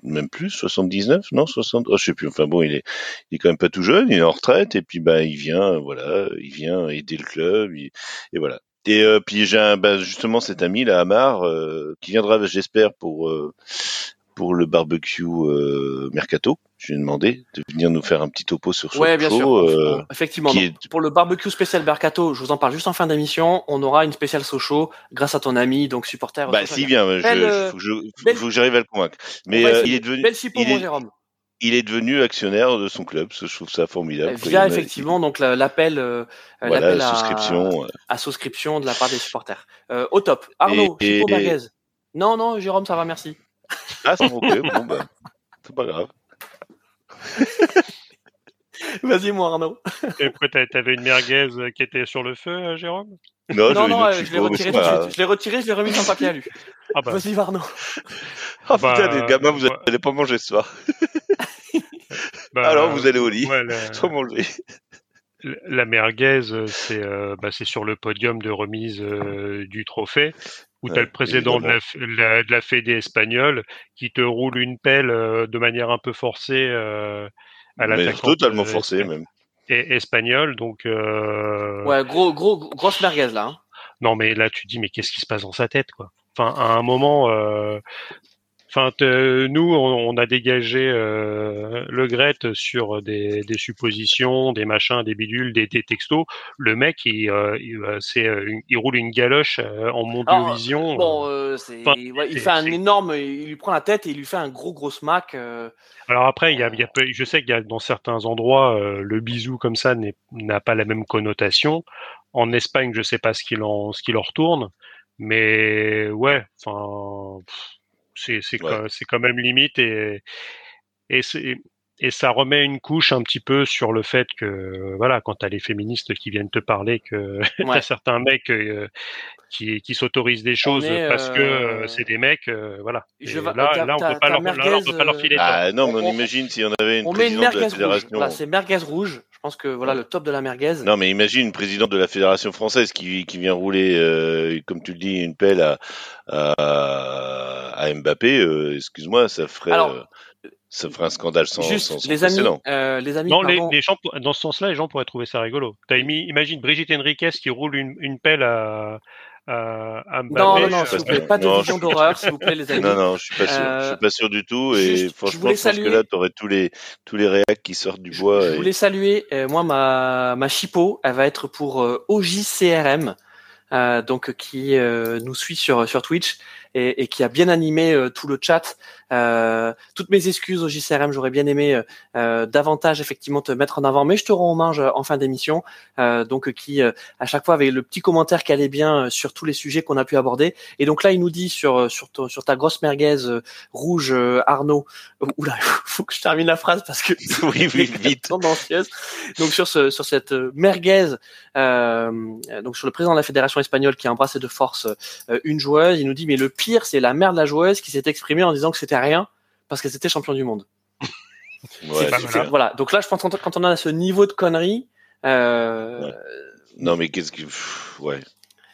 Speaker 3: même plus, 79, non, 60, oh, je sais plus, enfin bon, il est, il est quand même pas tout jeune, il est en retraite, et puis, bah, il vient, voilà, il vient aider le club, et voilà. Et euh, puis j'ai bah, justement cet ami là, Amar, euh, qui viendra, j'espère, pour euh, pour le barbecue euh, mercato. Je lui ai demandé de venir nous faire un petit topo sur Sochaux.
Speaker 1: Ouais, bien sûr.
Speaker 3: euh,
Speaker 1: Effectivement.
Speaker 3: qui
Speaker 1: Pour le barbecue spécial Mercato, je vous en parle juste en fin d'émission. On aura une spéciale Sochaux grâce à ton ami, donc supporter.
Speaker 3: bah, s'il vient, je,
Speaker 1: Belle, euh,
Speaker 3: faut que je, faut-
Speaker 1: belle-
Speaker 3: faut que j'arrive à le convaincre. Mais euh, il est devenu,
Speaker 1: Belle
Speaker 3: il
Speaker 1: mon
Speaker 3: est-
Speaker 1: Jérôme.
Speaker 3: il est devenu actionnaire de son club. Je trouve ça formidable. Il y
Speaker 1: Via
Speaker 3: a-
Speaker 1: effectivement donc l'appel, euh,
Speaker 3: voilà,
Speaker 1: l'appel
Speaker 3: la
Speaker 1: à,
Speaker 3: souscription. euh.
Speaker 1: à souscription de la part des supporters. Euh, au top. Arnaud,
Speaker 3: Et- et-.
Speaker 1: Non, non, Jérôme, ça va, merci.
Speaker 3: Ah, c'est ok, bon, bah, c'est pas grave. *laughs*
Speaker 1: Vas-y, moi, Arnaud.
Speaker 2: Et pourquoi t'a- t'avais une merguez euh, qui était sur le feu, euh, Jérôme?
Speaker 3: Non,
Speaker 1: non, euh, je l'ai retiré tout de suite. Je l'ai retiré, je l'ai remis sur le papier à lui.
Speaker 2: Ah bah,
Speaker 1: Vas-y, Arnaud.
Speaker 3: Ah
Speaker 2: Bah,
Speaker 3: putain, les gamins, vous
Speaker 2: ouais.
Speaker 3: allez pas manger ce soir. *laughs*
Speaker 2: bah,
Speaker 3: Alors, vous allez au lit.
Speaker 2: ouais, la- *laughs*
Speaker 3: Sans manger.
Speaker 2: La merguez, c'est euh, bah, c'est sur le podium de remise euh, du trophée, où tu as
Speaker 3: Ouais,
Speaker 2: le président de la, la- de la Fédé espagnole qui te roule une pelle euh, de manière un peu forcée euh, à
Speaker 3: Mais
Speaker 2: l'attaquante
Speaker 3: totalement
Speaker 2: euh,
Speaker 3: forcé,
Speaker 2: espa-
Speaker 3: même.
Speaker 2: et- espagnole. Donc, euh,
Speaker 1: Ouais, gros, gros, grosse merguez là. hein.
Speaker 2: non, mais là, tu te dis, mais qu'est-ce qui se passe dans sa tête, quoi? Enfin, à un moment, euh, enfin, nous, on, on a dégagé euh, le Gret sur des, des suppositions, des machins, des bidules, des, des textos. Le mec, il, euh, il, euh, c'est, une- il roule une galoche en mondiovision.
Speaker 1: Bon, euh, c'est,
Speaker 2: enfin,
Speaker 1: ouais, il fait un énorme, il lui prend la tête et il lui fait un gros gros smack.
Speaker 2: Alors après, il y a, il y a peu- je sais qu'il y a dans certains endroits, le bisou comme ça n'a pas la même connotation. En Espagne, je sais pas ce qu'il en, ce qu'il en retourne, mais ouais, enfin, pff, c'est c'est
Speaker 3: Ouais.
Speaker 2: quand- c'est quand même limite et et c'est et ça remet une couche un petit peu sur le fait que voilà, quand t'as les féministes qui viennent te parler que *laughs*
Speaker 1: Ouais.
Speaker 2: t'as certains mecs euh, qui qui s'autorisent des choses
Speaker 1: est,
Speaker 2: parce que
Speaker 1: euh,
Speaker 2: euh, c'est des mecs, euh, voilà.
Speaker 1: Je va-
Speaker 2: là, là, on peut pas leur, là, on
Speaker 1: merguez,
Speaker 2: peut pas leur filer. temps.
Speaker 3: Ah non, mais on
Speaker 1: On-
Speaker 3: imagine si on avait une
Speaker 1: on met une
Speaker 3: présidente de
Speaker 1: merguez
Speaker 3: la
Speaker 1: rouge.
Speaker 3: fédération.
Speaker 1: Voilà, c'est merguez rouge. Je pense que voilà le top de la merguez.
Speaker 3: Non, mais imagine une présidente de la fédération française qui, qui vient rouler, euh, comme tu le dis, une pelle à, à, à Mbappé. euh, Excuse-moi, ça ferait,
Speaker 1: Alors,
Speaker 3: euh, ça ferait un scandale sans,
Speaker 1: Juste
Speaker 3: sans, sans
Speaker 1: les amis,
Speaker 3: précédent.
Speaker 1: euh, les amis,
Speaker 2: Non, les, gens, dans ce sens-là, les gens pourraient trouver ça rigolo. Mis, imagine Brigitte Henriquez qui roule une, une pelle à, à, à Mbappé.
Speaker 1: Non, non, non, s'il
Speaker 3: pas
Speaker 1: vous plaît, pas de vision d'horreur, s'il vous plaît, les amis.
Speaker 3: Non, non, je suis pas sûr. je
Speaker 1: Euh,
Speaker 3: suis pas sûr du tout. Et
Speaker 1: juste,
Speaker 3: franchement, je pense que là, t'aurais tous les tous les réacs qui sortent du bois.
Speaker 1: Je
Speaker 3: et-
Speaker 1: voulais saluer, euh, moi, ma, ma chipot, elle va être pour euh, OJCRM, euh, donc qui euh, nous suit sur, sur Twitch et, et qui a bien animé euh, tout le chat. Euh, toutes mes excuses au JCRM, j'aurais bien aimé euh, euh, davantage effectivement te mettre en avant, mais je te rends hommage euh, en fin d'émission. Euh, donc qui euh, à chaque fois avait le petit commentaire qui allait bien sur tous les sujets qu'on a pu aborder. Et donc là, il nous dit sur sur, ton- sur ta grosse merguez euh, rouge, euh, Arnaud. Oula, *laughs* faut que je termine la phrase parce que *laughs*
Speaker 3: Oui, oui, *laughs* vite.
Speaker 1: tendancieuse. Donc sur ce sur cette merguez, euh, donc sur le président de la fédération espagnole qui a embrassé de force euh, une joueuse, il nous dit mais le pire c'est la mère de la joueuse qui s'est exprimée en disant que c'était rien parce qu'elle était champion du monde. *laughs*
Speaker 3: Ouais,
Speaker 2: pas.
Speaker 1: Voilà. Donc là je pense que quand on a ce niveau de connerie, euh,
Speaker 3: Ouais. Non, mais qu'est-ce que. Ouais.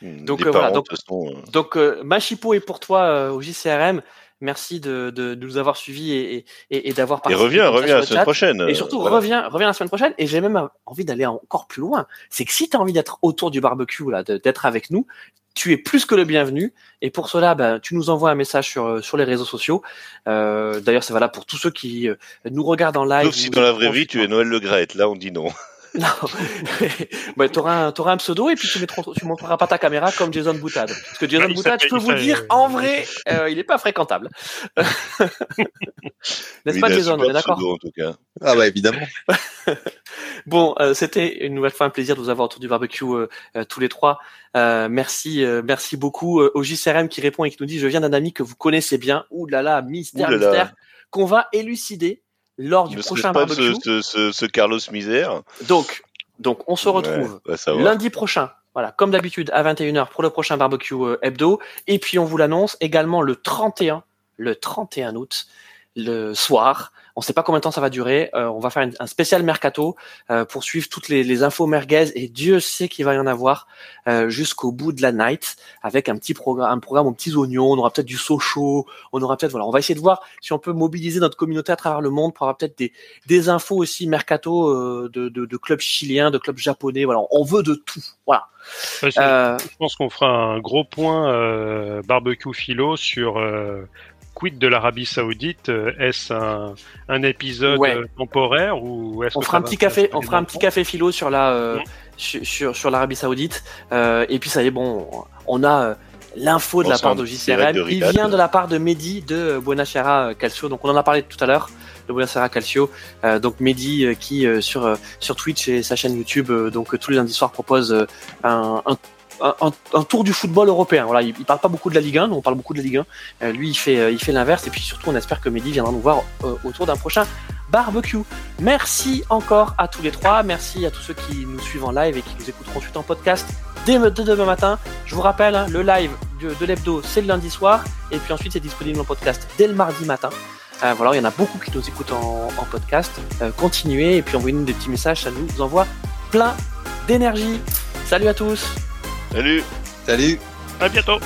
Speaker 1: Donc, euh, voilà, donc-
Speaker 3: façon, euh,
Speaker 1: Donc, euh, ma chipot est pour toi au JCRM. Merci de, de, de nous avoir suivis et, et, et, et d'avoir
Speaker 3: Et
Speaker 1: participé.
Speaker 3: reviens,
Speaker 1: ça
Speaker 3: reviens
Speaker 1: sur
Speaker 3: la semaine
Speaker 1: chat.
Speaker 3: prochaine.
Speaker 1: Et surtout,
Speaker 3: voilà.
Speaker 1: reviens, reviens la semaine prochaine. Et j'ai même envie d'aller encore plus loin. C'est que si tu as envie d'être autour du barbecue, là, d'être avec nous, tu es plus que le bienvenu. Et pour cela, ben, tu nous envoies un message sur, euh, sur les réseaux sociaux. Euh, D'ailleurs, c'est valable pour tous ceux qui euh, nous regardent en live.
Speaker 3: Sauf si dans la vraie vie, tu es Noël Le. Là, on dit non.
Speaker 1: Non. bah, t'auras un, t'auras un pseudo et puis tu, mettras, tu montreras pas ta caméra comme Jason Boutade. Parce que Jason Boutade, je peux vous dire,
Speaker 2: s'appelle-
Speaker 1: en vrai, euh, il est pas fréquentable. *laughs* N'est-ce pas Jason, on est d'accord
Speaker 3: pseudo, en tout cas.
Speaker 4: Ah bah évidemment. *laughs*
Speaker 1: Bon, euh, c'était une nouvelle fois un plaisir de vous avoir autour du barbecue euh, euh, tous les trois. Euh, merci, euh, merci beaucoup euh, au JCRM qui répond et qui nous dit je viens d'un ami que vous connaissez bien. Ouh là là, mystère,
Speaker 3: Ouh là là.
Speaker 1: mystère, qu'on va élucider lors du
Speaker 3: Ne
Speaker 1: prochain
Speaker 3: pas
Speaker 1: barbecue.
Speaker 3: ce, ce, ce, Carlos Misère
Speaker 1: Donc, donc on se retrouve
Speaker 3: Ouais, savoir.
Speaker 1: lundi prochain. Voilà, comme d'habitude à 21h pour le prochain barbecue euh, hebdo. Et puis on vous l'annonce également le 31, le 31 août, le soir. On ne sait pas combien de temps ça va durer. Euh, on va faire une- un spécial mercato euh, pour suivre toutes les, les infos merguez et Dieu sait qu'il va y en avoir euh, jusqu'au bout de la night avec un petit programme, un programme aux petits oignons. On aura peut-être du Sochaux, on aura peut-être voilà. On va essayer de voir si on peut mobiliser notre communauté à travers le monde pour avoir peut-être des, des infos aussi mercato euh, de, de, de clubs chiliens, de clubs japonais. Voilà, on veut de tout. Voilà.
Speaker 2: Ouais,
Speaker 1: Euh,
Speaker 2: Je pense qu'on fera un gros point euh, barbecue philo sur euh, quid de l'Arabie Saoudite. Euh, Est-ce un, un épisode
Speaker 1: Ouais.
Speaker 2: euh, temporaire ou est-ce
Speaker 1: on
Speaker 2: que
Speaker 1: fera un petit café, on fera un petit café philo sur la euh, sur l'Arabie Saoudite. Euh, et puis ça y est, bon, on a euh, l'info de
Speaker 3: On
Speaker 1: la part de JCRM.
Speaker 3: de
Speaker 1: Il vient de la part de Mehdi de Buonasera Calcio. Donc on en a parlé tout à l'heure de Buonasera Calcio. Euh, donc Mehdi euh, qui euh, sur euh, sur Twitch et sa chaîne YouTube, euh, donc euh, tous les lundis soirs propose euh, un, un un, tour du football européen. Voilà, il, il parle pas beaucoup de la Ligue 1, nous on parle beaucoup de la Ligue 1. Euh, lui, il fait, euh, il fait l'inverse. Et puis surtout, on espère que Mehdi viendra nous voir euh, autour d'un prochain barbecue. Merci encore à tous les trois. Merci à tous ceux qui nous suivent en live et qui nous écouteront ensuite en podcast dès, demain matin. Je vous rappelle, hein, le live de, de l'hebdo, c'est le lundi soir. Et puis ensuite, c'est disponible en podcast dès le mardi matin. Voilà, il y en a beaucoup qui nous écoutent en, podcast. Continuez et puis envoyez-nous des petits messages. Ça nous envoie plein d'énergie. Salut à tous.
Speaker 3: Salut
Speaker 4: Salut
Speaker 2: À bientôt.